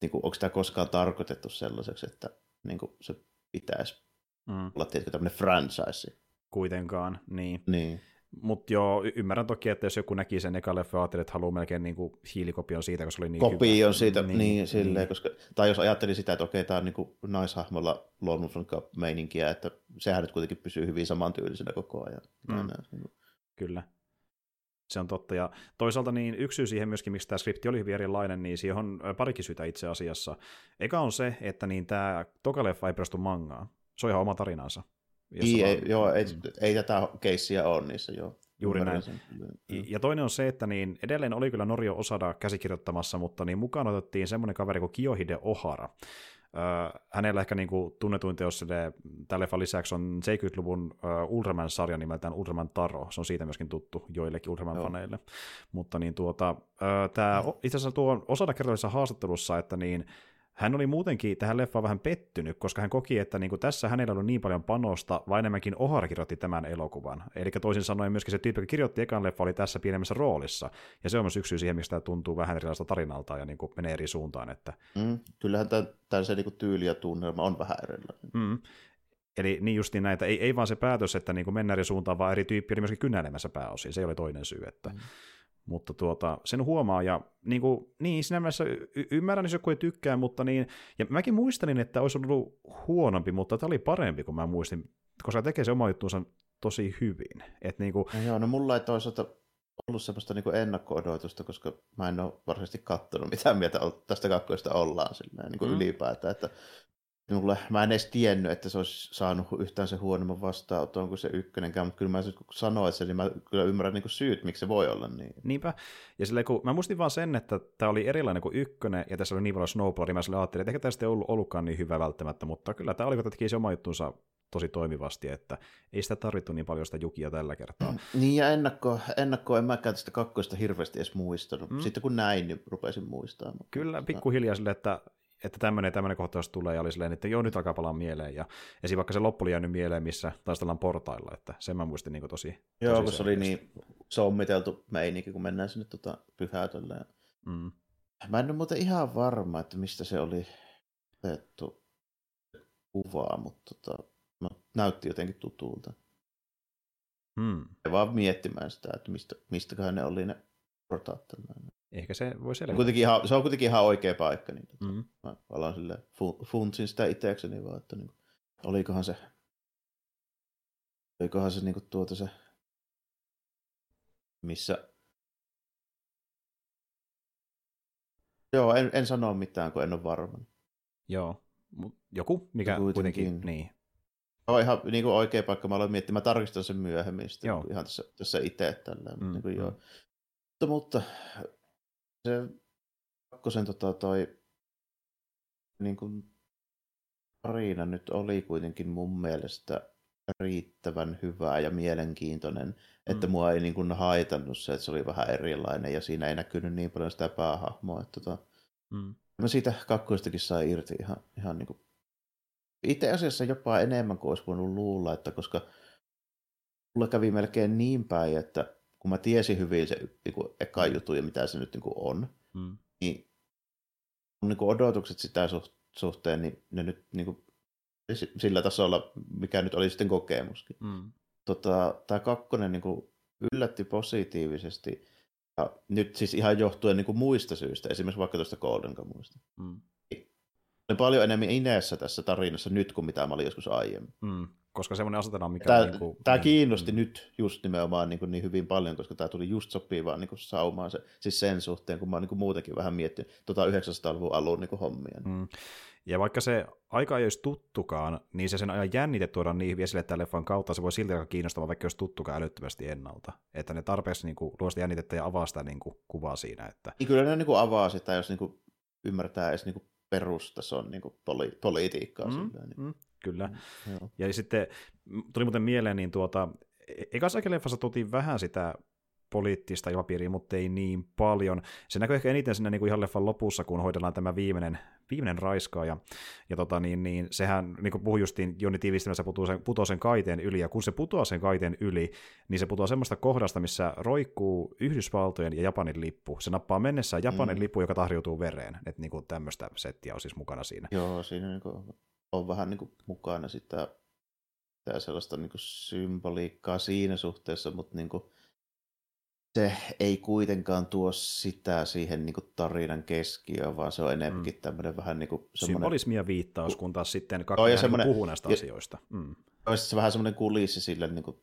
niin kuin, onko tämä koskaan tarkoitettu sellaiseksi, että niin kuin se pitäisi mm. olla tietysti tämmöinen franchise. Kuitenkaan, niin. niin. Mutta joo, ymmärrän toki, että jos joku näki sen eka leffa, ajattelee, että haluaa melkein niinku hiilikopion siitä, koska se oli niin Kopion hyvä. siitä, niin, niin, silleen, niin. Koska, tai jos ajatteli sitä, että okei, tämä on niinku naishahmolla Lord meininkiä, että sehän nyt kuitenkin pysyy hyvin samantyylisenä koko ajan. Mm. Niinku. Kyllä. Se on totta. Ja toisaalta niin yksi syy siihen myöskin, miksi tämä skripti oli hyvin erilainen, niin siihen on parikin syytä itse asiassa. Eka on se, että niin tämä toka leffa ei perustu mangaan. Se on ihan oma tarinansa. Niin, ei, joo, ei, mm. ei tätä keissiä ole niissä, joo. Juuri näin. Ja toinen on se, että niin edelleen oli kyllä Norio Osada käsikirjoittamassa, mutta niin mukaan otettiin semmoinen kaveri kuin Kiyohide Ohara. Öö, hänellä ehkä niin kuin tunnetuin teos sille, leffan lisäksi on 70-luvun uh, Ultraman-sarja nimeltään Ultraman Taro. Se on siitä myöskin tuttu joillekin Ultraman-faneille. Mutta niin tuota, tämä, itse asiassa tuo Osada kertoi haastattelussa, että niin, hän oli muutenkin tähän leffaan vähän pettynyt, koska hän koki, että niin kuin tässä hänellä oli niin paljon panosta, vaan enemmänkin Ohar kirjoitti tämän elokuvan. Eli toisin sanoen myöskin se tyyppi, joka kirjoitti ekan leffa, oli tässä pienemmässä roolissa. Ja se on myös yksi syy siihen, mistä tämä tuntuu vähän erilaista tarinalta ja niin kuin menee eri suuntaan. Että... Mm, kyllähän tämä se niin tyyli ja tunnelma on vähän erilainen. Mm. Eli niin justiin näitä, ei, ei vaan se päätös, että niin mennään eri suuntaan, vaan eri tyyppi oli myöskin kynnäilemässä pääosin. Se oli toinen syy. Että... Mm. Mutta tuota, sen huomaa, ja niin, kuin, niin siinä mielessä y- ymmärrän, jos joku ei tykkää, mutta niin, ja mäkin muistelin, että olisi ollut huonompi, mutta tämä oli parempi kuin mä muistin, koska tekee se oma juttuunsa tosi hyvin. Et niin kuin... no joo, no mulla ei toisaalta ollut semmoista niin ennakko-odotusta, koska mä en ole varsinaisesti katsonut, mitä mieltä tästä kakkoista ollaan silleen, niin kuin mm. ylipäätään, että Minulle, mä en edes tiennyt, että se olisi saanut yhtään se huonomman vastaanoton kuin se ykkönenkään, mutta kyllä mä kun sanoin sen, niin mä kyllä ymmärrän niin syyt, miksi se voi olla niin. Niinpä. Ja silleen, kun mä muistin vaan sen, että tämä oli erilainen kuin ykkönen, ja tässä oli niin paljon snowboardia, mä sille ajattelin, että ehkä tästä ei ollut, ollutkaan niin hyvä välttämättä, mutta kyllä tämä oli, että teki se oma juttunsa tosi toimivasti, että ei sitä tarvittu niin paljon sitä jukia tällä kertaa. Niin ja ennakko, ennakko en mäkään tästä kakkoista hirveästi edes muistanut. Mm. Sitten kun näin, niin rupesin muistamaan. Kyllä, pikkuhiljaa sille, että että tämmöinen tämmöinen kohtaus tulee, ja oli silleen, että joo, nyt alkaa palaa mieleen, ja esim. vaikka se loppu oli jäänyt mieleen, missä taistellaan portailla, että sen mä muistin niin tosi Joo, tosi kun se oli niin sommiteltu meininki, kun mennään sinne tota pyhätölle. Mm. Mä en ole muuten ihan varma, että mistä se oli otettu kuvaa, mutta tota, näytti jotenkin tutulta. Hmm. Ja vaan miettimään sitä, että mistä, mistäköhän ne oli ne portaat. Ehkä se voi selvitä. Kuitenkin ihan, se on kuitenkin ihan oikea paikka. Niin mm-hmm. Mä alan sille funtsin sitä itsekseni vaan, että niin, olikohan se, olikohan se niin kuin tuota se, missä Joo, en, en sano mitään, kun en ole varma. Joo, joku, mikä kuitenkin, kuitenkin niin. On ihan niin kuin oikea paikka, mä aloin miettimään, mä tarkistan sen myöhemmin sitten, joo. ihan tässä, tässä itse tällä. Mm, niin kuin, mm. joo. Mutta, mutta se kakkosen tota, toi niin kuin, tarina nyt oli kuitenkin mun mielestä riittävän hyvä ja mielenkiintoinen, että mm. mua ei niin kuin haitannut se, että se oli vähän erilainen ja siinä ei näkynyt niin paljon sitä päähahmoa. Että tota, mm. Mä siitä kakkoistakin sai irti ihan, ihan niin kuin, itse asiassa jopa enemmän kuin olisi voinut luulla, että koska mulla kävi melkein niin päin, että kun mä tiesin hyvin se niin kuin, eka juttu ja mitä se nyt niin kuin on, mm. niin, niin kuin odotukset sitä suhteen, niin ne nyt niin kuin, sillä tasolla, mikä nyt oli sitten kokemuskin. Mm. Tota, tämä kakkonen niin kuin, yllätti positiivisesti, ja nyt siis ihan johtuen niin kuin muista syistä, esimerkiksi vaikka tuosta Golden Kamuista. Mm. Olen paljon enemmän ineessä tässä tarinassa nyt kuin mitä mä olin joskus aiemmin. Mm. Koska semmoinen asetelma, mikä Tämä, on... Niin kuin, tämä kiinnosti mm. nyt just nimenomaan niin, kuin niin hyvin paljon, koska tämä tuli just sopivaan niin kuin saumaan se, siis sen suhteen, kun mä oon niin kuin muutenkin vähän miettinyt tota 900-luvun alun niin kuin hommia. Mm. Ja vaikka se aika ei olisi tuttukaan, niin se sen ajan jännite tuoda niin esille tämän leffan kautta, se voi silti olla kiinnostavaa, vaikka olisi tuttukaan älyttömästi ennalta. Että ne tarpeeksi niin kuin, luo sitä jännitettä ja avaa sitä niin kuin, kuvaa siinä. Että... Niin kyllä ne niin kuin avaa sitä, jos niin kuin ymmärtää edes niin kuin perustason niin kuin poli- politiikkaa. Mm, niin. mm, kyllä. Mm, ja sitten tuli muuten mieleen, niin tuota, e-, ekassa leffassa tuotiin vähän sitä poliittista ilmapiiriä, mutta ei niin paljon. Se näkyy ehkä eniten siinä niin kuin ihan leffan lopussa, kun hoidellaan tämä viimeinen, viimeinen raiskaaja. Ja, ja tota, niin, niin, sehän, niin kuin puhui justiin Joni tiivistelmässä, putoaa sen, putoaa sen kaiteen yli, ja kun se putoaa sen kaiteen yli, niin se putoaa semmoista kohdasta, missä roikkuu Yhdysvaltojen ja Japanin lippu. Se nappaa mennessään Japanin mm. lippu, joka tahriutuu vereen. Että niin kuin tämmöistä settiä on siis mukana siinä. Joo, siinä niin kuin, on vähän niin kuin mukana sitä, sitä sellaista niin kuin symboliikkaa siinä suhteessa, mutta niin kuin, se ei kuitenkaan tuo sitä siihen niin kuin tarinan keskiöön, vaan se on enemmänkin mm. tämmöinen vähän niin kuin... Symbolismi ja viittaus, kun taas sitten kaksi niin puhuu näistä ja, asioista. Mm. se vähän semmoinen kulissi sille, niin kuin,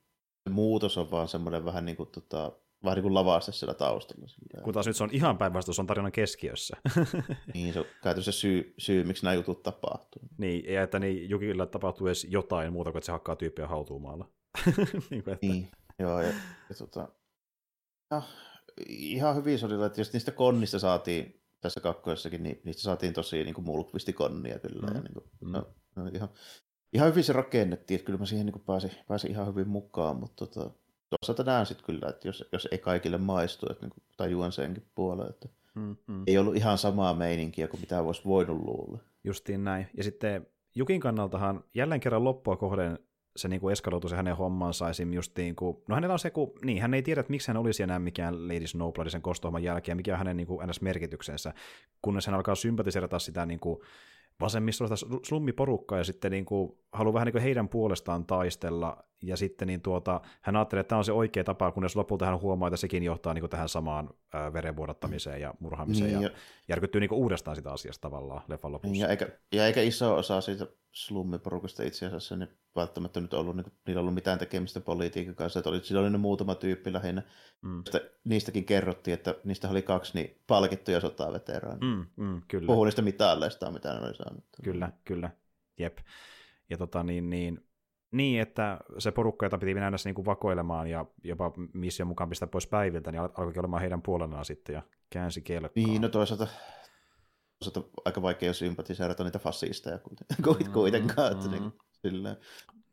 se muutos on vaan semmoinen vähän niin kuin, tota, vähän niin kuin lavaste siellä taustalla. Sillä. Kun taas nyt se on ihan päinvastoin, se on tarinan keskiössä. niin, se on käytännössä syy, syy, miksi nämä jutut tapahtuu. Niin, ja että niin Jukilla tapahtuu edes jotain muuta kuin, että se hakkaa tyyppiä hautuumaalla. niin, kuin, että... niin, joo, ja, ja tota, No, ihan hyvin oli, että jos niistä konnista saatiin tässä kakkoisessakin, niin niistä saatiin tosi niin mulkvisti konnia kyllä. Mm. Ja niin kuin, no, no, ihan, ihan hyvin se rakennettiin, että kyllä mä siihen niin pääsin, pääsin ihan hyvin mukaan, mutta tota, toisaalta näen sitten kyllä, että jos, jos ei kaikille maistu, että niin tajuan senkin puoleen, että mm, mm. ei ollut ihan samaa meininkiä kuin mitä olisi voinut luulla. Justiin näin. Ja sitten Jukin kannaltahan jälleen kerran loppua kohden se niin kuin eskaloitu se hänen hommansa esim. just niin kuin, no hänellä on se, kun, niin, hän ei tiedä, että miksi hän olisi enää mikään Lady Snowblood sen kostohomman jälkeen, mikä on hänen niin kuin, NS-merkityksensä, kunnes hän alkaa sympatiserata sitä niin kuin, vasemmistolaista slummiporukkaa ja sitten niin kuin, haluaa vähän niin kuin heidän puolestaan taistella ja sitten niin tuota, hän ajattelee, että tämä on se oikea tapa, kunnes lopulta hän huomaa, että sekin johtaa niin kuin tähän samaan verenvuodattamiseen ja murhaamiseen niin, ja, ja järkyttyy niin kuin uudestaan sitä asiasta tavallaan leffan lopussa. Niin, ja, eikä, ja eikä iso osa siitä slummiporukasta itse asiassa niin välttämättä nyt ollut, niin kuin, niillä ollut mitään tekemistä politiikan kanssa, että oli, siinä oli ne muutama tyyppi lähinnä. Mm. niistäkin kerrottiin, että niistä oli kaksi niin palkittuja sotaveteraania. Mm, mm, kyllä. Puhuu niistä mitalleista, mitä ne oli saanut. Kyllä, kyllä, jep. Ja tota niin, niin niin, että se porukka, jota piti mennä niin kuin vakoilemaan ja jopa mission mukaan pistää pois päiviltä, niin alkoi olemaan heidän puolellaan sitten ja käänsi kelkkaa. Niin, no toisaalta, toisaalta aika vaikea sympatiseerata niitä fasisteja kuitenkaan. Mm, että niin, silleen.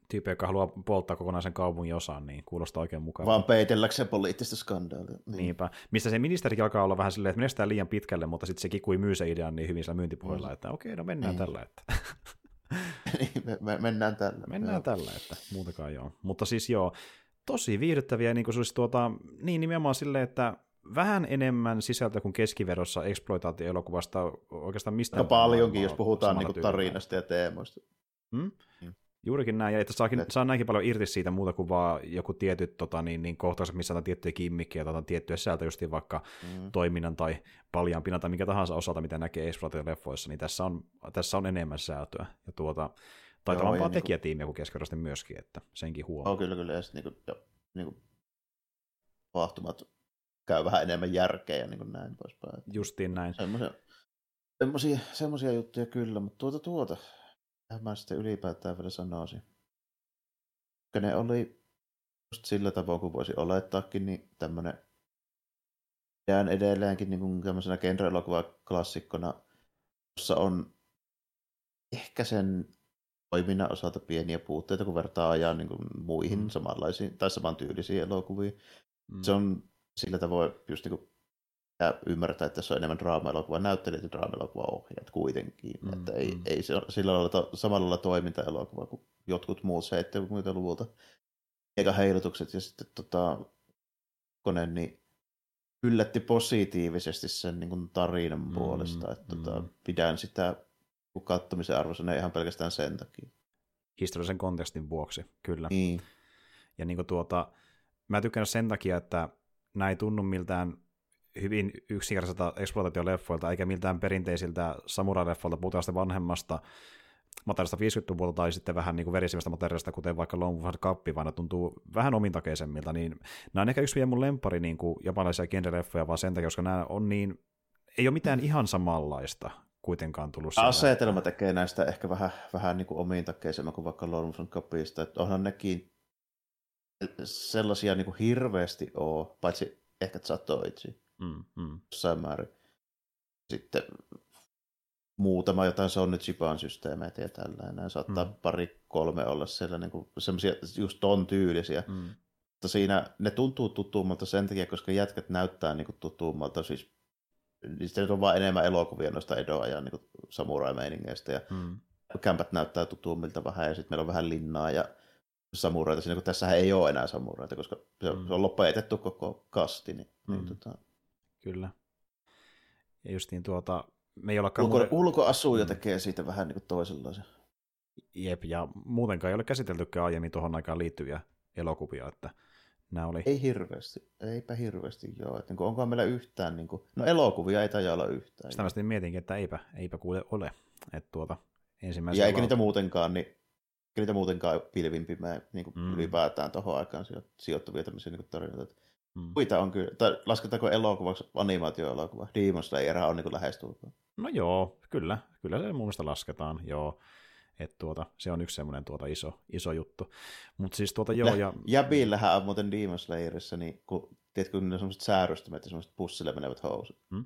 Tyyppi, joka haluaa polttaa kokonaisen kaupungin osan, niin kuulostaa oikein mukavaa. Vaan peitelläkseen poliittista skandaalia. Niin. Niinpä. Mistä se ministerikin alkaa olla vähän silleen, että menestään liian pitkälle, mutta sitten se kikui myy se idean niin hyvin sillä myyntipuolella, mm. että okei, okay, no mennään niin. tällä. Että. niin, me, me, mennään tällä. Mennään joo. tällä, että muutakaan joo. Mutta siis joo, tosi viihdyttäviä, niin kuin siis tuota, niin nimenomaan silleen, että vähän enemmän sisältöä kuin keskiverossa eksploitaatioelokuvasta oikeastaan mistään. No paljonkin, jos puhutaan niin tarinasta ja teemoista. Hmm? Hmm. Juurikin näin, ja että saakin, Et... saa näinkin paljon irti siitä muuta kuin vaan joku tietyt tota, niin, niin kohtaukset, missä on tiettyjä kimmikkiä tai tiettyjä sisältöjä, just vaikka mm. toiminnan tai paljaanpinnan tai mikä tahansa osalta, mitä näkee exploitaatio-leffoissa, niin tässä on, tässä on enemmän sisältöä. Ja tuota, taitavampaa niin tekijätiimiä kuin keskiverrosti myöskin, että senkin huomaa. Oh, kyllä, kyllä, ja sitten niin kuin, jo, niin kuin, tapahtumat käy vähän enemmän järkeä ja niin kuin näin poispäin. Justiin näin. Semmoisia, semmoisia juttuja kyllä, mutta tuota tuota, mä sitten ylipäätään vielä sanoisin. Ne oli just sillä tavoin, kuin voisi olettaakin, niin tämmöinen jään edelleenkin niin kuin tämmöisenä genre-elokuva-klassikkona, jossa on ehkä sen toiminnan osalta pieniä puutteita, kun vertaa ajan niin kuin muihin mm. samanlaisiin tai samantyylisiin elokuviin. Mm. Se on sillä tavoin just niin kuin ja ymmärtää, että se on enemmän draama-elokuva, näyttelijät ja draama-elokuva ohjaat kuitenkin. Mm, että ei, mm. ei se ole sillä lailla to, samalla lailla toiminta-elokuva kuin jotkut muut 70-luvulta. Eikä heilutukset ja sitten tota, Kone, niin yllätti positiivisesti sen niin kuin tarinan mm, puolesta. Että tota, mm. tota, pidän sitä katsomisen arvoisena ihan pelkästään sen takia. Historiallisen kontekstin vuoksi, kyllä. Niin. Ja niin kuin tuota, mä tykkään sen takia, että nämä ei tunnu miltään hyvin yksinkertaiselta exploitaatioleffoilta, eikä miltään perinteisiltä samurai-leffoilta, puhutaan vanhemmasta materiaalista 50-luvulta tai sitten vähän niin kuin verisimmästä materiaalista, kuten vaikka Long War Cup, vaan ne tuntuu vähän omintakeisemmilta, niin nämä on ehkä yksi vielä mun lempari niin kuin japanilaisia genre vaan sen takia, koska nämä on niin, ei ole mitään ihan samanlaista kuitenkaan tullut siellä. Asetelma tekee näistä ehkä vähän, vähän niin kuin omintakeisemmin kuin vaikka Long War Cupista, että onhan nekin sellaisia niin kuin hirveästi ole, paitsi ehkä Zatoichi mm, mm. jossain määrin. Sitten muutama jotain Sony Chipan systeemeitä ja tällainen. Saattaa mm. pari kolme olla siellä niin kuin, semmoisia just ton tyylisiä. Mm. Mutta siinä ne tuntuu tutummalta sen takia, koska jätkät näyttää niin kuin tutummalta. Siis niistä on vaan enemmän elokuvia noista Edoa ja niin samurai-meiningeistä. Ja mm. kämpät näyttää tutummilta vähän ja sitten meillä on vähän linnaa ja samuraita siinä, kun tässä ei ole enää samuraita, koska se, mm. se on lopetettu koko kasti. Niin, niin mm. niin, tota... Kyllä. Ja justiin tuota, me ei Ulko, muuten... Ulkoasuja mm. tekee siitä vähän niin kuin toisenlaisen. Jep, ja muutenkaan ei ole käsiteltykään aiemmin tuohon aikaan liittyviä elokuvia, että nämä oli... Ei hirveästi, eipä hirveästi joo. Että niin kuin, onko meillä yhtään, niin kuin... no elokuvia ei tajaa olla yhtään. Sitä mä sitten mietinkin, että eipä, eipä kuule ole. Että tuota, ensimmäisen ja eikä niitä muutenkaan, niin niitä muutenkaan pilvimpimään niin kuin mm. ylipäätään tuohon aikaan sijoittuvia tämmöisiä niin tarinoita. Mm. Muita on kyllä, tai lasketaanko elokuvaksi animaatioelokuva? Demon Slayer on niin lähestulkoon. No joo, kyllä, kyllä se mun mielestä lasketaan, joo. Et tuota, se on yksi semmoinen tuota iso, iso juttu. Mutta siis tuota joo. Ja... Jäbillähän on muuten Demon Slayerissa, niin kun, tiedätkö, kun ne on semmoiset säärystymät ja semmoiset pussille menevät housut. Hmm?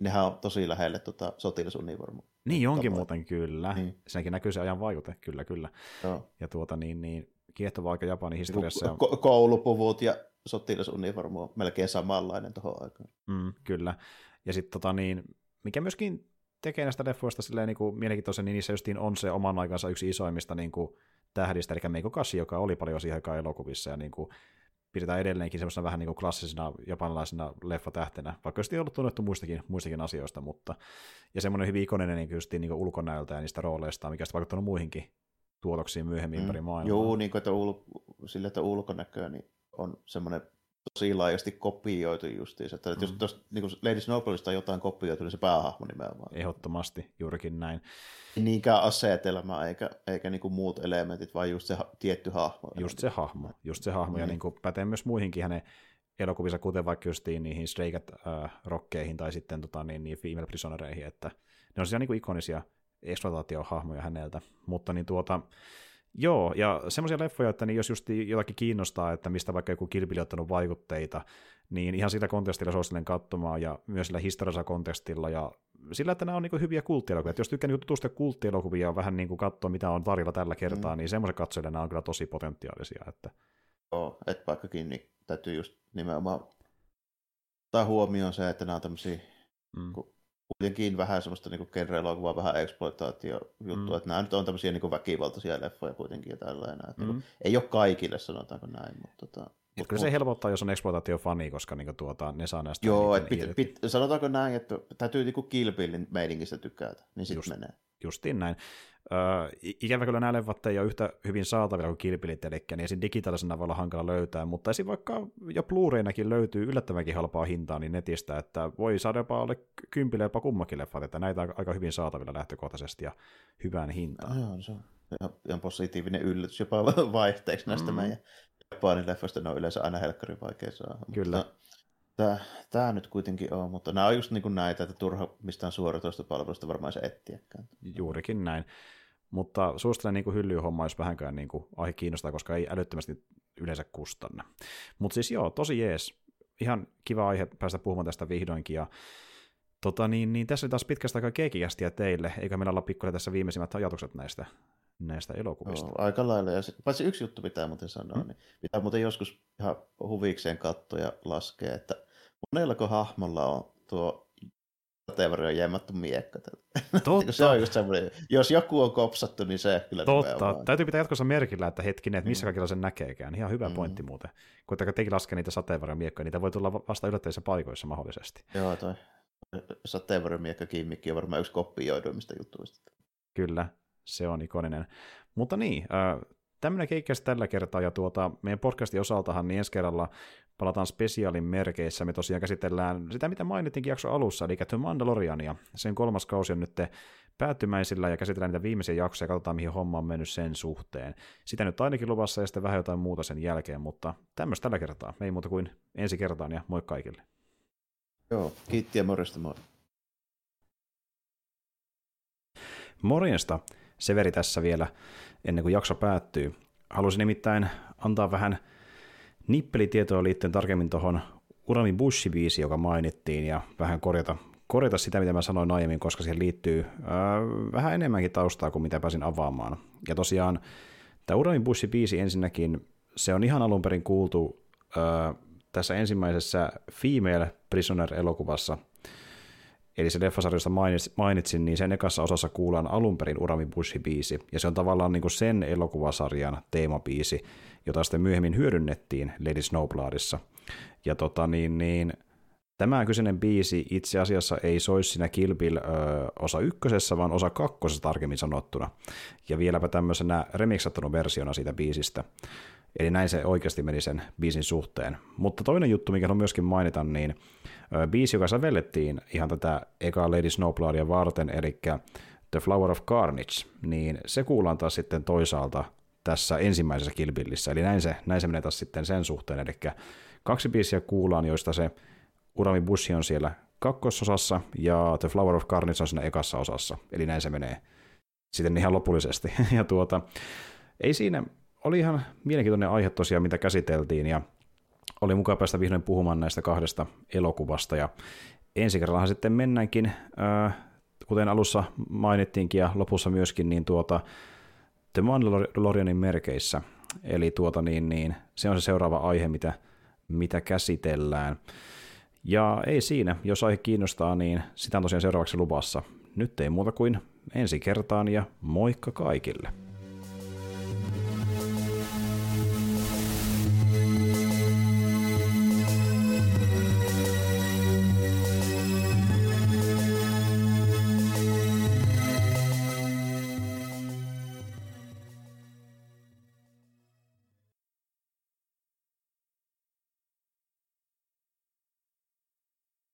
Nehän on tosi lähelle tota, sotilasunivormua. Niin onkin Tapoin. muuten kyllä. Niin. Senkin näkyy se ajan vaikute, kyllä, kyllä. Joo. Ja tuota niin, niin kiehtova aika Japanin historiassa. Ko- koulupuvut ja sotilasunivormu on melkein samanlainen tuohon aikaan. Mm, kyllä. Ja sitten tota niin, mikä myöskin tekee näistä leffoista silleen niin kuin mielenkiintoisen, niin niissä justiin on se oman aikansa yksi isoimmista niin kuin tähdistä, eli Meiko Kasi, joka oli paljon siihen aikaan elokuvissa, ja niin kuin pidetään edelleenkin semmoisena vähän niin kuin klassisena japanilaisena leffatähtenä, vaikka olisi ollut tunnettu muistakin, muistakin asioista, mutta ja semmoinen hyvin ikoninen niin justiin niin ulkonäöltä ja niistä rooleista, mikä on vaikuttanut muihinkin tuotoksiin myöhemmin mm. ympäri maailmaa. Joo, niin kuin, että ul- sille, että ulkonäköä niin on semmoinen tosi laajasti kopioitu justiinsa. Että mm. jos tuosta niin Lady Snowballista on jotain kopioitu, niin se päähahmo nimenomaan. Ehdottomasti, juurikin näin. Ei niinkään asetelma eikä, eikä niin kuin muut elementit, vaan just se ha- tietty hahmo. Just se hahmo, just se hahmo. Mm. Ja niin kuin pätee myös muihinkin hänen elokuvissa, kuten vaikka justiin niihin Stray äh, rokkeihin tai sitten tota, niin, niin female prisonereihin, että ne on siellä niin kuin ikonisia eksploitaatiohahmoja häneltä. Mutta niin tuota, Joo, ja semmoisia leffoja, että niin jos just jotakin kiinnostaa, että mistä vaikka joku kilpili ottanut vaikutteita, niin ihan sillä kontekstilla suosittelen katsomaan, ja myös sillä historiallisella kontekstilla, ja sillä, että nämä on niin hyviä kulttielokuvia. Että jos tykkää niin tutustua kulttielokuvia ja vähän niin kuin katsoa, mitä on tarjolla tällä kertaa, mm. niin semmoisen katsojille nämä on kyllä tosi potentiaalisia. Että... Joo, että vaikkakin niin täytyy just nimenomaan ottaa huomioon se, että nämä on tämmöisiä mm kuitenkin vähän semmoista niin genre-elokuvaa, vähän exploitaatio juttu, mm. että nämä nyt on tämmöisiä niin väkivaltaisia leffoja kuitenkin ja tällainen. Että niinku mm. niin ei ole kaikille, sanotaanko näin, mutta tota, Mut, kyllä se helpottaa, jos on exploitaatio-fani, koska niinku tuota, ne saa näistä... Joo, että pit, pit, sanotaanko näin, että täytyy niinku Kill meiningistä tykätä, niin sitten menee. Justiin näin. Öö, ikävä kyllä nämä leffat ei ole yhtä hyvin saatavilla kuin kilpilit, eli niin esim. digitaalisena voi olla hankala löytää, mutta esim. vaikka jo Blu-raynakin löytyy yllättävänkin halpaa hintaa niin netistä, että voi saada jopa alle kympille jopa kummakin leffat, että näitä on aika hyvin saatavilla lähtökohtaisesti ja hyvään hintaan. Joo, se on ihan positiivinen yllätys jopa vaihteeksi näistä mm. meidän Japanin leffoista, ne on yleensä aina helkkarin vaikea saada. Kyllä. Mutta Tämä, tämä nyt kuitenkin on, mutta nämä on just niin kuin näitä, että turha mistään suoratoista palvelusta varmaan se etsiäkään. Juurikin näin. Mutta suosittelen niin hyllyy homma, jos vähänkään niin kuin aihe kiinnostaa, koska ei älyttömästi yleensä kustanna. Mutta siis joo, tosi jees. Ihan kiva aihe päästä puhumaan tästä vihdoinkin. Ja tota, niin, niin tässä oli taas pitkästä aikaa keekikästiä teille, eikä meillä olla pikkuinen tässä viimeisimmät ajatukset näistä, näistä elokuvista. Joo, aika lailla. Ja se, paitsi yksi juttu pitää muuten sanoa, hmm? niin pitää muuten joskus ihan huvikseen katsoa ja laskea, että monellako hahmolla on tuo sateenvarjon jäämättä miekka. Totta. se on just semmoinen, jos joku on kopsattu, niin se kyllä Totta. Täytyy pitää jatkossa merkillä, että hetkinen, että missä mm. kaikilla sen näkeekään. Ihan hyvä mm. pointti muuten. Kun tekin laskee niitä sateenvarjon miekkoja, niitä voi tulla vasta yllättävissä paikoissa mahdollisesti. Joo, toi sateenvarjon miekka kimmikki on varmaan yksi kopioiduimmista jutuista. Kyllä, se on ikoninen. Mutta niin, äh, tämmöinen keikkäs tällä kertaa, ja tuota, meidän podcastin osaltahan niin ensi kerralla palataan spesiaalin merkeissä. Me tosiaan käsitellään sitä, mitä mainittiinkin jakso alussa, eli The Mandaloriania. Sen kolmas kausi on nyt päättymäisillä ja käsitellään niitä viimeisiä jaksoja ja katsotaan, mihin homma on mennyt sen suhteen. Sitä nyt ainakin luvassa ja sitten vähän jotain muuta sen jälkeen, mutta tämmöistä tällä kertaa. Ei muuta kuin ensi kertaan ja moi kaikille. Joo, kiitti ja morjesta moi. Morjesta. Severi tässä vielä ennen kuin jakso päättyy. Haluaisin nimittäin antaa vähän nippelitietoa liittyen tarkemmin tuohon Urami Bushi-biisi, joka mainittiin, ja vähän korjata, korjata sitä, mitä mä sanoin aiemmin, koska siihen liittyy ää, vähän enemmänkin taustaa kuin mitä pääsin avaamaan. Ja tosiaan tämä Urami Bushi-biisi ensinnäkin, se on ihan alun perin kuultu ää, tässä ensimmäisessä Female Prisoner-elokuvassa, Eli se leffasarjosta mainitsin, niin sen ekassa osassa kuullaan alun perin Urami Bushi-biisi, ja se on tavallaan niin kuin sen elokuvasarjan teemabiisi, jota sitten myöhemmin hyödynnettiin Lady Snowbloodissa. Ja tota, niin, niin, tämä kyseinen biisi itse asiassa ei soisi siinä Kill Bill ö, osa ykkösessä, vaan osa kakkosessa tarkemmin sanottuna. Ja vieläpä tämmöisenä remixattunut versiona siitä biisistä. Eli näin se oikeasti meni sen biisin suhteen. Mutta toinen juttu, mikä on myöskin mainita, niin biisi, joka sävellettiin ihan tätä eka Lady Snowbloodia varten, eli The Flower of Carnage, niin se kuullaan taas sitten toisaalta tässä ensimmäisessä kilpillissä, eli näin se, näin se menee taas sitten sen suhteen, eli kaksi biisiä kuullaan, joista se Urami Bushi on siellä kakkososassa ja The Flower of Carnage on siinä ekassa osassa, eli näin se menee sitten ihan lopullisesti. ja tuota, ei siinä, oli ihan mielenkiintoinen aihe tosiaan, mitä käsiteltiin, ja oli mukava päästä vihdoin puhumaan näistä kahdesta elokuvasta, ja ensi kerrallahan sitten mennäänkin, äh, kuten alussa mainittiinkin ja lopussa myöskin, niin tuota The Mandalorianin merkeissä, eli tuota niin, niin se on se seuraava aihe, mitä, mitä käsitellään. Ja ei siinä, jos aihe kiinnostaa, niin sitä on tosiaan seuraavaksi luvassa. Nyt ei muuta kuin ensi kertaan ja moikka kaikille!